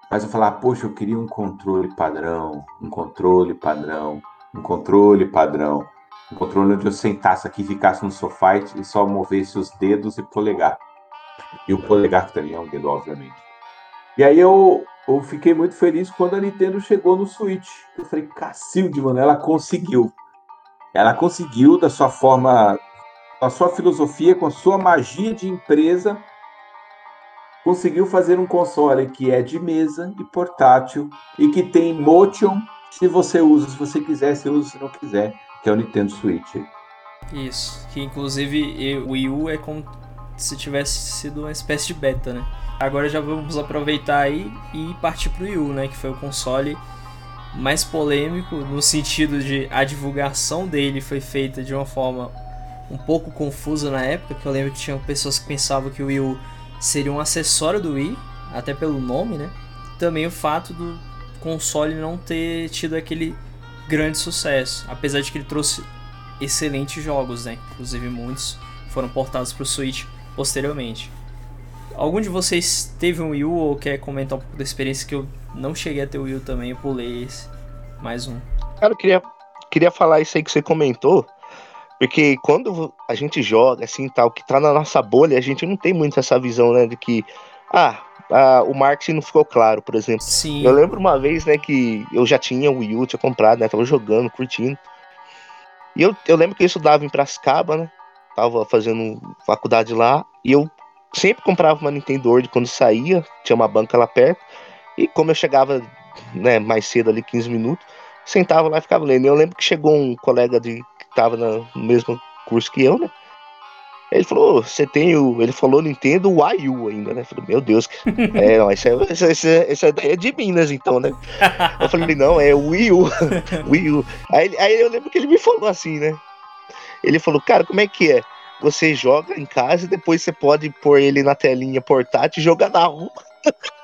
mas eu falar, poxa, eu queria um controle padrão, um controle padrão, um controle padrão, um controle onde eu sentasse aqui, ficasse no sofá e só movesse os dedos e polegar. E o polegar também é um dedo, obviamente. E aí eu, eu fiquei muito feliz quando a Nintendo chegou no Switch. Eu falei, cacilde, mano, ela conseguiu. Ela conseguiu, da sua forma a sua filosofia, com a sua magia de empresa, conseguiu fazer um console que é de mesa e portátil e que tem motion se você usa, se você quiser, se usa, se não quiser, que é o Nintendo Switch. Isso, que inclusive o Wii U é como se tivesse sido uma espécie de beta, né? Agora já vamos aproveitar aí e partir pro Wii U, né? Que foi o console mais polêmico no sentido de a divulgação dele foi feita de uma forma um pouco confusa na época, que eu lembro que tinha pessoas que pensavam que o Wii U seria um acessório do Wii, até pelo nome, né? Também o fato do console não ter tido aquele grande sucesso, apesar de que ele trouxe excelentes jogos, né? Inclusive muitos foram portados para o Switch posteriormente. Algum de vocês teve um Wii U ou quer comentar um pouco da experiência que eu não cheguei a ter o Wii U também, eu pulei esse. Mais um. Cara, eu queria, queria falar isso aí que você comentou, porque quando a gente joga assim tal, que tá na nossa bolha, a gente não tem muito essa visão, né, de que ah, ah, o marketing não ficou claro, por exemplo. Sim. Eu lembro uma vez, né, que eu já tinha o Wii U, tinha comprado, né, tava jogando, curtindo. E eu, eu lembro que eu estudava em Prascaba, né, tava fazendo faculdade lá, e eu sempre comprava uma Nintendo World quando saía, tinha uma banca lá perto, e como eu chegava, né, mais cedo ali, 15 minutos, sentava lá e ficava lendo. E eu lembro que chegou um colega de tava no mesmo curso que eu, né? Ele falou, você tem o. Ele falou Nintendo Wii U ainda, né? Eu falei, meu Deus, é, não, essa, essa, essa é de Minas, então, né? Eu falei, não, é Wii U. Wii U. Aí, aí eu lembro que ele me falou assim, né? Ele falou, cara, como é que é? Você joga em casa e depois você pode pôr ele na telinha portátil e jogar na rua.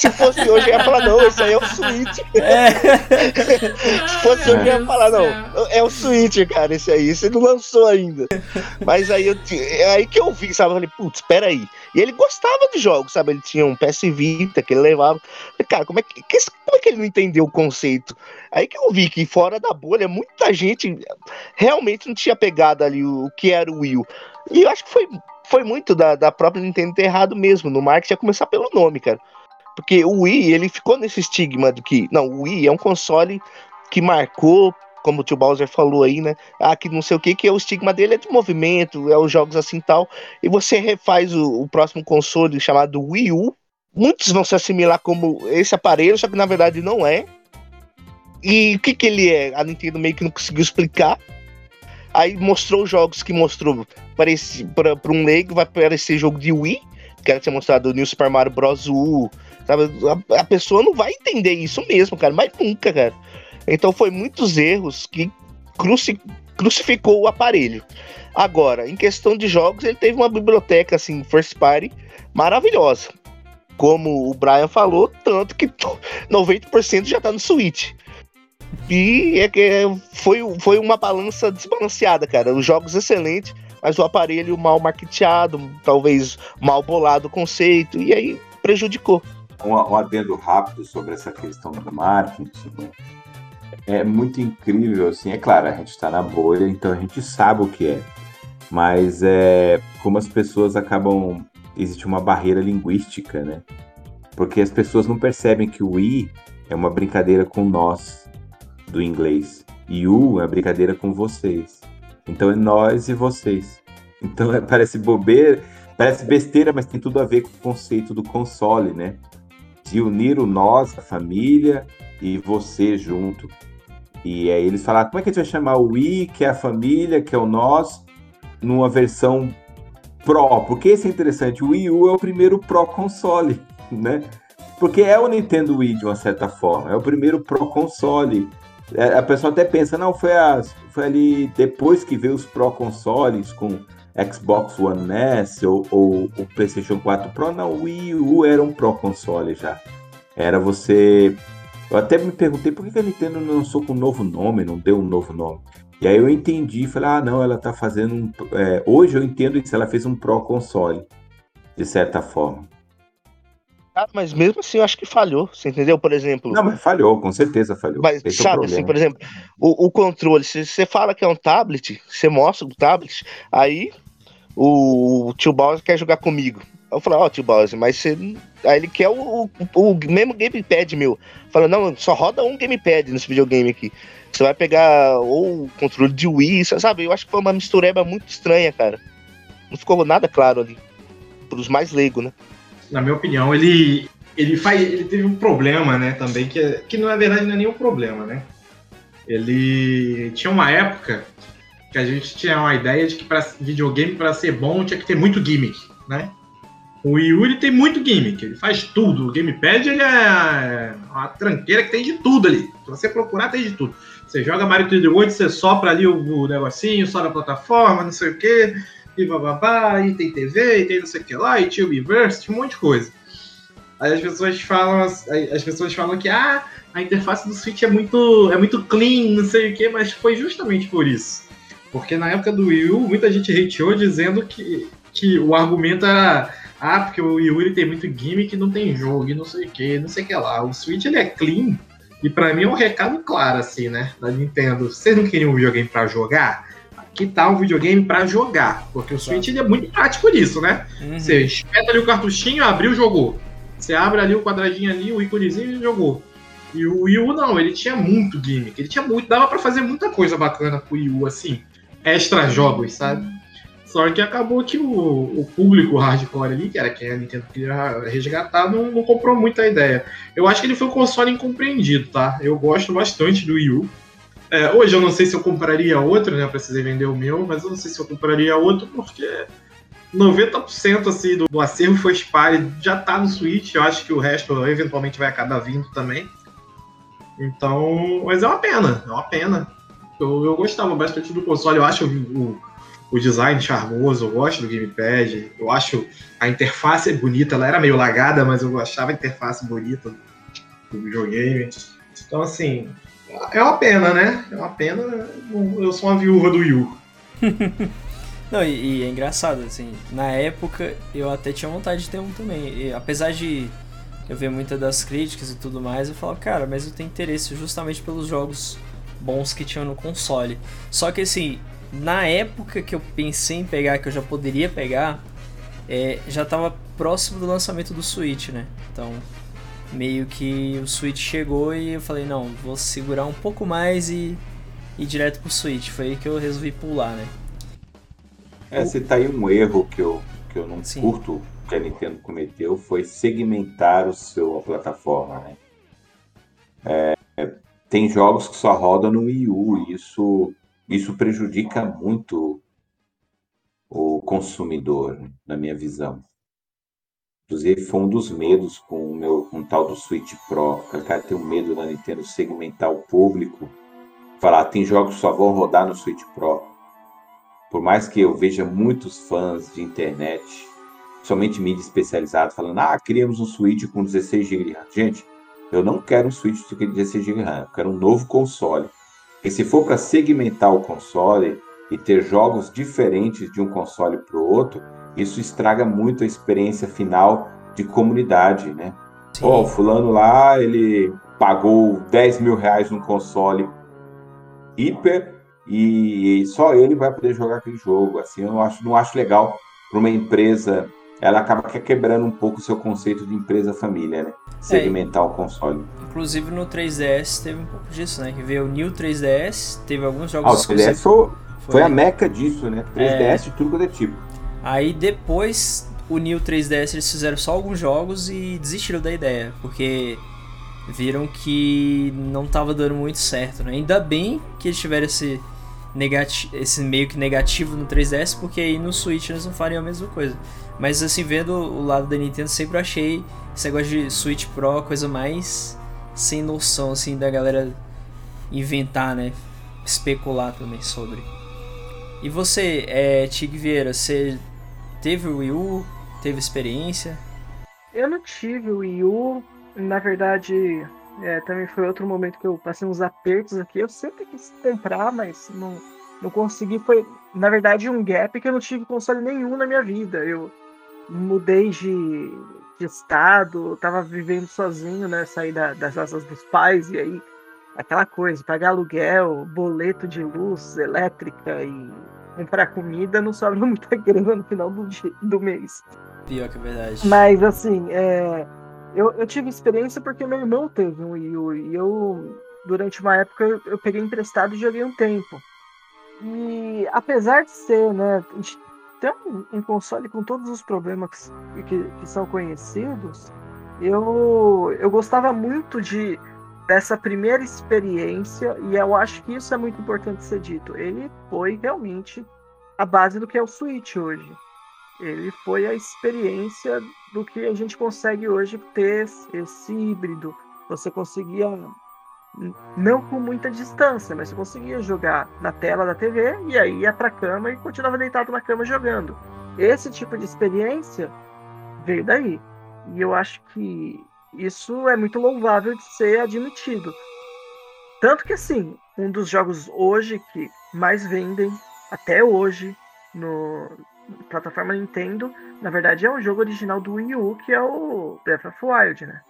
Se fosse hoje, eu ia falar, não, esse aí é o Switch. É. Se fosse hoje, eu ia falar, não, é o Switch, cara, esse aí. Você não lançou ainda. Mas aí eu é aí que eu vi, sabe? Eu falei, putz, espera aí. E ele gostava de jogos, sabe? Ele tinha um PS Vita que ele levava. Falei, cara, como é que, como é que ele não entendeu o conceito? Aí que eu vi que fora da bolha, muita gente realmente não tinha pegado ali o, que era o Wii U. E eu acho que foi, foi muito da, da própria Nintendo ter errado mesmo. No marketing, a começar pelo nome, cara. Porque o Wii, ele ficou nesse estigma de que, não, o Wii é um console que marcou, como o tio Bowser falou aí, né? Ah, que não sei o que, que é o estigma dele é de movimento, é os jogos assim tal. E você refaz o, o próximo console chamado Wii U. Muitos vão se assimilar como esse aparelho, só que na verdade não é. E o que, que ele é? A Nintendo meio que não conseguiu explicar. Aí mostrou os jogos que mostrou. Para um leigo vai parecer jogo de Wii. Que era ter mostrado o New Super Mario Bros. U, Sabe? A, a, pessoa não vai entender isso mesmo, cara, mas nunca, cara. Então foi muitos erros que cruci, crucificou o aparelho. Agora, em questão de jogos, ele teve uma biblioteca assim, first party maravilhosa. Como o Brian falou, tanto que 90% já tá no Switch. E é que é, foi, foi uma balança desbalanceada, cara. Os jogos excelentes, mas o aparelho mal marketeado, talvez mal bolado o conceito, e aí prejudicou um, um adendo rápido sobre essa questão do marketing. É muito incrível, assim, é claro, a gente está na bolha, então a gente sabe o que é. Mas é como as pessoas acabam. Existe uma barreira linguística, né? Porque as pessoas não percebem que o i é uma brincadeira com nós do inglês. E o é brincadeira com vocês. Então é nós e vocês. Então é, parece bobeira, parece besteira, mas tem tudo a ver com o conceito do console, né? De unir o nós, a família, e você junto. E aí eles falaram, como é que a gente vai chamar o Wii, que é a família, que é o nós, numa versão Pro? Porque esse é interessante, o Wii U é o primeiro Pro console, né? Porque é o Nintendo Wii, de uma certa forma, é o primeiro Pro console. É, a pessoa até pensa, não, foi, a, foi ali depois que veio os Pro consoles com Xbox One S ou, ou o PlayStation 4 Pro, não, o Wii U era um Pro console já. Era você. Eu até me perguntei por que a Nintendo não lançou com um novo nome, não deu um novo nome. E aí eu entendi, falei, ah, não, ela tá fazendo um. É, hoje eu entendo isso, ela fez um Pro console, de certa forma. Ah, mas mesmo assim eu acho que falhou, você entendeu? Por exemplo. Não, mas falhou, com certeza falhou. Mas Esse sabe, é assim, por exemplo, o, o controle, se você fala que é um tablet, você mostra o tablet, aí o, o tio Bowser quer jogar comigo. eu falei, ó, oh, tio Bowser, mas você. Aí ele quer o, o, o, mesmo gamepad meu. Fala, não, só roda um gamepad nesse videogame aqui. Você vai pegar ou o controle de Wii, sabe? Eu acho que foi uma mistureba muito estranha, cara. Não ficou nada claro ali. Pros mais leigos, né? Na minha opinião, ele. Ele, faz, ele teve um problema, né, também, que, é, que na verdade não é nenhum problema, né? Ele tinha uma época que a gente tinha uma ideia de que para videogame, para ser bom, tinha que ter muito gimmick, né? O Yuri tem muito gimmick, ele faz tudo. O Gamepad ele é uma tranqueira que tem de tudo ali. Se você procurar, tem de tudo. Você joga Mario 38, você sopra ali o, o negocinho, sobe a plataforma, não sei o que, e bababá, e tem TV, e tem não sei o que lá, e tinha o Reverse, tinha um monte de coisa. Aí as pessoas falam, as pessoas falam que ah, a interface do Switch é muito, é muito clean, não sei o que, mas foi justamente por isso. Porque na época do Wii U, muita gente hateou dizendo que, que o argumento era ah, porque o Yuri tem muito gimmick não tem jogo e não sei o que, não sei o que lá. O Switch ele é clean e para mim é um recado claro assim, né, da Nintendo. Vocês não queriam um videogame para jogar? Tá um videogame para jogar, porque o Switch ele é muito prático nisso, né? Uhum. Você espeta ali o cartuchinho, abriu, jogou. Você abre ali o quadradinho ali, o íconezinho e jogou. E o Wii U não, ele tinha muito gimmick, ele tinha muito, dava para fazer muita coisa bacana com o Wii U, assim extra jogos, sabe? Só que acabou que o, o, público hardcore ali, que era quem a Nintendo queria resgatar, não, não, comprou muita ideia. Eu acho que ele foi um console incompreendido, tá? Eu gosto bastante do Wii U. É, hoje eu não sei se eu compraria outro, né? Eu precisei vender o meu, mas eu não sei se eu compraria outro, porque 90% assim, do, do acervo foi espalhado, já tá no Switch. Eu acho que o resto eventualmente vai acabar vindo também. Então, mas é uma pena, é uma pena. Eu, eu gostava bastante do console, eu acho o, o design charmoso, eu gosto do gamepad, eu acho a interface bonita, ela era meio lagada, mas eu achava a interface bonita do videogame. Então, assim, é uma pena, né? É uma pena. Eu sou uma viúva do Wii U. Não, e, e, é engraçado, assim, na época eu até tinha vontade de ter um também. E, apesar de eu ver muitas das críticas e tudo mais, eu falo, cara, mas eu tenho interesse justamente pelos jogos bons que tinham no console. Só que assim, na época que eu pensei em pegar, que eu já poderia pegar, é, já estava próximo do lançamento do Switch, né? Então, meio que o Switch chegou e eu falei, não, vou segurar um pouco mais e ir direto pro Switch. Foi aí que eu resolvi pular, né? É, você tá aí um erro que eu, que eu não Sim. curto que a Nintendo cometeu foi segmentar o seu a plataforma, né? É, tem jogos que só rodam no Wii U, e isso, isso prejudica muito o consumidor, na minha visão. Inclusive, foi um dos medos com o meu com o tal do Switch Pro. O cara tem um medo da Nintendo segmentar o público. Falar, tem jogos que só vão rodar no Switch Pro. Por mais que eu veja muitos fãs de internet, somente mídia especializada, falando, ah, criamos um Switch com 16 GB. Gente, eu não quero um Switch de 16 GB RAM, eu quero um novo console. E se for para segmentar o console e ter jogos diferentes de um console para o outro, isso estraga muito a experiência final de comunidade, né? Ó, oh, fulano lá, ele pagou 10 mil reais num console hiper e só ele vai poder jogar aquele jogo. Assim, eu não acho, não acho legal para uma empresa ela acaba quebrando um pouco o seu conceito de empresa família, né? Segmentar é, o console. Inclusive no 3DS teve um pouco disso, né? Que veio o New 3DS, teve alguns jogos ah, o 3DS foi, foi, a meca disso, né? 3DS é... de tudo quanto é tipo. Aí depois o New 3DS eles fizeram só alguns jogos e desistiram da ideia, porque viram que não estava dando muito certo, né? Ainda bem que eles tiveram esse esse meio que negativo no 3DS, porque aí no Switch eles não fariam a mesma coisa. Mas assim, vendo o lado da Nintendo, sempre achei esse negócio de Switch Pro a coisa mais sem noção, assim, da galera inventar, né? Especular também sobre. E você, é, Tig Vieira, você teve o Wii U? Teve experiência? Eu não tive o Wii U. Na verdade, é, também foi outro momento que eu passei uns apertos aqui. Eu sempre quis comprar, mas não, não consegui. Foi, na verdade, um gap que eu não tive console nenhum na minha vida. Eu mudei de, de estado, tava vivendo sozinho, né? Saí da, das asas dos pais e aí aquela coisa, pagar aluguel, boleto de luz elétrica e comprar comida, não sobra muita grana no final do, dia, do mês. Pior que é verdade. Mas assim, é, eu, eu tive experiência porque meu irmão teve um Wii U e eu, durante uma época, eu, eu peguei emprestado e joguei um tempo. E apesar de ser, né, ter um, um console com todos os problemas que, que, que são conhecidos, eu, eu gostava muito de dessa primeira experiência e eu acho que isso é muito importante ser dito. Ele foi realmente a base do que é o Switch hoje. Ele foi a experiência do que a gente consegue hoje ter esse híbrido. Você conseguia não com muita distância, mas você conseguia jogar na tela da TV e aí ia para cama e continuava deitado na cama jogando. Esse tipo de experiência veio daí. E eu acho que isso é muito louvável de ser admitido. Tanto que, assim, um dos jogos hoje que mais vendem, até hoje, no plataforma Nintendo, na verdade é um jogo original do Wii U, que é o Breath of Wild, né?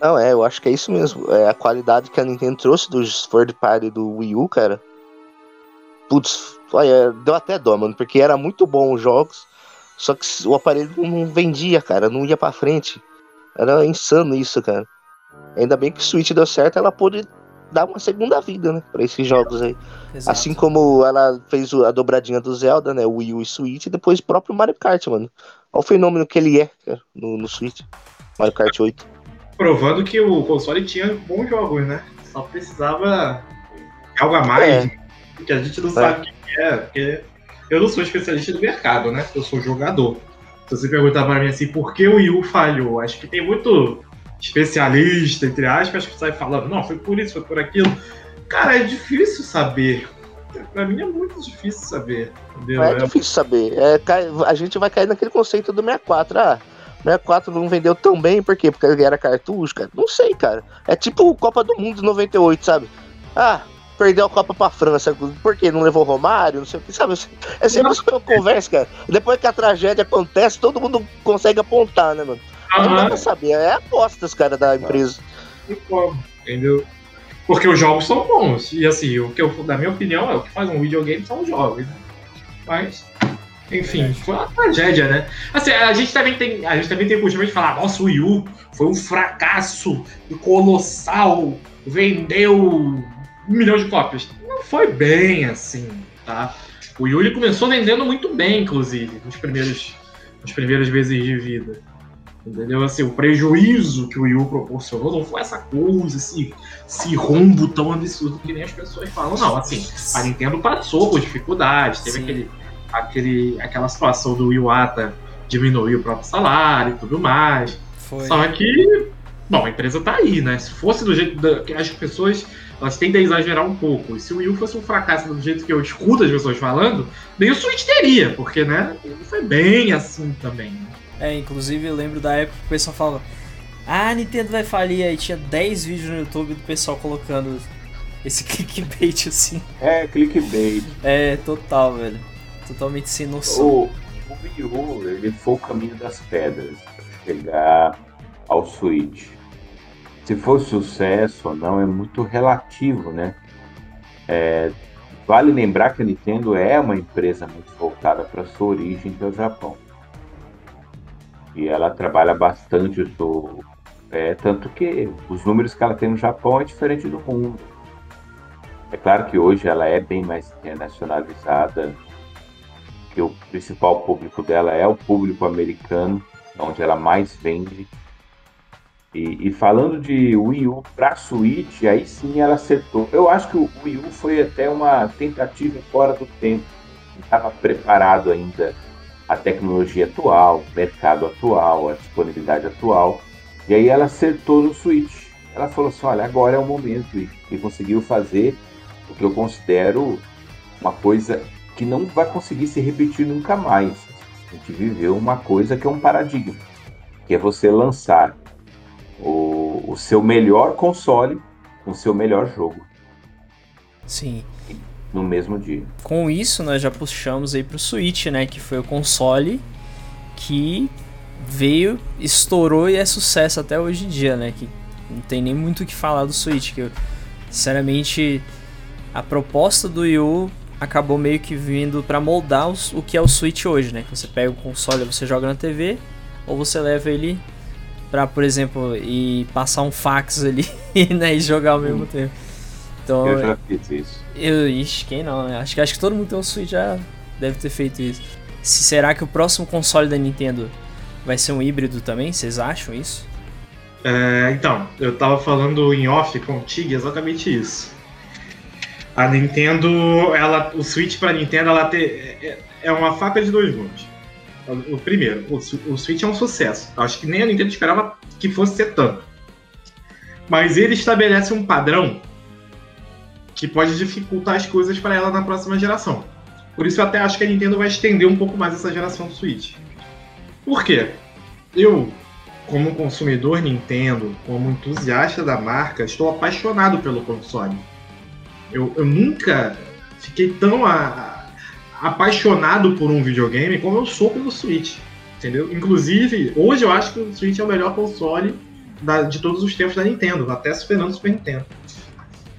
Não, é, eu acho que é isso mesmo. É a qualidade que a Nintendo trouxe dos third party do Wii U, cara. Putz, olha, deu até dó, mano, porque era muito bom os jogos, só que o aparelho não vendia, cara, não ia pra frente. Era insano isso, cara. Ainda bem que o Switch deu certo, ela pôde dar uma segunda vida, né, pra esses jogos aí. Exato. Assim como ela fez a dobradinha do Zelda, né, Wii U e Switch, e depois o próprio Mario Kart, mano. Olha o fenômeno que ele é, cara, no, no Switch. Mario Kart 8. Provando que o console tinha bons jogos, né? Só precisava algo a mais, é. que a gente não é. sabe o que é, porque eu não sou especialista do mercado, né? Eu sou jogador. Se você perguntar para mim assim, por que o Wii U falhou? Acho que tem muito especialista, entre aspas, que sai falando, não, foi por isso, foi por aquilo. Cara, é difícil saber. Pra mim é muito difícil saber. Entendeu? É, é difícil saber. É, a gente vai cair naquele conceito do 64. Ah, 64 não vendeu tão bem, por quê? Porque era cartucho, cara? Não sei, cara. É tipo Copa do Mundo 98, sabe? Ah, perdeu a Copa pra França, por quê? Não levou Romário, não sei o que, sabe? É sempre isso que eu converso, cara. Depois que a tragédia acontece, todo mundo consegue apontar, né, mano? Não dá pra saber, é apostas, cara, da empresa. Entendeu? Porque os jogos são bons. E assim, o que eu, na minha opinião, é o que faz um videogame são os jogos. Né? Mas, enfim, foi uma tragédia, né? Assim, a gente também tem, a gente também tem o costume de falar, nossa, o Wii U foi um fracasso colossal, vendeu um milhão de cópias. Não foi bem assim, tá? O Yuli começou vendendo muito bem, inclusive, nos primeiros, nos primeiros meses de vida. Entendeu? Assim, o prejuízo que o Yu proporcionou não foi essa coisa, esse, esse rombo tão absurdo que nem as pessoas falam. Não, assim, a Nintendo passou por dificuldades, teve aquele, aquele, aquela situação do Iwata diminuir o próprio salário e tudo mais. Foi. Só que, bom, a empresa tá aí, né? Se fosse do jeito da, que as pessoas elas tendem a exagerar um pouco. E se o Wii U fosse um fracasso do jeito que eu escuto as pessoas falando, nem o Switch teria, porque, né, foi bem assim também. Né? É, inclusive eu lembro da época que o pessoal falava ah, a Nintendo vai falir, aí tinha 10 vídeos no YouTube do pessoal colocando esse clickbait assim. É, clickbait. É, total, velho. Totalmente sem noção. O, o Wii U, ele foi o caminho das pedras para chegar ao Switch se foi sucesso ou não é muito relativo, né? É, vale lembrar que a Nintendo é uma empresa muito voltada para sua origem do Japão. E ela trabalha bastante o é, tanto que os números que ela tem no Japão é diferente do mundo. É claro que hoje ela é bem mais internacionalizada, que o principal público dela é o público americano, onde ela mais vende e, e, falando de Wii U para Switch, aí sim ela acertou. Eu acho que o Wii U foi até uma tentativa fora do tempo. Não estava preparado ainda a tecnologia atual, o mercado atual, a disponibilidade atual. E aí ela acertou no Switch. Ela falou assim: olha, agora é o momento. E, e conseguiu fazer o que eu considero uma coisa que não vai conseguir se repetir nunca mais. A gente viveu uma coisa que é um paradigma, que é você lançar o, o seu melhor console com o seu melhor jogo. Sim. No mesmo dia. Com isso, nós já puxamos aí pro Switch, né? Que foi o console que veio, estourou e é sucesso até hoje em dia, né? Que não tem nem muito o que falar do Switch. Que eu, sinceramente, a proposta do Wii U acabou meio que vindo para moldar os, o que é o Switch hoje, né? Você pega o console, você joga na TV, ou você leva ele para, por exemplo, e passar um fax ali, né, e jogar ao mesmo hum. tempo. Então, eu já fiz isso. Eu, ixi, quem não? Acho que acho que todo mundo tem um Switch já deve ter feito isso. Se, será que o próximo console da Nintendo vai ser um híbrido também? Vocês acham isso? É, então, eu tava falando em off contigo exatamente isso. A Nintendo, ela, o Switch para Nintendo, ela te, é, é, uma faca de dois gumes. O, primeiro, o, o Switch é um sucesso. Acho que nem a Nintendo esperava que fosse ser tanto. Mas ele estabelece um padrão que pode dificultar as coisas para ela na próxima geração. Por isso eu até acho que a Nintendo vai estender um pouco mais essa geração do Switch. Por quê? Eu, como consumidor Nintendo, como entusiasta da marca, estou apaixonado pelo console. Eu, eu nunca fiquei tão a, apaixonado por um videogame como eu sou pelo Switch. Entendeu? Inclusive, hoje eu acho que o Switch é o melhor console da, de todos os tempos da Nintendo, até superando o Super Nintendo.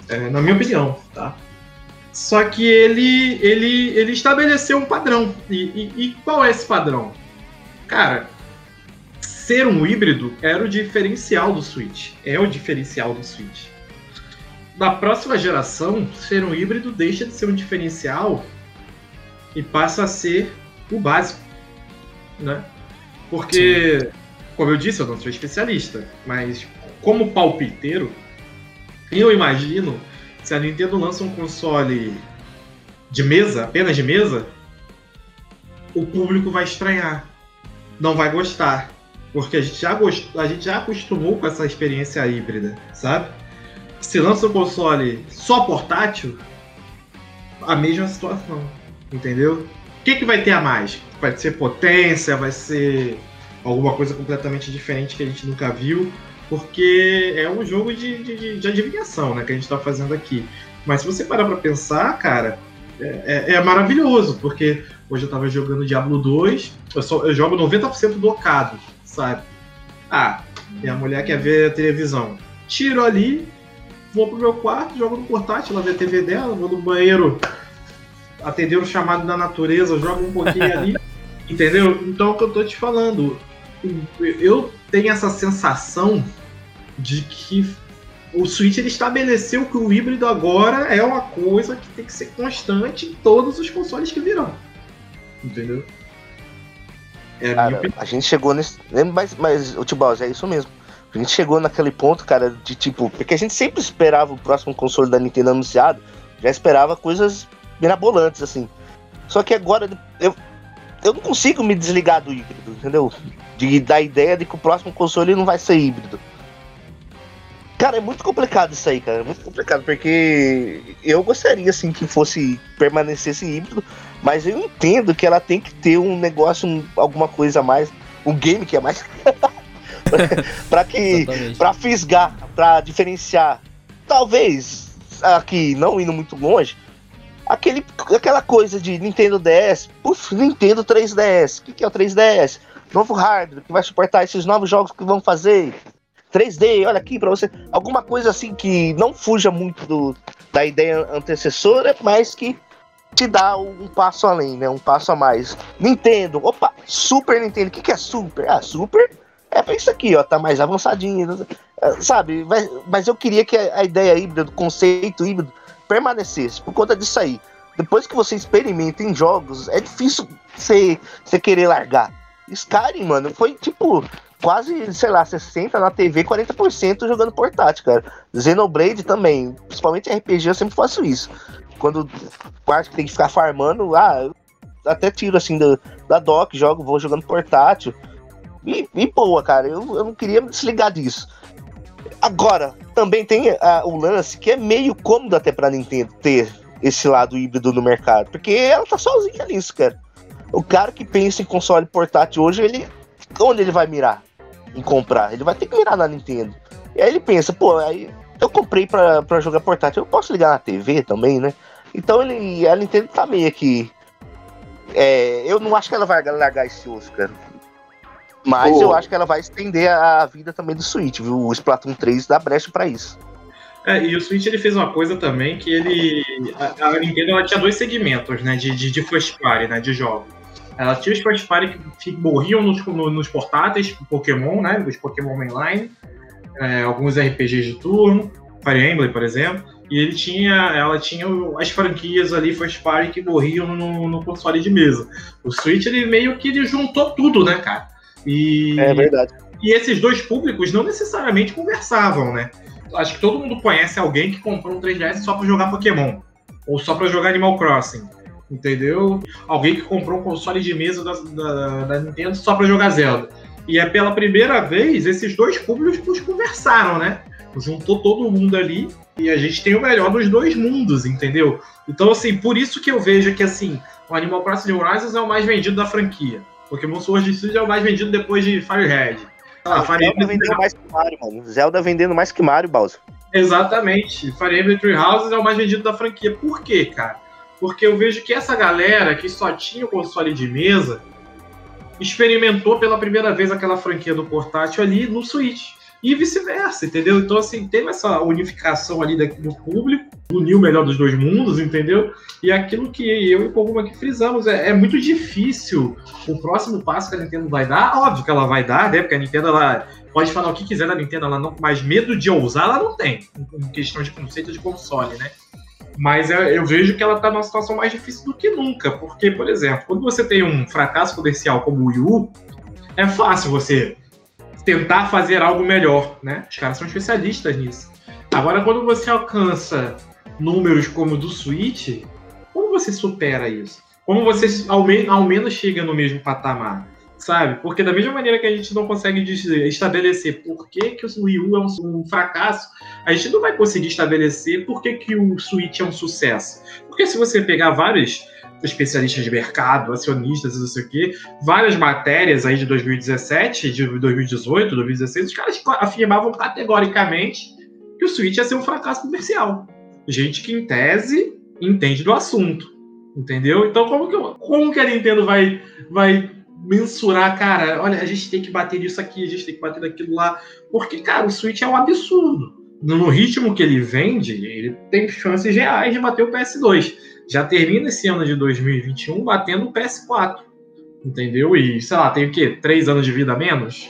É, na minha opinião, tá? Só que ele, ele, ele estabeleceu um padrão. E, e, e qual é esse padrão? Cara, ser um híbrido era o diferencial do Switch. É o diferencial do Switch. Na próxima geração, ser um híbrido deixa de ser um diferencial e passa a ser o básico, né? Porque, Sim. como eu disse, eu não sou especialista, mas como palpiteiro, eu imagino se a Nintendo lança um console de mesa, apenas de mesa, o público vai estranhar, não vai gostar, porque a gente já gostou, a gente já acostumou com essa experiência híbrida, sabe? Se lança um console só portátil, a mesma situação, entendeu? O que, que vai ter a mais? Vai ser potência, vai ser alguma coisa completamente diferente que a gente nunca viu, porque é um jogo de, de, de adivinhação, né, que a gente está fazendo aqui. Mas se você parar para pensar, cara, é, é, é, maravilhoso, porque hoje eu estava jogando Diablo 2, eu, só, eu jogo 90% docado, sabe? Ah, minha mulher quer ver a televisão. Tiro ali, vou pro meu quarto, jogo no portátil, ela vê a TV dela, vou no banheiro atender o chamado da natureza, jogo um pouquinho ali, entendeu? Então é o que eu tô te falando. Eu tenho essa sensação de que o Switch ele estabeleceu que o híbrido agora é uma coisa que tem que ser constante em todos os consoles que virão. Entendeu? É a, cara, a gente chegou nesse. Mas, mas o Tibaus, é isso mesmo. A gente chegou naquele ponto, cara, de tipo. Porque a gente sempre esperava o próximo console da Nintendo anunciado, já esperava coisas mirabolantes, assim. Só que agora eu, eu não consigo me desligar do híbrido, entendeu? De, da ideia de que o próximo console não vai ser híbrido. Cara, é muito complicado isso aí, cara. É muito complicado, porque eu gostaria, assim, que fosse permanecesse híbrido, mas eu entendo que ela tem que ter um negócio, um, alguma coisa a mais, um game que é mais. para que. para fisgar, para diferenciar. Talvez, aqui, não indo muito longe, aquele, aquela coisa de Nintendo DS, puf, Nintendo 3DS. O que, que é o 3DS? Novo hardware que vai suportar esses novos jogos que vão fazer. 3D, olha aqui para você. Alguma coisa assim que não fuja muito do, da ideia antecessora, mas que te dá um passo além, né? Um passo a mais. Nintendo, opa, Super Nintendo. O que, que é Super? Ah, Super é pra isso aqui, ó, tá mais avançadinho, é, sabe? Mas, mas eu queria que a, a ideia híbrida, do conceito híbrido, permanecesse por conta disso aí. Depois que você experimenta em jogos, é difícil você, querer largar. Skyrim, mano, foi tipo quase, sei lá, 60 na TV, 40% jogando portátil, cara. Xenoblade também, principalmente RPG, eu sempre faço isso. Quando acho que tem que ficar farmando, ah, até tiro assim do, da dock, jogo, vou jogando portátil. E, e boa, cara, eu, eu não queria me desligar disso. Agora, também tem ah, o lance que é meio cômodo até pra Nintendo ter esse lado híbrido no mercado, porque ela tá sozinha nisso, cara. O cara que pensa em console portátil hoje, ele onde ele vai mirar? em comprar. Ele vai ter que mirar na Nintendo. E aí ele pensa, pô, aí eu comprei pra, pra jogar portátil, eu posso ligar na TV também, né? Então ele, a Nintendo tá meio que. É, eu não acho que ela vai largar esse osso, cara. Mas pô. eu acho que ela vai estender a vida também do Switch, viu? O Splatoon 3 dá brecha para isso. É, e o Switch ele fez uma coisa também que ele, a, a Nintendo ela tinha dois segmentos, né, de, de, de first party, né, de jogos. Ela tinha os first party que morriam nos, nos portáteis, tipo Pokémon, né, os Pokémon Mainline, é, alguns RPGs de turno, Fire Emblem, por exemplo, e ele tinha, ela tinha as franquias ali first party que morriam no, no console de mesa. O Switch ele meio que ele juntou tudo, né, cara? E, é verdade. E esses dois públicos não necessariamente conversavam, né? Acho que todo mundo conhece alguém que comprou um 3DS só para jogar Pokémon ou só para jogar Animal Crossing, entendeu? Alguém que comprou um console de mesa da, da, da Nintendo só para jogar Zelda. E é pela primeira vez esses dois públicos conversaram, né? Juntou todo mundo ali e a gente tem o melhor dos dois mundos, entendeu? Então, assim, por isso que eu vejo que, assim, o Animal Crossing Horizons é o mais vendido da franquia. Pokémon Sword Shield é o mais vendido depois de Firehead. Ah, Fire Zelda vendendo mais que Mario, mano. Zelda vendendo mais que Mario, Bowser. Exatamente. Fire Emblem Three Houses é o mais vendido da franquia. Por quê, cara? Porque eu vejo que essa galera que só tinha o console de mesa experimentou pela primeira vez aquela franquia do portátil ali no Switch e vice-versa, entendeu? Então, assim, teve essa unificação ali do público, uniu o melhor dos dois mundos, entendeu? E aquilo que eu e o Koguma aqui frisamos, é, é, muito difícil o próximo passo que a Nintendo vai dar, óbvio que ela vai dar, né? Porque a Nintendo, ela pode falar o que quiser da Nintendo, ela não, mas medo de ousar ela não tem, em questão de conceito de console, né? Mas eu, eu vejo que ela está numa situação mais difícil do que nunca, porque, por exemplo, quando você tem um fracasso comercial como o Wii U, é fácil você tentar fazer algo melhor, né? Os caras são especialistas nisso. Agora, quando você alcança números como o do Switch, como você supera isso? Como você ao, me ao menos chega no mesmo patamar? Sabe? Porque da mesma maneira que a gente não consegue estabelecer por que, que o Wii U é um, um fracasso, a gente não vai conseguir estabelecer por que, que o Switch é um sucesso. Porque se você pegar vários especialistas de mercado, acionistas não sei o quê, várias matérias aí de 2017, de 2018, 2016, os caras afirmavam categoricamente que o Switch ia ser um fracasso comercial. Gente que, em tese, entende do assunto. Entendeu? Então, como que, como que a Nintendo vai, vai mensurar, cara? Olha, a gente tem que bater nisso aqui, a gente tem que bater naquilo lá. Porque, cara, o Switch é um absurdo. No ritmo que ele vende, ele tem chances reais de bater o PS2 já termina esse ano de 2021 batendo o PS4, entendeu? E, sei lá, tem o quê? Três anos de vida a menos?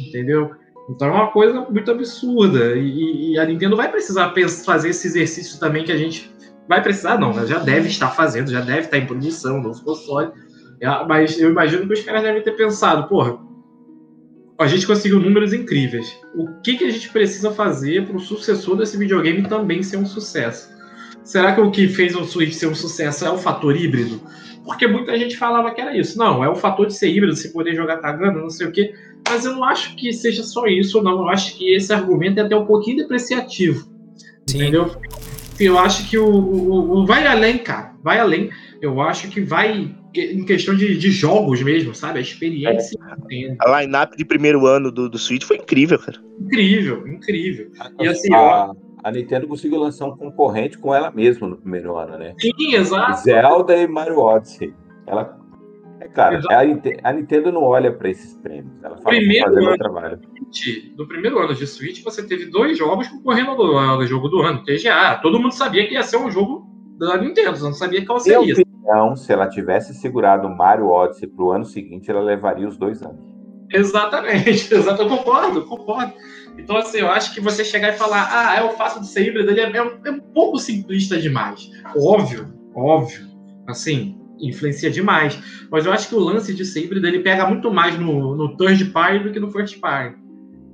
Entendeu? Então é uma coisa muito absurda. E, e a Nintendo vai precisar fazer esse exercício também que a gente vai precisar, não, né? já deve estar fazendo, já deve estar em produção, novo console. É, mas eu imagino que os caras devem ter pensado, porra, a gente conseguiu números incríveis. O que, que a gente precisa fazer para o sucessor desse videogame também ser um sucesso? Será que o que fez o Switch ser um sucesso é o fator híbrido? Porque muita gente falava que era isso. Não, é o fator de ser híbrido, você poder jogar tagando, não sei o quê. Mas eu não acho que seja só isso, não. Eu acho que esse argumento é até um pouquinho depreciativo. Sim. Entendeu? Eu acho que o, o, o, vai além, cara. Vai além. Eu acho que vai em questão de, de jogos mesmo, sabe? A experiência. É. A line-up de primeiro ano do, do Switch foi incrível, cara. Incrível, incrível. E assim, ó a Nintendo conseguiu lançar um concorrente com ela mesma no primeiro ano, né? Sim, exato. Zelda e Mario Odyssey. Ela, é, cara, a, a, Nintendo não olha para esses prêmios. Ela fala primeiro fazer ano, trabalho. No primeiro ano de Switch, você teve dois jogos concorrendo ao jogo do ano, TGA. Todo mundo sabia que ia ser um jogo da Nintendo, não sabia qual seria. Então, se ela tivesse segurado Mario Odyssey para o ano seguinte, ela levaria os dois anos. Exatamente, exato, eu concordo, concordo. Então, assim, eu acho que você chegar e falar, ah, é o fato de ser híbrido, ele é, é, um, é um pouco simplista demais. Óbvio, óbvio. Assim, influencia demais. Mas eu acho que o lance de ser híbrido, ele pega muito mais no, no third party do que no first party.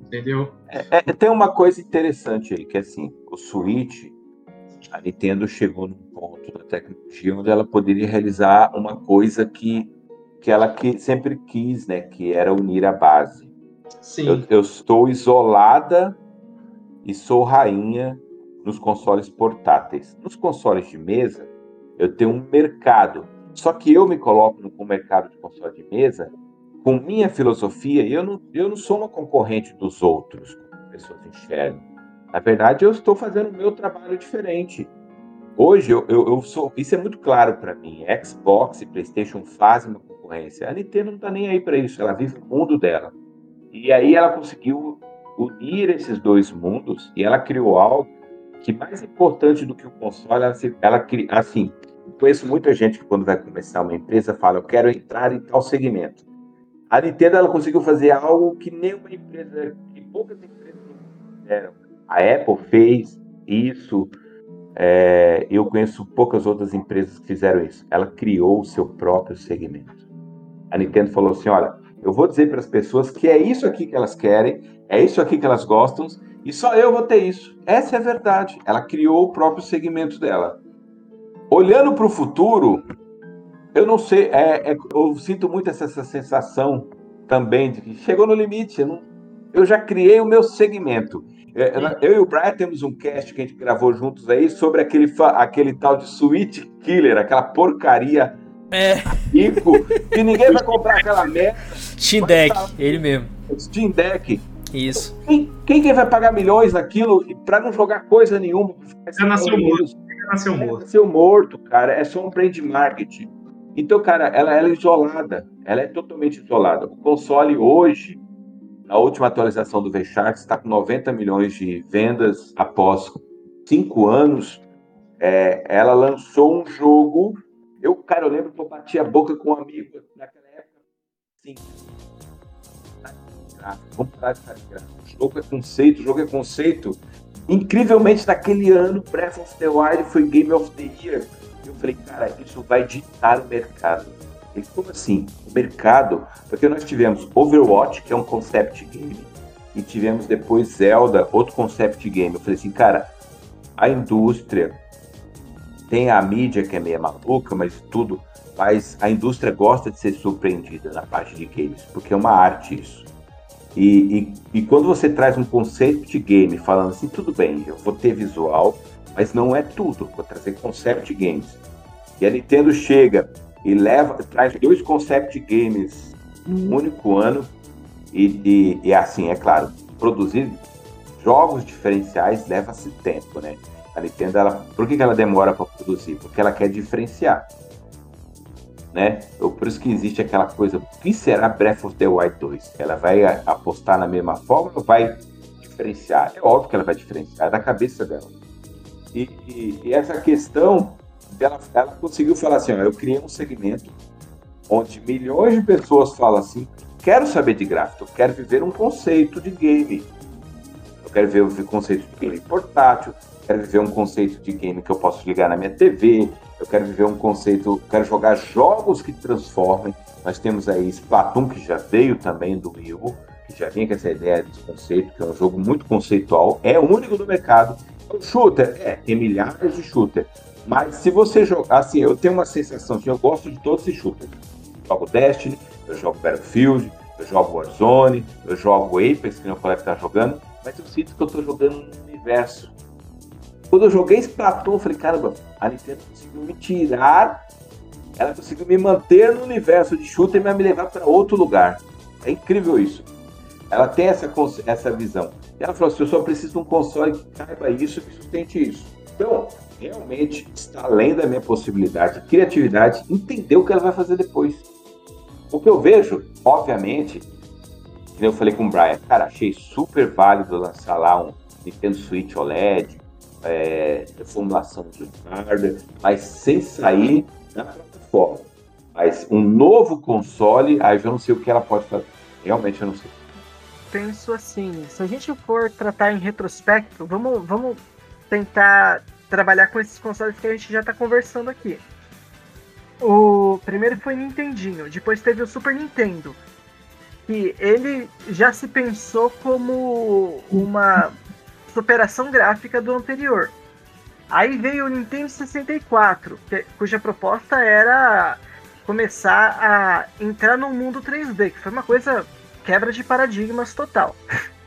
Entendeu? É, é, tem uma coisa interessante aí, que é assim, o Switch, a Nintendo chegou num ponto da tecnologia onde ela poderia realizar uma coisa que, que ela que sempre quis, né? Que era unir a base. Sim. Eu, eu estou isolada e sou rainha nos consoles portáteis. Nos consoles de mesa, eu tenho um mercado. Só que eu me coloco no mercado de console de mesa com minha filosofia e eu não, eu não sou uma concorrente dos outros, como as pessoas enxergam. Na verdade, eu estou fazendo o meu trabalho diferente. Hoje, eu, eu, eu sou. Isso é muito claro para mim. Xbox e PlayStation fazem uma concorrência. A Nintendo não está nem aí para isso. Ela vive o mundo dela. E aí ela conseguiu unir esses dois mundos e ela criou algo que mais importante do que o console, ela, ela assim, conheço muita gente que quando vai começar uma empresa fala, eu quero entrar em tal segmento. A Nintendo ela conseguiu fazer algo que nenhuma empresa, que poucas empresas fizeram. A Apple fez isso. É, eu conheço poucas outras empresas que fizeram isso. Ela criou o seu próprio segmento. A Nintendo falou assim: olha, eu vou dizer para as pessoas que é isso aqui que elas querem, é isso aqui que elas gostam, e só eu vou ter isso. Essa é a verdade. Ela criou o próprio segmento dela. Olhando para o futuro, eu não sei, é, é, eu sinto muito essa, essa, sensação também de que chegou no limite. Eu, não, eu já criei o meu segmento. É, eu e o Brian temos um cast que a gente gravou juntos aí sobre aquele, aquele tal de Switch Killer, aquela porcaria é. rico, que ninguém vai comprar aquela merda. Steam Deck, tá... ele mesmo. Steam Deck. Isso. Quem, quem vai pagar milhões naquilo para não jogar coisa nenhuma? Já nasceu morto. Nasceu morto. nasceu morto, cara. É só um brand marketing. Então, cara, ela, ela é isolada. Ela é totalmente isolada. O console hoje, na última atualização do VCharts, está com 90 milhões de vendas após cinco anos. É, ela lançou um jogo. Eu, cara, eu lembro que eu bati a boca com um amigo naquela época. Sim. Vamos parar de O jogo é conceito, o jogo é conceito. Incrivelmente, naquele ano, Breath of the Wild foi Game of the Year eu falei, cara, isso vai ditar o mercado. Ele, como assim? O mercado? Porque nós tivemos Overwatch, que é um concept game, e tivemos depois Zelda, outro concept game. Eu falei assim, cara, a indústria tem a mídia que é meio maluca, mas tudo, mas a indústria gosta de ser surpreendida na parte de games, porque é uma arte isso. E, e, e quando você traz um concept game falando assim, tudo bem, eu vou ter visual, mas não é tudo. Vou trazer concept games. E a Nintendo chega e leva, traz dois concept games num único ano e, e, e assim, é claro, produzir jogos diferenciais leva-se tempo, né? A Nintendo, ela, por que, que ela demora para produzir? Porque ela quer diferenciar, né? Por isso que existe aquela coisa, o que será Breath of the Wild 2? Ela vai apostar na mesma forma ou vai diferenciar? É óbvio que ela vai diferenciar, é da cabeça dela. E, e, e essa questão, ela, ela conseguiu falar assim: ó, eu criei um segmento onde milhões de pessoas falam assim: quero saber de gráfico, quero viver um conceito de game. Eu quero ver o conceito de game portátil, quero viver um conceito de game que eu posso ligar na minha TV, eu quero viver um conceito, quero jogar jogos que transformem. Nós temos aí Splatoon, que já veio também do Wii U, que já vinha com essa ideia de conceito, que é um jogo muito conceitual, é único do mercado o shooter, é, tem milhares de shooters. Mas se você jogar, assim, eu tenho uma sensação assim, eu gosto de todos esses shooters. Eu jogo Destiny, eu jogo Battlefield, eu jogo Warzone, eu jogo Apex, que não falei que tá jogando, mas eu sinto que eu tô jogando no universo. Quando eu joguei Splatoon, eu falei, caramba, a Nintendo conseguiu me tirar, ela conseguiu me manter no universo de shooter e me levar para outro lugar. É incrível isso. Ela tem essa, essa visão. E ela falou assim: eu só preciso de um console que caiba isso, que sustente isso. Então, realmente está além da minha possibilidade, criatividade, entender o que ela vai fazer depois. O que eu vejo, obviamente, que eu falei com o Brian, cara, achei super válido lançar lá um Nintendo Switch OLED, é, reformulação de hardware, mas sem sair na plataforma. Mas um novo console, aí eu não sei o que ela pode fazer. Realmente eu não sei penso assim, se a gente for tratar em retrospecto, vamos, vamos tentar trabalhar com esses consoles que a gente já está conversando aqui. O primeiro foi Nintendinho, depois teve o Super Nintendo, que ele já se pensou como uma superação gráfica do anterior. Aí veio o Nintendo 64, que, cuja proposta era começar a entrar no mundo 3D, que foi uma coisa quebra de paradigmas total.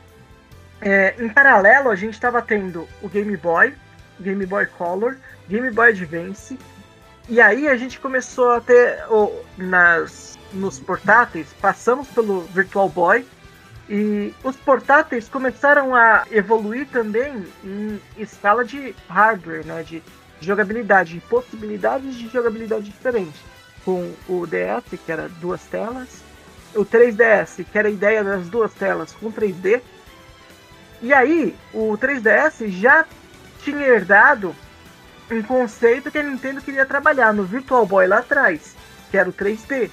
É, em paralelo, a gente estava tendo o Game Boy, Game Boy Color, Game Boy Advance, e aí a gente começou a ter oh, nas, nos portáteis, passamos pelo Virtual Boy, e os portáteis começaram a evoluir também em escala de hardware, né, de jogabilidade, possibilidades de jogabilidade diferentes. Com o DS, que era duas telas, o 3DS, que era a ideia das duas telas com 3D. E aí, o 3DS já tinha herdado um conceito que a Nintendo queria trabalhar no Virtual Boy lá atrás, que era o 3D.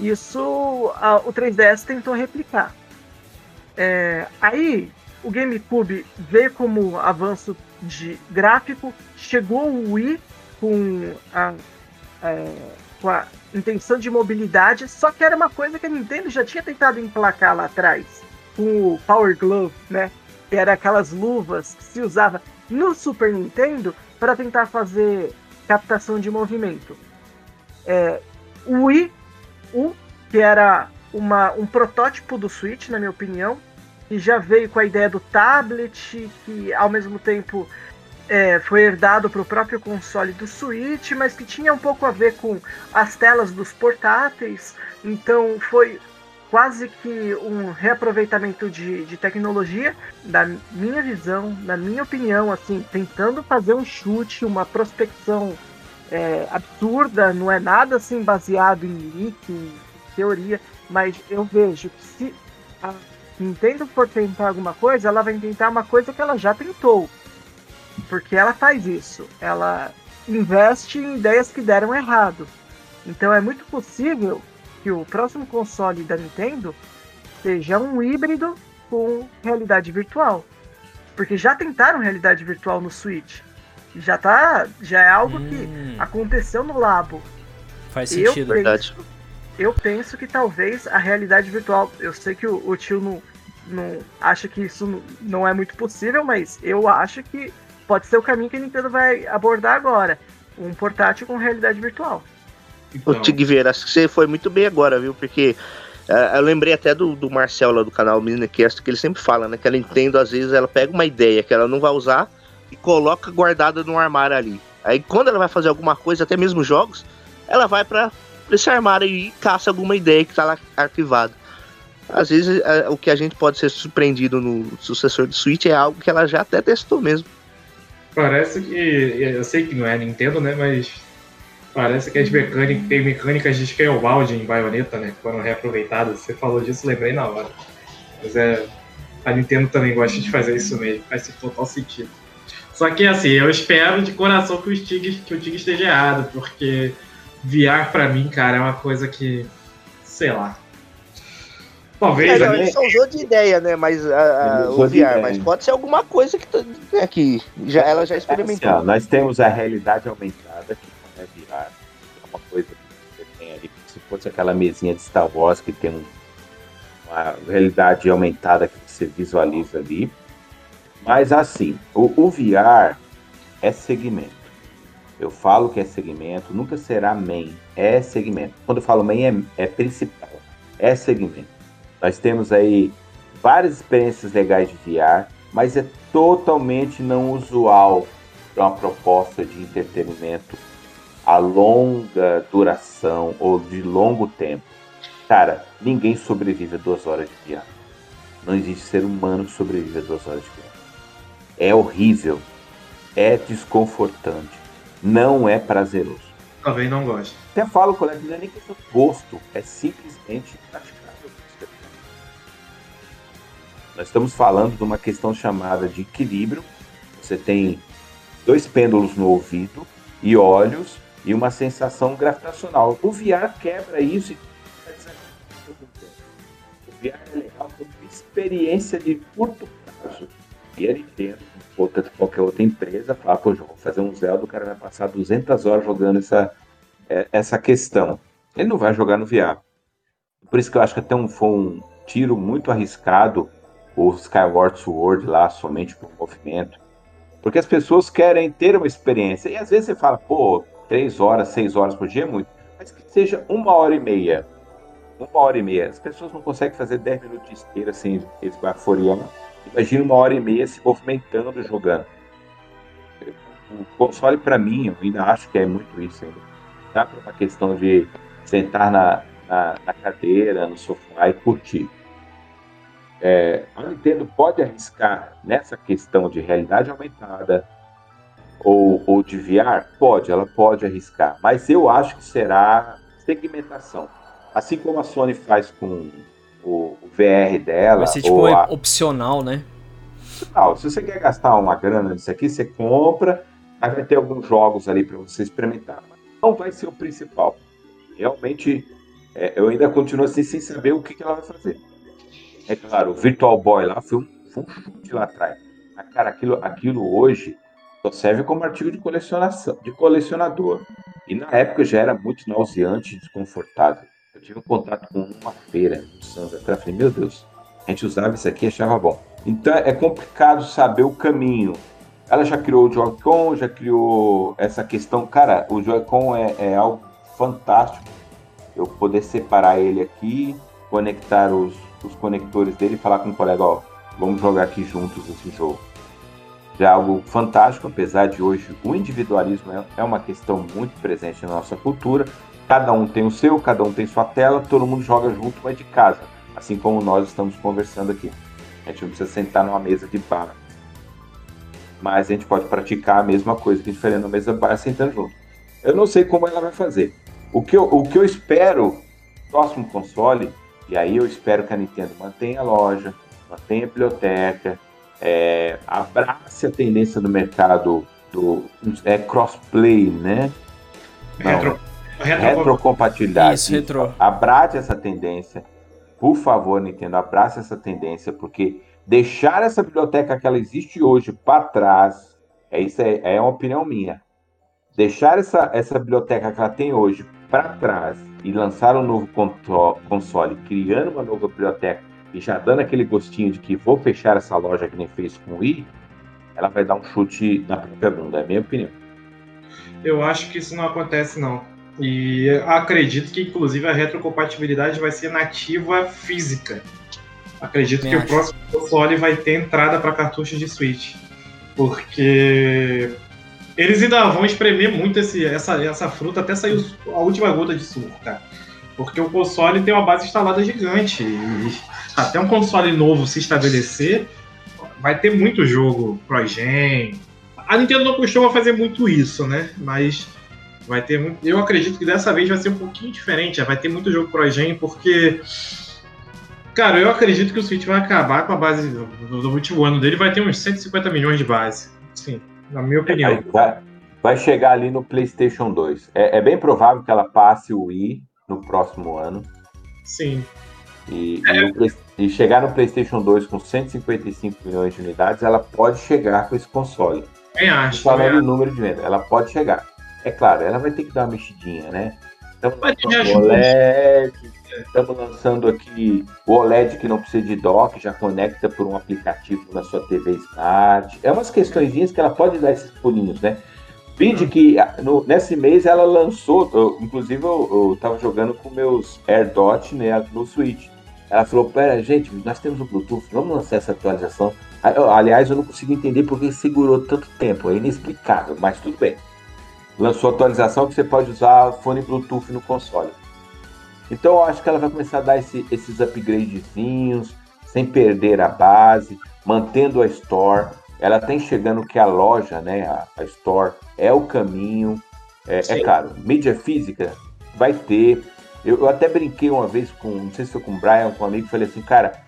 Isso a, o 3DS tentou replicar. É, aí o GameCube veio como avanço de gráfico, chegou o Wii com a, é, com a intenção de mobilidade, só que era uma coisa que a Nintendo já tinha tentado emplacar lá atrás, com o Power Glove, né? Que era aquelas luvas que se usava no Super Nintendo para tentar fazer captação de movimento. É, o Wii U, que era uma, um protótipo do Switch, na minha opinião, que já veio com a ideia do tablet, que ao mesmo tempo é, foi herdado para o próprio console do Switch, mas que tinha um pouco a ver com as telas dos portáteis. Então foi quase que um reaproveitamento de, de tecnologia, da minha visão, na minha opinião, assim, tentando fazer um chute, uma prospecção é, absurda, não é nada assim baseado em leak, em teoria, mas eu vejo que se a Nintendo for tentar alguma coisa, ela vai tentar uma coisa que ela já tentou. Porque ela faz isso. Ela investe em ideias que deram errado. Então é muito possível que o próximo console da Nintendo seja um híbrido com realidade virtual. Porque já tentaram realidade virtual no Switch. Já tá. Já é algo hum. que aconteceu no labo. Faz sentido, eu verdade. Eu penso que talvez a realidade virtual. Eu sei que o, o tio não, não acha que isso não é muito possível, mas eu acho que pode ser o caminho que a Nintendo vai abordar agora. Um portátil com realidade virtual. Então... O Tigver, acho que você foi muito bem agora, viu? Porque uh, eu lembrei até do, do Marcel lá do canal Minicast, que ele sempre fala, né? Que a Nintendo, às vezes, ela pega uma ideia que ela não vai usar e coloca guardada no armário ali. Aí quando ela vai fazer alguma coisa, até mesmo jogos, ela vai para esse armário e caça alguma ideia que tá lá arquivada. Às vezes é, o que a gente pode ser surpreendido no sucessor do Switch é algo que ela já até testou mesmo. Parece que. Eu sei que não é Nintendo, né? Mas parece que as mecânicas, tem mecânicas de Scalebound em baioneta, né? Foram reaproveitadas. Você falou disso, lembrei na hora. Mas é. A Nintendo também gosta de fazer isso mesmo. Faz total sentido. Só que assim, eu espero de coração que o Stig, que o esteja errado, porque VR pra mim, cara, é uma coisa que. sei lá. Talvez. É, não, ele só usou de ideia, né? Mas a, a, o VR, mas pode ser alguma coisa que, né, que já, ela já experimentou. Assim, ó, nós temos a realidade aumentada, que não é VR, é uma coisa que você tem ali, se fosse aquela mesinha de Star Wars que tem uma realidade aumentada que você visualiza ali. Mas assim, o, o VR é segmento. Eu falo que é segmento, nunca será main, é segmento. Quando eu falo main, é, é principal, é segmento. Nós temos aí várias experiências legais de VR, mas é totalmente não usual para uma proposta de entretenimento a longa duração ou de longo tempo. Cara, ninguém sobrevive a duas horas de VR. Não existe ser humano que sobrevive a duas horas de VR. É horrível, é desconfortante, não é prazeroso. Talvez não goste. Até falo, colega, não é nem questão de gosto, é simplesmente praticável. Nós estamos falando de uma questão chamada de equilíbrio. Você tem dois pêndulos no ouvido e olhos e uma sensação gravitacional. O VR quebra isso e o VR é legal como experiência de curto prazo. E a Nintendo, ou qualquer outra empresa, fala, pô, vou fazer um Zelda, o cara vai passar 200 horas jogando essa, é, essa questão. Ele não vai jogar no VR. Por isso que eu acho que até um, foi um tiro muito arriscado o Skyward Sword lá somente por movimento. Porque as pessoas querem ter uma experiência. E às vezes você fala, pô, três horas, seis horas por dia é muito. Mas que seja uma hora e meia. Uma hora e meia. As pessoas não conseguem fazer dez minutos de esteira sem esbaforiar. Imagina uma hora e meia se movimentando, jogando. O console, para mim, eu ainda acho que é muito isso ainda. Dá para uma questão de sentar na, na, na cadeira, no sofá e curtir. É, a Nintendo pode arriscar nessa questão de realidade aumentada ou, ou de VR? Pode, ela pode arriscar, mas eu acho que será segmentação. Assim como a Sony faz com o, o VR dela. Vai ser tipo a... opcional, né? opcional. Se você quer gastar uma grana nisso aqui, você compra, aí vai ter alguns jogos ali para você experimentar. Mas não vai ser o principal. Realmente, é, eu ainda continuo assim sem saber o que, que ela vai fazer. É claro, o Virtual Boy lá foi um, foi um chute lá atrás. Mas, cara, aquilo, aquilo hoje só serve como artigo de colecionação, de colecionador. E na época já era muito nauseante e desconfortável. Eu tive um contato com uma feira no Santos atrás, falei, meu Deus, a gente usava isso aqui e achava bom. Então é complicado saber o caminho. Ela já criou o Joy-Con, já criou essa questão. Cara, o Joy-Con é, é algo fantástico. Eu poder separar ele aqui, conectar os, os conectores dele e falar com o colega, ó, vamos jogar aqui juntos esse jogo. Já é algo fantástico, apesar de hoje o individualismo é, é uma questão muito presente na nossa cultura. Cada um tem o seu, cada um tem sua tela, todo mundo joga junto, mas de casa assim como nós estamos conversando aqui. A gente não precisa sentar numa mesa de bar. Mas a gente pode praticar a mesma coisa que a gente faria mesa de bar sentando junto. Eu não sei como ela vai fazer. O que eu, o que eu espero próximo console, e aí eu espero que a Nintendo mantenha a loja, mantenha a biblioteca, é, abrace a tendência do mercado do é crossplay, né? Retro, retrocompatibilidade. Isso, retro. Abrace essa tendência por favor, Nintendo, abrace essa tendência, porque deixar essa biblioteca que ela existe hoje para trás, é isso é, é uma opinião minha. Deixar essa, essa biblioteca que ela tem hoje para trás e lançar um novo console, criando uma nova biblioteca e já dando aquele gostinho de que vou fechar essa loja que nem fez com o Wii, ela vai dar um chute na própria bunda, é a minha opinião. Eu acho que isso não acontece, não. E acredito que, inclusive, a retrocompatibilidade vai ser nativa física. Acredito que acho. o próximo console vai ter entrada para cartucho de Switch. Porque eles ainda vão espremer muito esse, essa, essa fruta até sair a última gota de suco, cara. Porque o console tem uma base instalada gigante. E até um console novo se estabelecer, vai ter muito jogo Progen. A Nintendo não costuma fazer muito isso, né? Mas Vai ter muito, eu acredito que dessa vez vai ser um pouquinho diferente. Vai ter muito jogo pro Gen, porque. Cara, eu acredito que o Switch vai acabar com a base do, do último ano dele, vai ter uns 150 milhões de base. Sim, na minha opinião. Vai, vai chegar ali no PlayStation 2. É, é, bem provável que ela passe o Wii no próximo ano. Sim. E, é. e, no, e, chegar no PlayStation 2 com 155 milhões de unidades, ela pode chegar com esse console. Bem acho. Falando em número de venda, ela pode chegar. É claro, ela vai ter que dar uma mexidinha, né? Estamos lançando OLED, estamos lançando aqui o OLED que não precisa de dock, já conecta por um aplicativo na sua TV Smart. É umas questõezinhas que ela pode dar esses pulinhos, né? Vide uhum. que ah, no, nesse mês ela lançou, eu, inclusive eu, estava jogando com meus AirDot né, no Switch. Ela falou, pera, gente, nós temos o Bluetooth, vamos lançar essa atualização. Aliás, eu não consigo entender porque segurou tanto tempo, é inexplicável, mas tudo bem lançou atualização que você pode usar fone Bluetooth no console. Então eu acho que ela vai começar a dar esse, esses upgradezinhos, sem perder a base, mantendo a Store. Ela tem chegando que a loja, né, a, a Store, é o caminho. É, é claro, mídia física vai ter. Eu, eu, até brinquei uma vez com, não sei se foi com o Brian, com um amigo, falei assim, cara,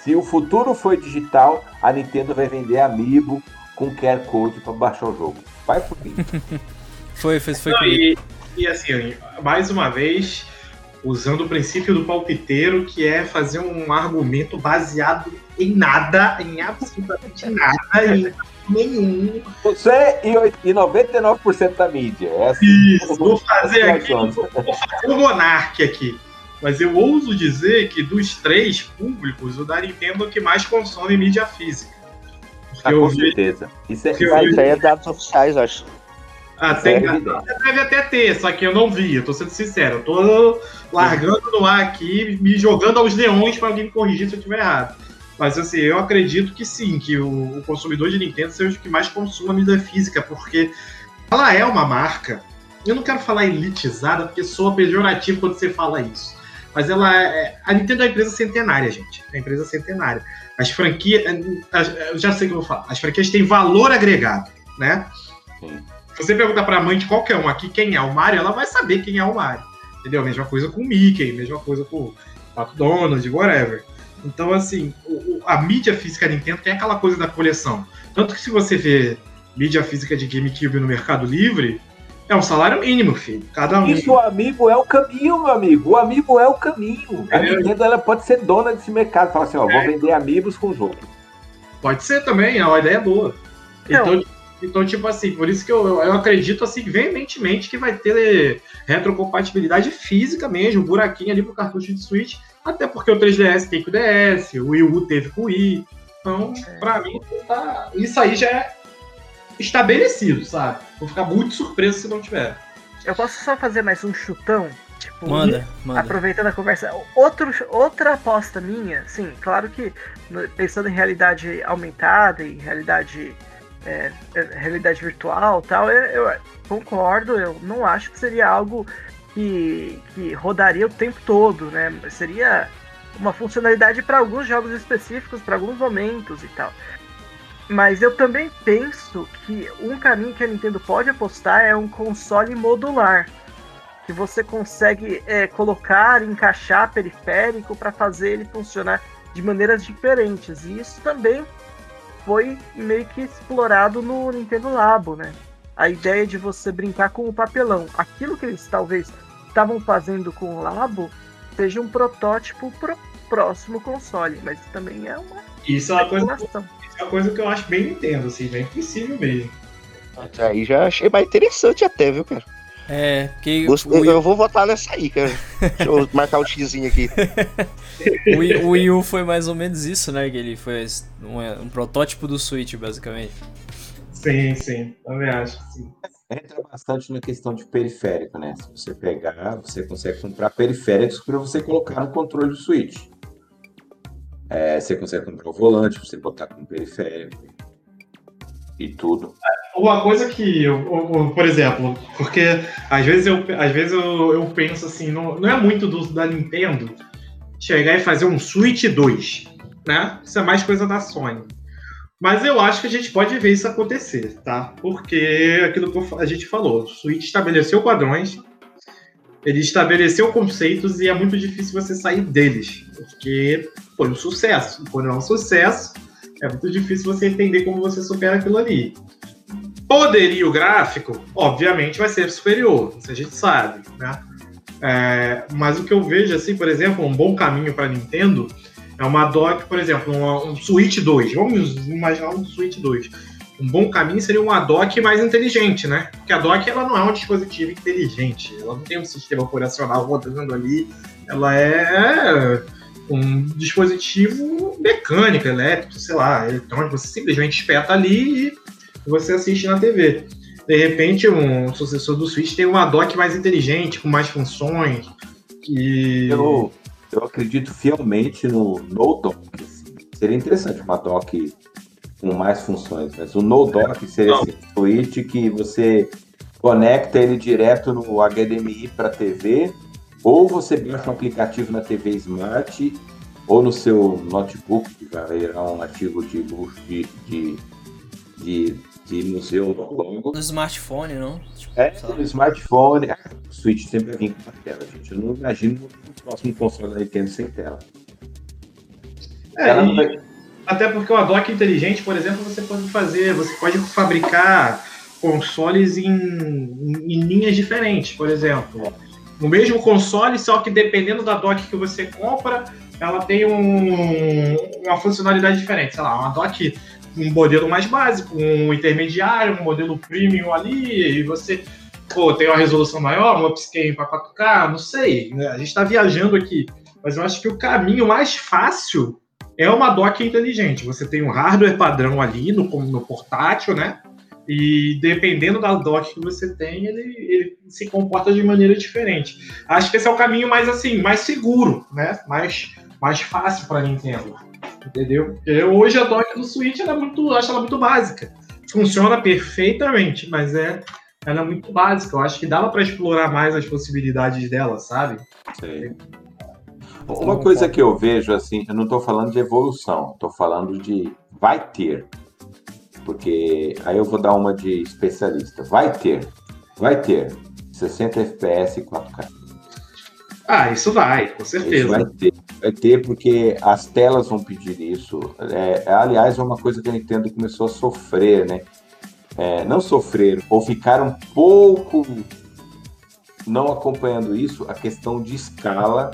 se o futuro for digital, a Nintendo vai vender Amiibo com QR Code para baixar o jogo. Vai por mim. Foi, foi, foi Não, e, e assim, mais uma vez, usando o princípio do palpiteiro, que é fazer um argumento baseado em nada, em absolutamente nada, em nenhum. Você e, e 99% da mídia. É assim, Isso, vou fazer aqui, vou fazer o Monark aqui. Mas eu ouso dizer que dos três públicos, o da Nintendo é o que mais consome mídia física. Porque ah, com vi, certeza. Isso é, isso aí é dados oficiais, acho. Ah, tem, deve até ter, só que eu não vi, eu tô sendo sincero. Eu tô largando no ar aqui, me jogando aos leões para alguém me corrigir se eu estiver errado. Mas assim, eu acredito que sim, que o, o consumidor de Nintendo seja o que mais consuma mídia física, porque ela é uma marca. Eu não quero falar elitizada, porque soa pejorativo quando você fala isso. Mas ela é. A Nintendo é uma empresa centenária, gente. É uma empresa centenária. As franquias. Eu já sei o que eu vou falar. As franquias têm valor agregado, né? Sim. Se você perguntar pra mãe de qualquer um aqui quem é o Mario, ela vai saber quem é o Mario. Entendeu? Mesma coisa com o Mickey, mesma coisa com. McDonald's, whatever. Então, assim, o, a mídia física da Nintendo tem aquela coisa da coleção. Tanto que se você vê mídia física de GameCube no Mercado Livre, é um salário mínimo, filho. Cada um. Isso, o amigo é o caminho, meu amigo. O amigo é o caminho. A é. Nintendo ela pode ser dona desse mercado. Fala assim, ó, é. vou vender amigos com os outros. Pode ser também, é uma ideia boa. Então, então, tipo assim, por isso que eu, eu acredito assim veementemente que vai ter retrocompatibilidade física mesmo, um buraquinho ali pro cartucho de Switch, até porque o 3DS tem com o DS, o Wii U teve com o Wii. Então, é. pra mim, tá, isso aí já é estabelecido, sabe? Vou ficar muito surpreso se não tiver. Eu posso só fazer mais um chutão? Tipo, manda, manda. Aproveitando a conversa. Outro, outra aposta minha, sim, claro que pensando em realidade aumentada e realidade, é, é, realidade virtual tal, eu, eu, concordo, eu não acho que seria algo que, que rodaria o tempo todo, né? Seria uma funcionalidade para alguns jogos específicos, para alguns momentos e tal. Mas eu também penso que um caminho que a Nintendo pode apostar é um console modular. Que você consegue é, colocar, encaixar periférico para fazer ele funcionar de maneiras diferentes. E isso também foi meio que explorado no Nintendo Labo, né? A ideia de você brincar com o papelão. Aquilo que eles talvez estavam fazendo com o Labo seja um protótipo pro próximo console, mas também é uma isso é uma coisa é uma coisa que eu acho bem Nintendo, assim, bem possível mesmo. Aí já achei mais interessante até, viu, cara? É, que. o... Eu vou votar nessa aí, cara. Deixa eu marcar o um xizinho aqui. o, Wii U foi mais ou menos isso, né? Que ele foi um, um protótipo do Switch, basicamente. Sim, sim, também acho que sim. Entra bastante na questão de periférico, né? Se você pegar, você consegue comprar periféricos para você colocar no controle do Switch. É, você consegue comprar o volante, você botar com periférico e tudo. Uma coisa que, eu, eu, por exemplo, porque às vezes eu, às vezes eu, eu penso assim, não, não é muito do, da Nintendo chegar e fazer um Switch 2, né? Isso é mais coisa da Sony. Mas eu acho que a gente pode ver isso acontecer, tá? Porque aquilo que a gente falou, o Switch estabeleceu padrões, ele estabeleceu conceitos e é muito difícil você sair deles, porque foi um sucesso. Quando é um sucesso, é muito difícil você entender como você supera aquilo ali. Poderio gráfico, obviamente, vai ser superior, isso a gente sabe, né? É, mas o que eu vejo, assim, por exemplo, um bom caminho para Nintendo é uma dock, por exemplo, um, Switch 2. Vamos imaginar um Switch 2 um bom caminho seria uma dock mais inteligente, né? Porque a dock ela não é um dispositivo inteligente, ela não tem um sistema operacional rodando ali, ela é um dispositivo mecânico, elétrico, sei lá, eletrônico, você simplesmente espeta ali e você assiste na TV. De repente, um sucessor do Switch tem uma dock mais inteligente, com mais funções, que... Eu, eu acredito fielmente no, no dock. Seria interessante uma dock com mais funções, mas o no dock seria esse switch que você conecta ele direto no HDMI para TV, ou você baixa um aplicativo na TV Smart, ou no seu notebook, que vai virar um artigo de de, de, de, de museu longo. No smartphone, não? Tipo, é, no smartphone. Ah, o Switch sempre vem com a tela, gente. Eu não imagino o próximo console da Nintendo sem tela. É, Ela e... vai até porque o dock inteligente, por exemplo, você pode fazer, você pode fabricar consoles em, em, em linhas diferentes, por exemplo. No mesmo console, só que dependendo da dock que você compra, ela tem um, uma funcionalidade diferente. Sei lá, uma dock, um modelo mais básico, um intermediário, um modelo premium ali, e você pô, tem uma resolução maior, um upscale para 4K, não sei. Né? A gente está viajando aqui. Mas eu acho que o caminho mais fácil é uma dock inteligente. Você tem um hardware padrão ali no, no portátil, né? E dependendo da dock que você tem, ele, ele, se comporta de maneira diferente. Acho que esse é o caminho mais assim, mais seguro, né? Mais, mais fácil para Nintendo. Entendeu? Porque hoje a dock do Switch ela é muito, acho ela muito básica. Funciona perfeitamente, mas é ela é muito básica. Eu acho que dava para explorar mais as possibilidades dela, sabe? Sim. Uma coisa que eu vejo, assim, eu não estou falando de evolução, estou falando de vai ter. Porque aí eu vou dar uma de especialista. Vai ter, vai ter 60 FPS e 4K. Ah, isso vai, com certeza. Isso vai ter, vai ter porque as telas vão pedir isso. É, aliás, é uma coisa que a Nintendo começou a sofrer, né? É, não sofrer, ou ficar um pouco não acompanhando isso, a questão de escala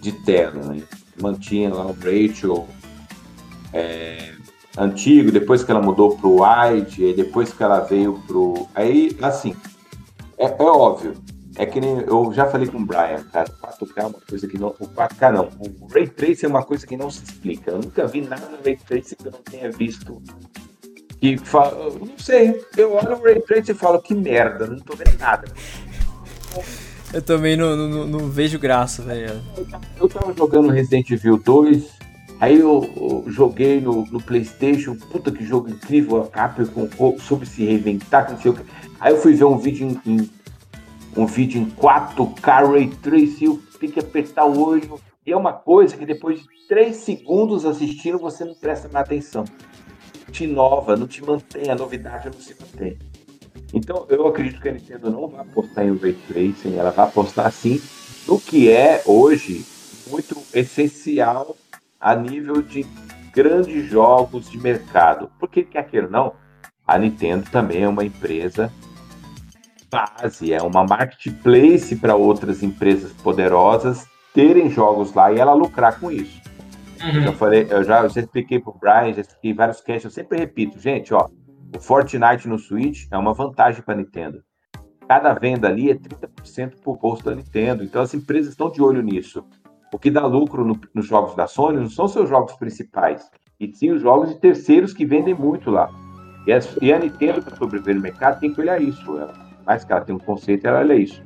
de tela, né? Mantinha lá o Rachel é, antigo, depois que ela mudou pro wide, depois que ela veio pro. Aí, assim, é, é óbvio, é que nem eu já falei com o Brian, cara, o 4K é uma coisa que não. O 4K não. O Ray Trace é uma coisa que não se explica. Eu nunca vi nada no Ray Trace que eu não tenha visto. Que fala. Não sei. Eu olho o Ray Trace e falo, que merda, não tô vendo nada. Eu também não, não, não vejo graça, velho. Eu tava jogando Resident Evil 2, aí eu, eu joguei no, no, PlayStation, puta que jogo incrível, a Capcom soube se reinventar, não sei o que. Aí eu fui ver um vídeo em, em um vídeo em 4K Ray Tracing, tenho que apertar o olho. E é uma coisa que depois de 3 segundos assistindo, você não presta mais atenção. Te inova, não te mantém, a novidade não se mantém. Então, eu acredito que a Nintendo não vai apostar em Ray Tracing, ela vai apostar sim no que é hoje muito essencial a nível de grandes jogos de mercado. Porque, quer queira não, a Nintendo também é uma empresa base, é uma marketplace para outras empresas poderosas terem jogos lá e ela lucrar com isso. Uhum. Eu falei, eu já, eu já expliquei pro Brian, já expliquei vários casts, eu sempre repito, gente, ó, o Fortnite no Switch é uma vantagem para a Nintendo. Cada venda ali é 30% por bolso da Nintendo, então as empresas estão de olho nisso. O que dá lucro no, nos jogos da Sony não são seus jogos principais, e sim os jogos de terceiros que vendem muito lá. E, as, e a Nintendo, para sobreviver no mercado, tem que olhar isso. Ela que ela tem um conceito, ela olha isso.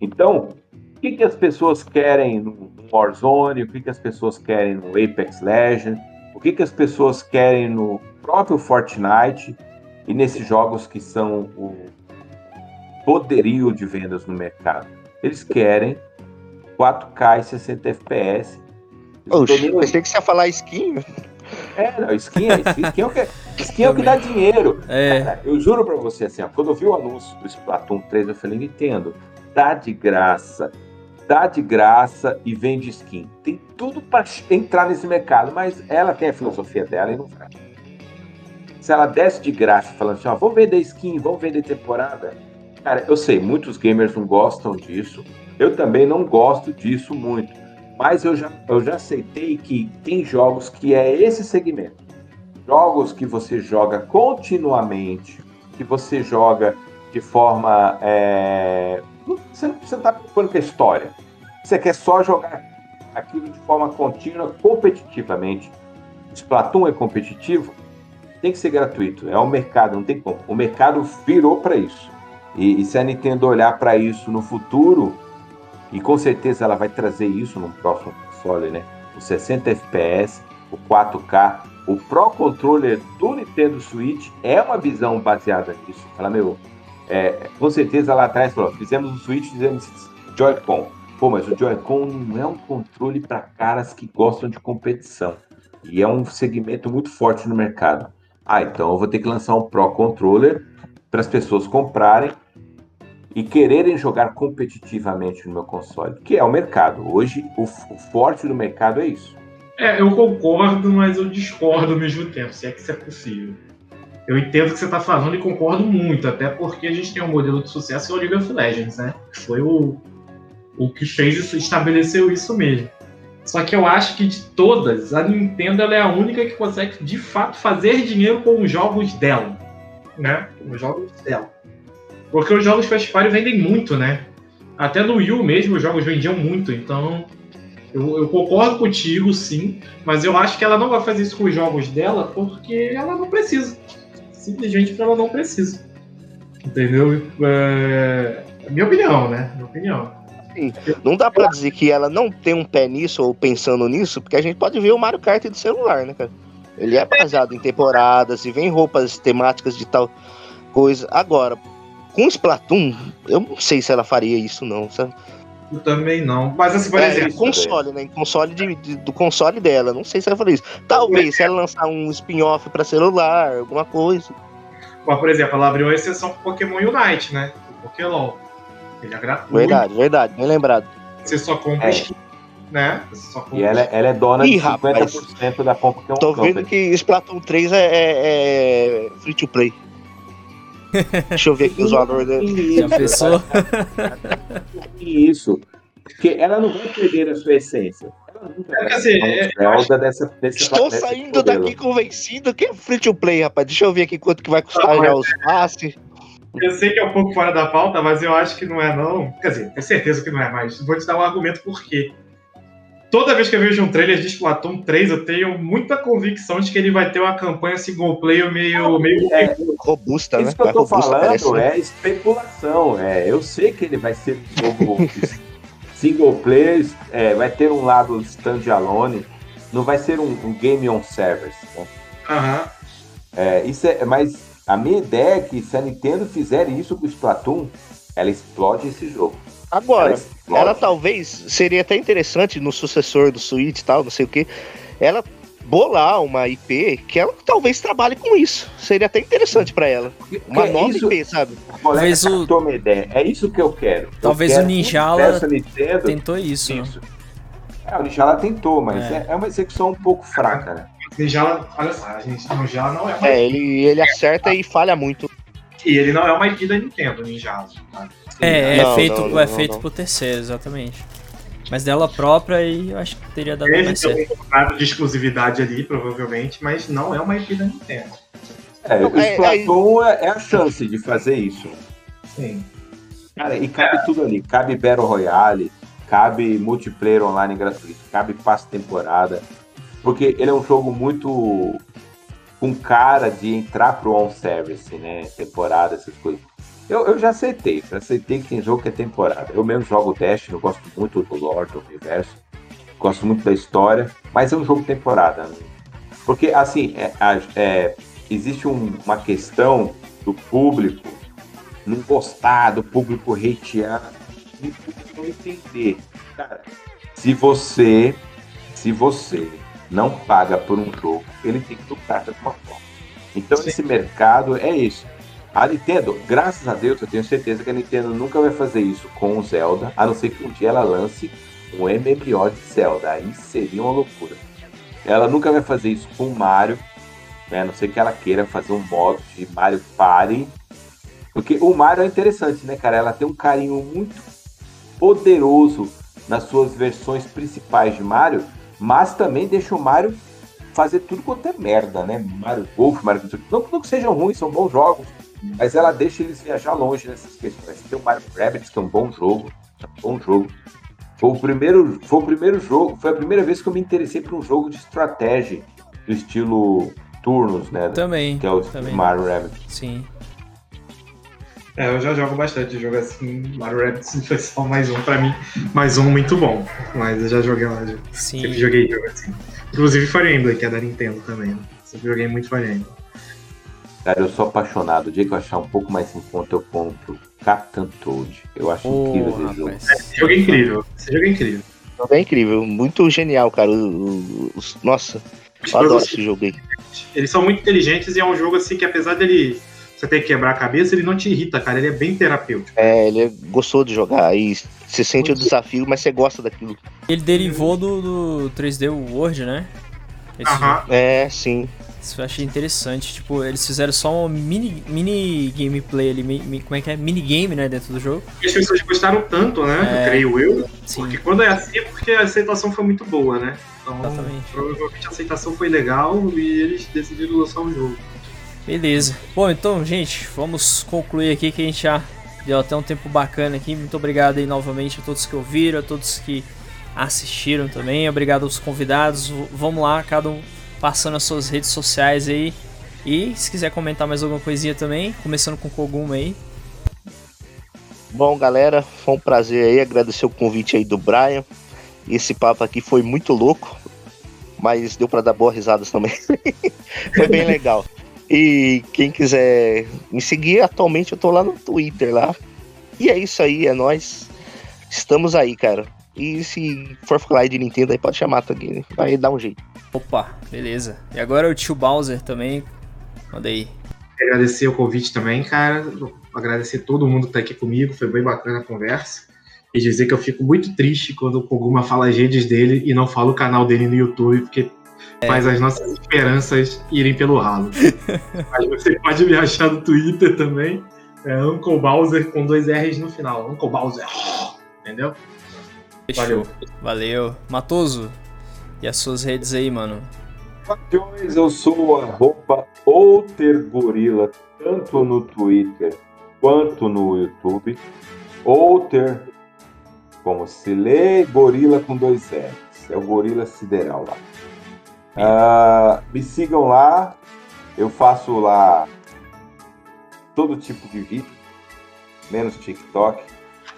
Então, o que, que as pessoas querem no Warzone, o que, que as pessoas querem no Apex Legends, o que, que as pessoas querem no próprio Fortnite e nesses jogos que são o poderio de vendas no mercado. Eles querem 4K e 60 FPS. Oxe, pensei que você ia falar skin. É, não, skin, é, skin, skin, é o que, skin é o que dá dinheiro. É. Cara, eu juro pra você, assim, ó, quando eu vi o anúncio do Splatoon 3, eu falei, Nintendo, dá de graça. Dá de graça e vende skin. Tem tudo para entrar nesse mercado, mas ela tem a filosofia dela e não vai. Se ela desce de graça falando assim, ó, vamos vender skin, vamos vender temporada. Cara, eu sei, muitos gamers não gostam disso. Eu também não gosto disso muito mas eu já, eu já aceitei que tem jogos que é esse segmento. Jogos que você joga continuamente, que você joga de forma. É... Você não precisa estar preocupando com a história. Você quer só jogar aquilo de forma contínua, competitivamente. Splatoon é competitivo, tem que ser gratuito. É o mercado, não tem como. O mercado virou para isso. E, e se a Nintendo olhar para isso no futuro, e com certeza ela vai trazer isso no próximo console, né? O 60 FPS, o 4K, o Pro Controller do Nintendo Switch é uma visão baseada nisso. Ela, meu, é, com certeza lá atrás falou, fizemos o Switch, fizemos Joy-Con. Pô, mas o Joy-Con não é um controle para caras que gostam de competição. E é um segmento muito forte no mercado. Ah, então eu vou ter que lançar um Pro Controller para as pessoas comprarem e quererem jogar competitivamente no meu console, que é o mercado. Hoje, o, o forte do mercado é isso. É, eu concordo, mas eu discordo ao mesmo tempo, se é que isso é possível. Eu entendo o que você está falando e concordo muito, até porque a gente tem um modelo de sucesso que é o League of Legends, né? Foi o, o que fez isso, estabeleceu isso mesmo. Só que eu acho que de todas, a Nintendo é a única que consegue de fato fazer dinheiro com os jogos dela, né? Com os jogos dela. Porque os jogos Fast Fire vendem muito, né? Até no Wii mesmo os jogos vendiam muito, então eu, eu, concordo contigo, sim, mas eu acho que ela não vai fazer isso com os jogos dela porque ela não precisa. Simplesmente porque ela não precisa. Entendeu? É, é minha opinião, né? Minha opinião. Sim. Não dá pra dizer que ela não tem um pé nisso ou pensando nisso, porque a gente pode ver o Mario Kart do celular, né, cara? Ele é baseado em temporadas e vem roupas temáticas de tal coisa. Agora, com Splatoon, eu não sei se ela faria isso, não, sabe? Eu também não. Mas assim, por é, exemplo. console, né? Console de, de, do console dela. Não sei se ela faria isso. Talvez se ela lançar um spin-off pra celular, alguma coisa. Mas, por exemplo, ela abriu uma exceção pro Pokémon Unite, né? O Pokémon. Ele é gratuito. Verdade, verdade, bem lembrado. você só compra É. skin, né? Você só compra E ela, ela é dona Ih, de rapaz. 50% da compra que é um Tô vendo company. que Splatoon 3 é, é- é free to play. Deixa eu ver aqui os valores dele. Já pensou? Isso. Porque ela não vai perder a sua essência. Ela nunca vai É, assim, ser é, dessa, Estou saindo daqui convencido que é free to play, rapaz. Deixa eu ver aqui quanto que vai custar Não, já os passes. Eu sei que é um pouco fora da pauta, mas eu acho que não é, não. Quer dizer, tenho certeza que não é, mas vou te dar um argumento por quê. Toda vez que eu vejo um trailer de Splatoon 3, eu tenho muita convicção de que ele vai ter uma campanha single player meio. meio... É, Robusta, né? Isso que eu tô robusta, parece, falando né? é especulação. É, eu sei que ele vai ser um jogo single player, é, vai ter um lado standalone, não vai ser um, um game on servers. né? Aham. É, isso é, mas a minha ideia é que se a Nintendo fizer isso com o Splatoon, ela explode esse jogo. Agora, ela ela talvez seria até interessante no sucessor do Switch e tal, não sei o que, ela bolar uma IP que ela talvez trabalhe com isso. Seria até interessante pra ela. Uma É nova isso- IP, sabe? Talvez o- minha ideia. É isso que eu quero. Eu Talvez quero o Ninjala Nintendo, Tentou isso. né? isso. É, o Ninjala tentou, mas É. é. é uma execução um pouco fraca, né? Ninjala, olha só, gente, Ninjala não é uma É, ele, ele acerta e falha muito. E ele não é uma IP da Nintendo, Ninjala. Tá? É, é Não, feito, não, não, é não, feito não. por terceiro, exatamente. Mas dela própria aí eu acho que teria dado Ele mais tem certo. um contrato de exclusividade ali, provavelmente, mas não é uma IP da Nintendo. É, o é- Splatoon é, é a chance de fazer isso. Sim. Cara, e cabe tudo ali. Cabe Battle Royale, cabe multiplayer online gratuito, cabe passe temporada. Porque ele é um jogo muito com cara de entrar pro on-service, né? Temporada, essas coisas. Eu, eu já aceitei, já aceitei que tem jogo que é temporada. Eu mesmo jogo o Dash, eu gosto muito do lore, do universo, gosto muito da história, mas é um jogo temporada. né? Porque, assim, é, é, existe um- uma questão do público não gostar, do público hatear, do não entender. Cara, se você, se você não paga por um jogo, ele tem que lucrar de alguma forma. Então Sim. esse mercado é isso. A Nintendo, graças a Deus, eu tenho certeza que a Nintendo nunca vai fazer isso com o Zelda, a não ser que um dia ela lance um MMO de Zelda. Aí seria uma loucura. Ela nunca vai fazer isso com o Mario, né? a não ser que ela queira fazer um modo de Mario Party. Porque o Mario é interessante, né, cara? Ela tem um carinho muito poderoso nas suas versões principais de Mario, mas também deixa o Mario fazer tudo quanto é merda, né? Mario Golf, Mario... Não, não que sejam ruins, são bons jogos, mas ela deixa eles viajar longe nessas questões. Tem o Mario Rabbids, que é um bom jogo, é um bom jogo. Foi o primeiro, foi o primeiro jogo, foi a primeira vez que eu me interessei por um jogo de estratégia do estilo turnos, né? Também. Que é o também. Mario Rabbids. Sim. É, eu já jogo bastante jogo assim. Mario Rabbids foi só mais um pra mim. Mais um muito bom. Mas eu já joguei lá. já. Sim. Sempre joguei jogo assim. Inclusive Fire Emblem, que é da Nintendo também. Né? Sempre joguei muito Fire Emblem. Cara, eu sou apaixonado. O dia que eu achar um pouco mais em conta, eu compro Captain Toad. Eu acho incrível Ô, esse jogo. rapaz. Esse jogo é incrível. Esse jogo é incrível. É incrível, muito genial, cara. O- o- os- nossa, eu adoro esse jogo aí. Eles são muito inteligentes e é um jogo assim que apesar dele você ter que quebrar a cabeça, ele não te irrita, cara. Ele é bem terapêutico. É, ele gostou de jogar e você sente o desafio, mas você gosta daquilo. Ele derivou do, do 3D World, né? Esse jogo. Aham. É, sim. Isso eu achei interessante. Tipo, eles fizeram só uma mini, mini gameplay ali. mi- mi- como é que é? Minigame, né? Dentro do jogo. E as pessoas gostaram tanto, né? É. Creio eu. Sim, Porque quando é assim é porque a aceitação foi muito boa, né? Então, exatamente. provavelmente a aceitação foi legal e eles decidiram lançar o jogo. Beleza. Bom, então, gente, vamos concluir aqui que a gente já deu até um tempo bacana aqui. Muito obrigado aí novamente a todos que ouviram, a todos que assistiram também. Obrigado aos convidados. Vamos lá, cada um passando as suas redes sociais aí. E se quiser comentar mais alguma coisinha também, começando com o Koguma aí. Bom, galera, foi um prazer aí. Agradecer o convite aí do Brian. Esse papo aqui foi muito louco, mas deu pra dar boas risadas também. foi bem legal. E quem quiser me seguir, atualmente eu tô lá no Twitter lá. E é isso aí, é nós. Estamos aí, cara. E se for falar de Nintendo aí, pode chamar também. Vai dar um jeito. Opa, beleza. E agora o tio Bowser também. Manda aí. Agradecer o convite também, cara. Agradecer todo mundo que tá aqui comigo. Foi bem bacana a conversa. e dizer que eu fico muito triste quando o Koguma fala as redes dele e não fala o canal dele no YouTube, porque. Faz as nossas esperanças irem pelo ralo. Mas você pode me achar no Twitter também. É Uncle Bowser com dois R's no final. Uncle Bowser. Entendeu? Valeu. Valeu. Matoso. E as suas redes aí, mano? Patrões, eu sou a roupa Outer Gorila, tanto no Twitter quanto no YouTube. Outer, como se lê, gorila com dois R's. É o gorila sideral lá. Uh, me sigam lá, eu faço lá todo tipo de vídeo, menos TikTok.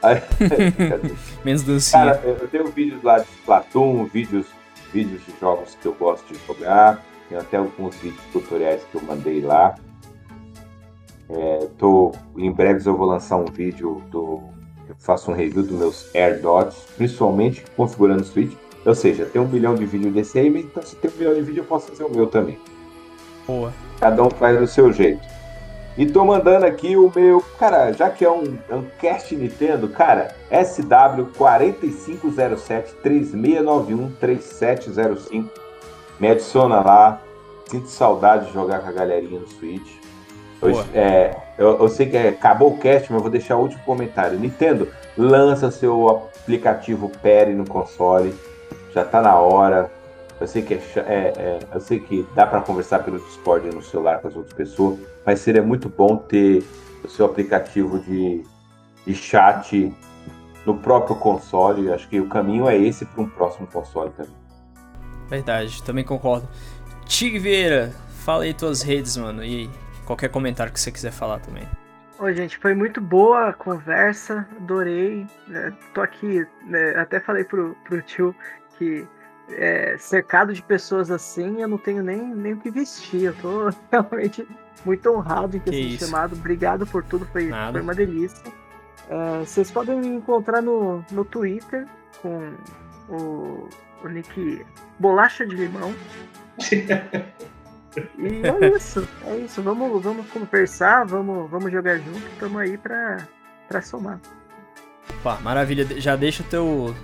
menos dancinha. Cara, eu tenho vídeos lá de Splatoon, vídeos, vídeos de jogos que eu gosto de jogar. Tem até alguns vídeos tutoriais que eu mandei lá. É, tô, em breve eu vou lançar um vídeo do. Eu faço um review dos meus AirDots, principalmente configurando o Switch. Ou seja, tem um milhão de vídeos desse aí, então se tem um milhão de vídeos eu posso fazer o meu também. Boa. Cada um faz do seu jeito. E tô mandando aqui o meu. Cara, já que é um, é um cast Nintendo, cara, SW4507-3691-3705. Me adiciona lá. Sinto saudade de jogar com a galerinha no Switch. Hoje, é, eu, eu, sei que é, acabou o cast, mas vou deixar o último comentário. Nintendo, lança seu aplicativo Pere no console já tá na hora. Eu sei que, é, é, é eu sei que dá para conversar pelo Discord no celular com as outras pessoas, mas seria muito bom ter o seu aplicativo de, de chat no próprio console. Acho que o caminho é esse para um próximo console também. Verdade, também concordo. Tig Vieira, fala aí tuas redes, mano, e qualquer comentário que você quiser falar também. Oi, gente, foi muito boa a conversa, adorei. Né? Tô aqui, né? até falei pro, pro tio que é, cercado de pessoas assim, eu não tenho nem, nem o que vestir. Eu tô realmente muito honrado em ter sido chamado. Obrigado por tudo, foi, foi uma delícia. É, vocês podem me encontrar no, no Twitter com o, o nick Bolacha de Limão. e é isso, é isso. Vamos, vamos conversar, vamos, vamos jogar junto. Estamos aí pra, pra somar. Opa, maravilha. Já deixa o teu,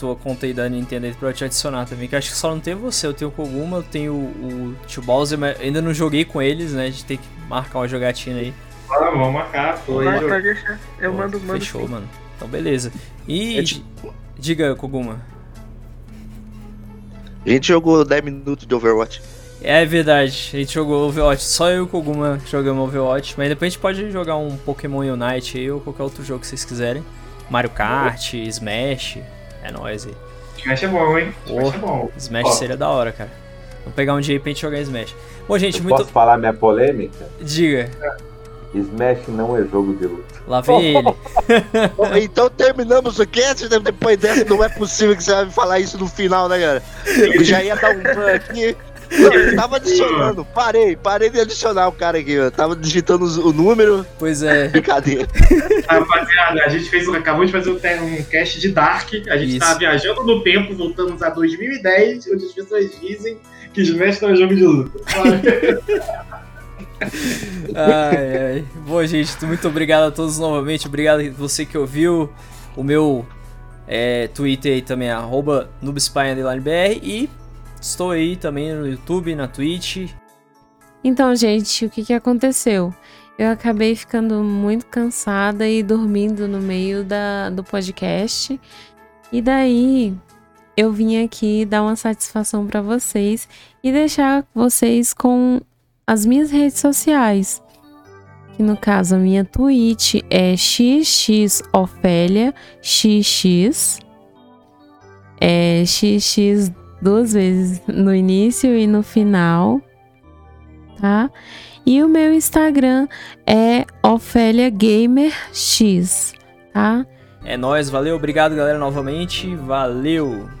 tua conta aí da Nintendo aí pra eu te adicionar também. Que acho que só não tem você. Eu tenho o Koguma, eu tenho o, o Tio Bowser, mas ainda não joguei com eles, né? A gente tem que marcar uma jogatina aí. Ah, vamos marcar, foi. Pode deixar. Eu Pô, mando, mando. Fechou, sim. mano. Então beleza. E. Te... Diga, Koguma. A gente jogou 10 minutos de Overwatch. É verdade, a gente jogou Overwatch, só eu e o Koguma jogamos Overwatch, mas depois a gente pode jogar um Pokémon Unite aí ou qualquer outro jogo que vocês quiserem. Mario Kart, Smash, é nóis aí. Smash é bom, hein? Smash é bom. Smash seria da hora, cara. Vamos pegar um dia aí pra gente jogar Smash. Bom, gente, Eu muito. Posso falar minha polêmica? Diga. Smash não é jogo de luta. Lá vem ele. então terminamos o cast, né? depois dessa não é possível que você vai falar isso no final, né, cara? Eu já ia dar um ban aqui. Eu tava adicionando, parei, parei de adicionar o cara aqui, eu tava digitando o número. Pois é. Brincadeira. Rapaziada, a gente fez, acabou de fazer um cast de Dark, a gente Isso. tava viajando no tempo, voltamos a 2010, onde as pessoas dizem que Smash não é jogo de luta. ai, ai. Bom, gente, muito obrigado a todos novamente. Obrigado a você que ouviu. O meu é, Twitter aí também arroba e Estou aí também no YouTube, na Twitch. Então, gente, o que, que aconteceu? Eu acabei ficando muito cansada e dormindo no meio da, do podcast. E daí eu vim aqui dar uma satisfação para vocês e deixar vocês com as minhas redes sociais. Que no caso a minha Twitch é xxofélia xx é xx duas vezes no início e no final, tá? E o meu Instagram é Ofélia Gamer X, tá? É nóis, valeu, obrigado galera novamente, valeu!